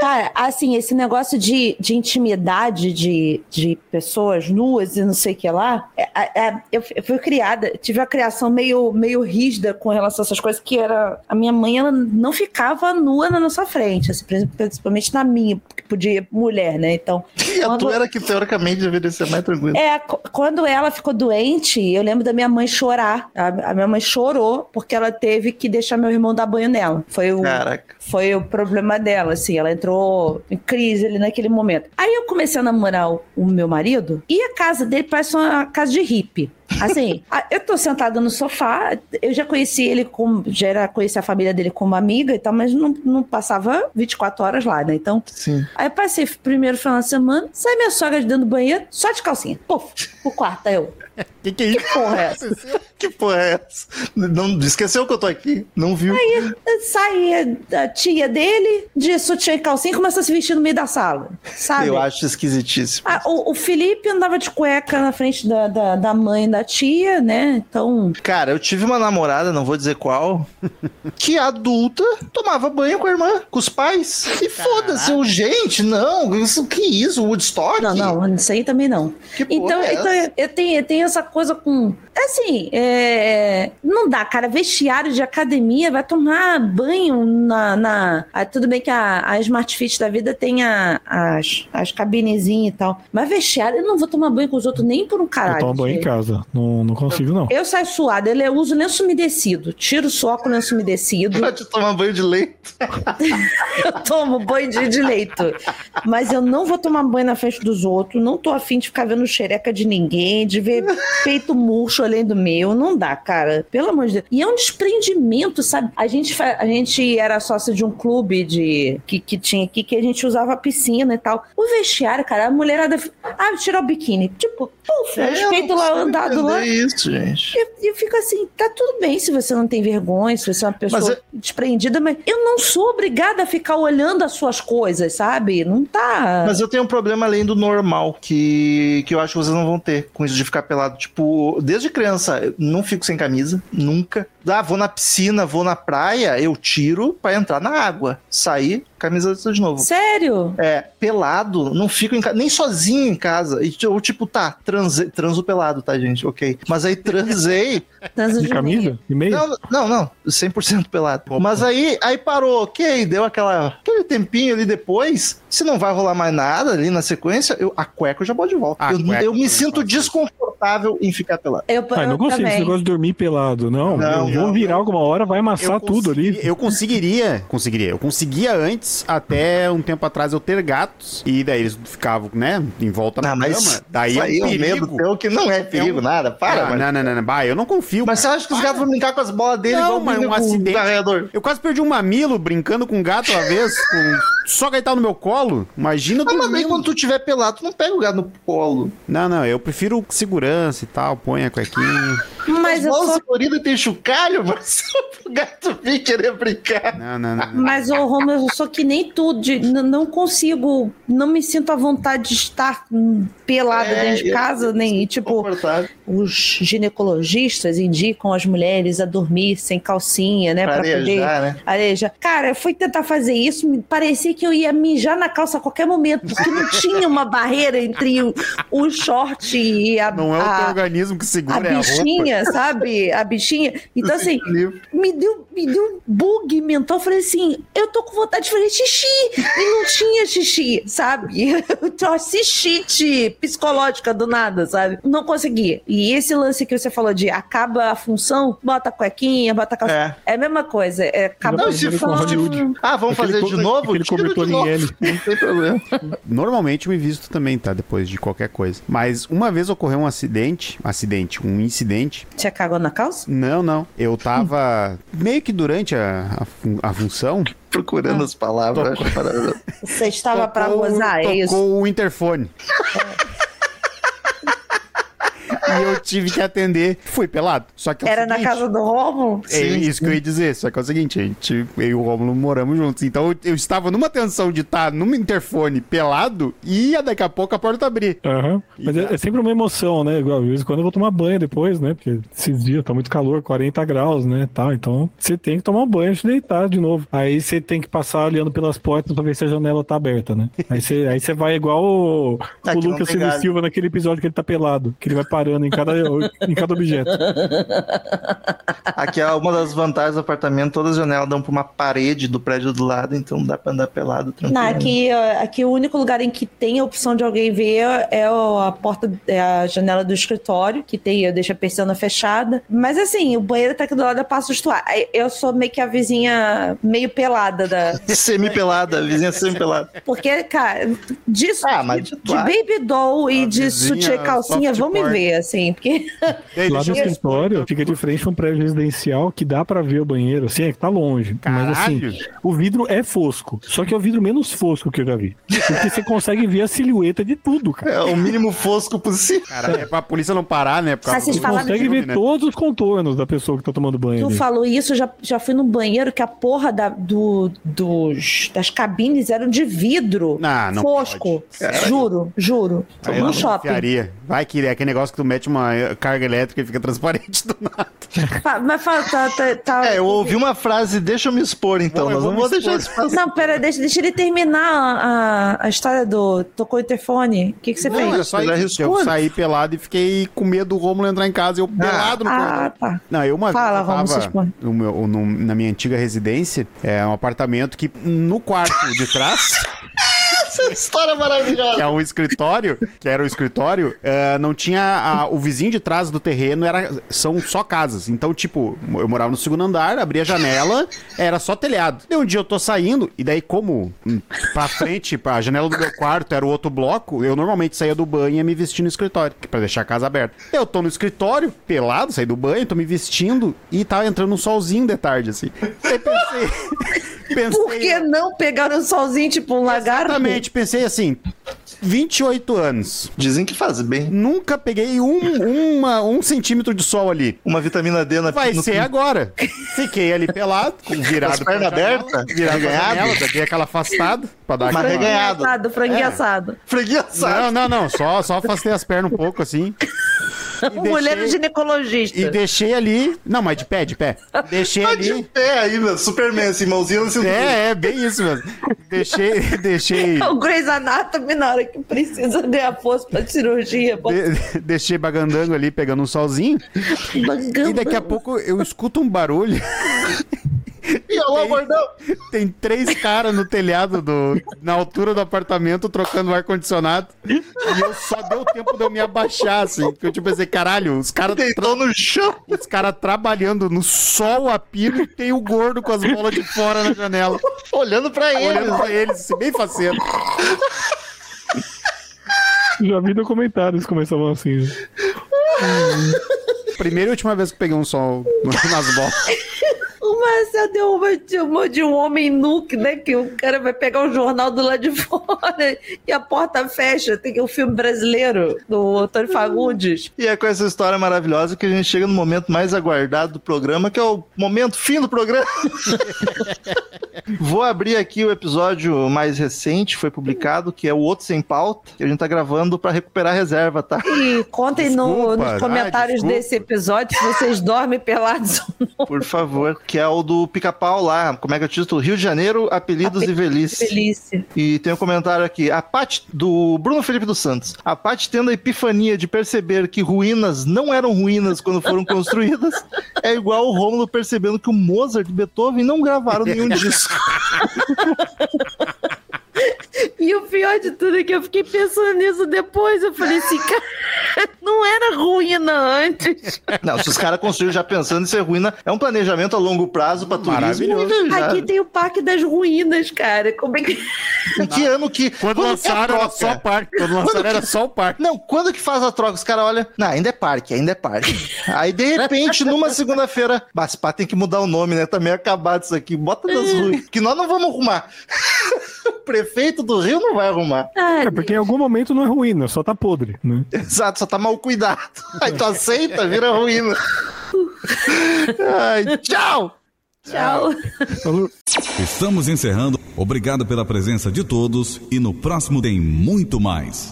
[SPEAKER 2] Cara, assim, esse negócio de, de intimidade de, de pessoas nuas e não sei o que lá, é- é- é- eu, eu fui criada, tive a criação meio, meio rígida com relação a essas coisas, que era. A minha mãe, ela não ficava nua na nossa frente, assim, principalmente na minha, podia mulher, né? Então.
[SPEAKER 1] E a
[SPEAKER 2] quando-
[SPEAKER 1] tua era que teoricamente deveria ser mais tranquila.
[SPEAKER 2] É, quando ela ficou doente, eu lembro da minha mãe chorar. A, a minha mãe chorou porque ela teve que deixar meu irmão dar banho nela. Foi o,
[SPEAKER 1] Caraca.
[SPEAKER 2] foi o problema dela, assim. Ela entrou em crise ali naquele momento. Aí eu comecei a namorar o, o meu marido e a casa dele parece uma casa de hippie. Assim, a- [laughs] eu tô sentada no sofá, eu já conheci ele como. Já era conheci a família dele como amiga e tal, mas não, não passava 24 horas lá, né? Então,
[SPEAKER 1] Sim.
[SPEAKER 2] Aí eu passei o primeiro final de semana, sai minha sogra de dentro do banheiro, só de calcinha. Puf, pro quarto. Aí eu, [laughs]
[SPEAKER 3] Que que é isso?
[SPEAKER 2] porra, é essa?
[SPEAKER 1] Que porra é essa? Não, esqueceu que eu tô aqui? Não viu?
[SPEAKER 2] Sai a tia dele, de sutiã e calcinha, e começa a se vestir no meio da sala, sabe?
[SPEAKER 1] Eu acho esquisitíssimo.
[SPEAKER 2] Ah, o, o Felipe andava de cueca na frente da, da, da mãe da tia, né? Então,
[SPEAKER 1] Cara, eu tive uma namorada, não vou dizer qual, que adulta tomava banho com a irmã, com os pais. E foda-se, eu, gente, não, isso, que isso, Woodstock?
[SPEAKER 2] não, não, isso aí também não.
[SPEAKER 1] Que porra
[SPEAKER 2] Então,
[SPEAKER 1] é
[SPEAKER 2] então eu tenho, eu tenho essa coisa com. Assim, é, não dá, cara. Vestiário de academia vai tomar banho na. na ah, tudo bem que a, a Smart Fit da vida tem a- as, as cabinezinhas e tal. Mas vestiário, eu não vou tomar banho com os outros nem por um
[SPEAKER 4] Eu
[SPEAKER 2] caralho.
[SPEAKER 4] tomo banho em casa. Não, não consigo, não.
[SPEAKER 2] Eu saio suada, ele- eu uso lenço umedecido. Tiro o suor com lenço umedecido.
[SPEAKER 1] Pode tomar banho de leite. [laughs]
[SPEAKER 2] eu tomo banho de, de leito. Mas eu não vou tomar banho na frente dos outros. Não tô afim de ficar vendo xereca de ninguém, de ver peito murcho além do meu. Não dá, cara. Pelo amor de Deus. E é um desprendimento, sabe? A gente, a gente era sócio de um clube de que, que tinha aqui que a gente usava piscina e tal. O vestiário, cara, a mulherada. Ah, tirar o biquíni. Tipo, puf,
[SPEAKER 1] É,
[SPEAKER 2] os
[SPEAKER 1] eu
[SPEAKER 2] peitos lá andado lá.
[SPEAKER 1] isso, gente.
[SPEAKER 2] E eu fico assim, tá tudo bem se você não tem vergonha, se você é uma pessoa
[SPEAKER 1] Mas é-
[SPEAKER 2] despreendida, mas eu não sou obrigada a ficar olhando as suas coisas, sabe? Não tá.
[SPEAKER 1] Mas eu tenho um problema além do normal, que, que eu acho que vocês não vão ter com isso de ficar pelado. Tipo, desde criança, não fico sem camisa, nunca. Ah, vou na piscina, vou na praia, eu tiro pra entrar na água. Sair, camisa de novo.
[SPEAKER 2] Sério?
[SPEAKER 1] É, pelado, não fico em casa, nem sozinho em casa. E eu, tipo, tá, transe, transo pelado, tá, gente? Ok. Mas aí transei. [laughs]
[SPEAKER 2] Transa
[SPEAKER 4] De camisa? De meio?
[SPEAKER 1] não, não, não, 100% pelado. Mas aí, aí parou, ok, deu aquela, aquele tempinho ali depois. Se não vai rolar mais nada ali na sequência, eu, a cueca eu já vou de volta. Eu eu me sinto desconfortável em ficar pelado.
[SPEAKER 2] Eu,
[SPEAKER 4] Ah, eu não consigo esse
[SPEAKER 2] também.
[SPEAKER 4] negócio de dormir pelado, não.
[SPEAKER 1] Não,
[SPEAKER 4] eu vou virar
[SPEAKER 1] não.
[SPEAKER 4] alguma hora, vai amassar tudo ali.
[SPEAKER 3] Eu conseguiria, conseguiria. Eu conseguia antes, até um tempo atrás, eu ter gatos. E daí eles ficavam, né, em volta na
[SPEAKER 1] Ah, mas
[SPEAKER 3] cama. Daí é um
[SPEAKER 1] aí é medo
[SPEAKER 3] perigo.
[SPEAKER 1] teu que não é perigo,
[SPEAKER 3] É um-
[SPEAKER 1] nada. Para,
[SPEAKER 3] Ah,
[SPEAKER 1] mano.
[SPEAKER 3] não, não, não, não. Bah, eu não confio.
[SPEAKER 1] Mas você
[SPEAKER 3] cara.
[SPEAKER 1] acha que os gatos vão brincar com as bolas dele
[SPEAKER 3] Não, mas um acidente-? Eu quase perdi um mamilo brincando com um gato uma vez, com... só gaitar no meu colo. Imagina
[SPEAKER 1] Ah, mas daí quando tu tiver pelado, tu não pega o gato no colo.
[SPEAKER 3] Não, não, eu prefiro segurança e tal, põe a cuequinha.
[SPEAKER 2] Mas
[SPEAKER 1] As
[SPEAKER 2] eu sou.
[SPEAKER 1] coloridas tem chocalho, [laughs] mas o gato vir querer brincar.
[SPEAKER 3] Não, não, não. não.
[SPEAKER 2] Mas, ô, Romulo, eu sou que nem tudo. de- não consigo. Não me sinto à vontade de estar pelada
[SPEAKER 1] É,
[SPEAKER 2] dentro de casa, nem. Tipo, os ginecologistas indicam as mulheres a dormir sem calcinha, né?
[SPEAKER 1] Pra
[SPEAKER 2] Pra poder
[SPEAKER 1] arejar, né?
[SPEAKER 2] arejar. Cara, eu fui tentar fazer isso, me parecia que eu ia mijar na calça a qualquer momento, porque não tinha uma barreira entre o, o short e a,
[SPEAKER 3] Não é o teu
[SPEAKER 2] a,
[SPEAKER 3] organismo que
[SPEAKER 2] a
[SPEAKER 3] segura, é a roupa.
[SPEAKER 2] bichinha, sabe? A bichinha. Então, assim, [laughs] me deu, me deu um bug mental. Eu falei assim: eu tô com vontade de fazer xixi. E não tinha xixi, sabe? [laughs] Eu tô assistite psicológica do nada, sabe? Não consegui. E esse lance que você falou de acaba a função, bota a cuequinha, bota a calça.
[SPEAKER 1] É.
[SPEAKER 2] É, a mesma coisa. É, acaba
[SPEAKER 1] Não, se
[SPEAKER 2] a
[SPEAKER 1] for
[SPEAKER 2] função.
[SPEAKER 4] Hollywood.
[SPEAKER 1] Ah, vamos
[SPEAKER 4] Aquele
[SPEAKER 1] fazer de novo? de
[SPEAKER 4] cobertor em. L.
[SPEAKER 1] Não tem problema.
[SPEAKER 3] Normalmente eu me visto também, tá? Depois de qualquer coisa. Mas uma vez ocorreu um acidente, acidente, um incidente.
[SPEAKER 2] Você cagou na calça?
[SPEAKER 3] Não, não. Eu tava meio que durante a, a, a função.
[SPEAKER 1] Procurando as palavras, maravilhoso.
[SPEAKER 2] Você estava pra
[SPEAKER 3] tocou-
[SPEAKER 2] gozar, é
[SPEAKER 3] tocou
[SPEAKER 2] isso?
[SPEAKER 3] o interfone. E eu tive que atender. Fui pelado. Só que é o
[SPEAKER 2] Era na
[SPEAKER 3] seguinte,
[SPEAKER 2] casa do Romulo?
[SPEAKER 3] É isso que eu ia dizer, só que é o seguinte, a gente, eu e o Romulo moramos juntos. Então eu, eu estava numa tensão de estar numa interfone pelado e ia daqui a pouco a porta abrir.
[SPEAKER 4] Aham. Mas é, é sempre uma emoção, né? Igual, de vez em quando eu vou tomar banho depois, né? Porque esses dias tá muito calor, 40 graus, né? Tal. Então você tem que tomar um banho antes de deitar de novo. Aí você tem que passar olhando pelas portas pra ver se a janela tá aberta, né? Aí você, aí você vai igual o,
[SPEAKER 1] Aqui
[SPEAKER 4] o Lucas. Silva naquele episódio que ele tá pelado, que ele vai parando em cada, em cada objeto. [laughs]
[SPEAKER 1] Aqui é uma das vantagens do apartamento, todas as janelas dão pra uma parede do prédio do lado, então dá pra andar pelado tranquilo.
[SPEAKER 2] Não, aqui, aqui o único lugar em que tem a opção de alguém ver é a porta, é a janela do escritório, que tem, eu deixo a persiana fechada. Mas assim, o banheiro tá aqui do lado, eu passo. Aí Eu sou meio que a vizinha meio pelada da. [laughs]
[SPEAKER 1] Semi-pelada, a vizinha semi-pelada.
[SPEAKER 2] Porque, cara, disso,
[SPEAKER 1] Ah, mas
[SPEAKER 2] de,
[SPEAKER 1] de
[SPEAKER 2] baby doll e
[SPEAKER 3] A
[SPEAKER 2] de sutiã calcinha, vão me ver, assim, porque. [laughs]
[SPEAKER 3] Aí,
[SPEAKER 4] Lá no escritório fica de frente um prédio residencial que dá pra ver o banheiro, assim, é que tá longe. Mas assim,
[SPEAKER 3] Caralho.
[SPEAKER 4] o vidro é fosco. Só que é o vidro menos fosco que eu já vi. Porque você consegue ver a silhueta de tudo, cara.
[SPEAKER 1] É o mínimo fosco possível.
[SPEAKER 3] Cara, é pra polícia não parar, né? Por causa
[SPEAKER 2] vocês
[SPEAKER 3] do
[SPEAKER 4] Você consegue ver
[SPEAKER 3] né?
[SPEAKER 4] todos os contornos da pessoa que tá tomando banho.
[SPEAKER 2] Tu
[SPEAKER 4] ali.
[SPEAKER 2] falou isso, eu já, já fui no banheiro que a porra da, do, dos, das cabines eram de vidro.
[SPEAKER 3] Não, não
[SPEAKER 2] Fosco. Juro, juro.
[SPEAKER 3] Aí
[SPEAKER 2] no shopping.
[SPEAKER 3] confiaria. Vai que é aquele negócio que tu mete uma carga elétrica e fica transparente do nada. [laughs]
[SPEAKER 2] Mas fala, tá, tá, tá-
[SPEAKER 1] É, eu ouvi uma frase, deixa eu me expor então,
[SPEAKER 3] Bom, eu
[SPEAKER 1] nós
[SPEAKER 3] vou
[SPEAKER 1] não vou deixar
[SPEAKER 3] expor.
[SPEAKER 1] isso passar.
[SPEAKER 2] Não, pera, deixa, deixa ele terminar a, a história do tocou o interfone. O que, que você
[SPEAKER 3] Não,
[SPEAKER 2] fez?
[SPEAKER 1] Ele
[SPEAKER 3] isso.
[SPEAKER 1] arriscou,
[SPEAKER 3] Eu saí pelado e fiquei com medo do Romulo entrar em casa e eu pelado no corredor.
[SPEAKER 2] Ah, tá.
[SPEAKER 3] Não, eu uma
[SPEAKER 2] Fala,
[SPEAKER 3] vez eu tava no meu- no- na minha antiga residência, é um apartamento que no quarto de trás,
[SPEAKER 1] Essa [laughs] história maravilhosa.
[SPEAKER 3] que é um escritório, que era o escritório, é, não tinha a- o vizinho de trás do terreno era são só casas. Então, tipo, eu morava no segundo andar, abria a janela, era só telhado. E um dia eu tô saindo e daí como hum, pra frente, pra janela do meu quarto era o outro bloco, eu normalmente saía do banho e ia me vestir no escritório, pra deixar a casa aberta. Eu tô no escritório, pelado, saí do banho, tô me vestindo e tava entrando um solzinho de tarde assim. Aí pensei, pensei
[SPEAKER 2] Por que não pegar um solzinho, tipo um lagarto?
[SPEAKER 3] Exatamente, pensei assim, 28 anos.
[SPEAKER 1] Dizem que faz bem.
[SPEAKER 3] Nunca peguei um, uma, um centímetro de sol ali.
[SPEAKER 1] Uma vitamina D na
[SPEAKER 3] Vai
[SPEAKER 1] no-
[SPEAKER 3] ser agora. Fiquei ali pelado, virado
[SPEAKER 1] Com as pernas
[SPEAKER 3] pra janela,
[SPEAKER 1] abertas,
[SPEAKER 3] virado janela, dei aquela afastada pra dar aquela...
[SPEAKER 1] arreganhado.
[SPEAKER 2] Franguinho assado, franguinho
[SPEAKER 3] É.
[SPEAKER 2] assado.
[SPEAKER 1] Freguinha assado.
[SPEAKER 3] Não, não, não, só, só afastei as pernas um pouco assim.
[SPEAKER 2] Mulher
[SPEAKER 3] deixei,
[SPEAKER 2] ginecologista.
[SPEAKER 3] e deixei ali. Não, mas de pé, de pé. Deixei
[SPEAKER 1] de
[SPEAKER 3] ali.
[SPEAKER 1] pé aí, meu. Superman, assim, mãozinha cinturão.
[SPEAKER 3] É, é, bem isso mesmo. Deixei, [laughs] deixei.
[SPEAKER 2] O Grey's Anatomy na hora que precisa ganhar força pra cirurgia.
[SPEAKER 3] De- deixei bagandango ali pegando um solzinho. E daqui a pouco eu escuto um barulho. [laughs]
[SPEAKER 1] E olha lá gordão.
[SPEAKER 3] Tem três caras no telhado do, na altura do apartamento trocando o ar-condicionado. E eu só deu tempo de eu me abaixar, assim. Que eu tipo pensei, caralho, os caras
[SPEAKER 1] Deitou no chão.
[SPEAKER 3] os cara trabalhando no sol a pino e tem o gordo com as bolas de fora na janela.
[SPEAKER 1] Olhando pra ele.
[SPEAKER 3] Olhando pra eles, assim, bem faceiro.
[SPEAKER 4] Já vi documentários começavam assim.
[SPEAKER 3] Primeira e última vez que peguei um sol [laughs] nas bolas.
[SPEAKER 2] O Marcel deu uma de, uma de um homem nu, que, né? Que o cara vai pegar o jornal do lado de [laughs] fora e a porta fecha. Tem o filme brasileiro do Antônio Fagundes.
[SPEAKER 1] E é com essa história maravilhosa que a gente chega no momento mais aguardado do programa, que é o momento fim do programa. [laughs] Vou abrir aqui o episódio mais recente, foi publicado, que é o Outro Sem Pauta, que a gente tá gravando pra recuperar a reserva, tá?
[SPEAKER 2] E contem no- nos comentários
[SPEAKER 3] ah,
[SPEAKER 2] desse episódio se vocês dormem pelados ou não.
[SPEAKER 1] Por favor. Que é o do pica-pau lá, como é que é o título? Rio de Janeiro, Apelidos e Velhice.
[SPEAKER 2] Delícia.
[SPEAKER 1] E tem um comentário aqui, a Paty, do Bruno Felipe dos Santos. A Paty tendo a epifania de perceber que ruínas não eram ruínas quando foram construídas, [laughs] é igual o Rômulo percebendo que o Mozart e Beethoven não gravaram nenhum [laughs] disco. [laughs]
[SPEAKER 2] E o pior de tudo é que eu fiquei pensando nisso depois. Eu falei assim, cara, não era ruína antes.
[SPEAKER 1] Não, se os caras construíram já pensando em ser ruína, é um planejamento a longo prazo para turismo.
[SPEAKER 3] Maravilhoso.
[SPEAKER 1] invejável.
[SPEAKER 2] Aqui tem o Parque das Ruínas, cara. Como é que.
[SPEAKER 1] Em que ano que...
[SPEAKER 3] Quando
[SPEAKER 1] que é a
[SPEAKER 3] lançaram era só parque. Quando lançaram era só o parque.
[SPEAKER 1] Não, quando que faz a troca? Os caras olham, não, ainda é parque, ainda é parque. Aí, de repente, numa segunda-feira, mas pá, tem que mudar o nome, né? Tá meio acabado isso aqui. Bota nas ruas, que nós não vamos arrumar. Prefeito do Rio não vai arrumar.
[SPEAKER 2] Ah,
[SPEAKER 4] É, porque em algum momento não é ruína, só tá podre, né?
[SPEAKER 1] Exato, só tá mal cuidado. [laughs] Aí tu aceita, vira ruína. Ai, tchau!
[SPEAKER 2] tchau.
[SPEAKER 4] Falou.
[SPEAKER 7] Estamos encerrando. Obrigado pela presença de todos e no próximo tem muito mais.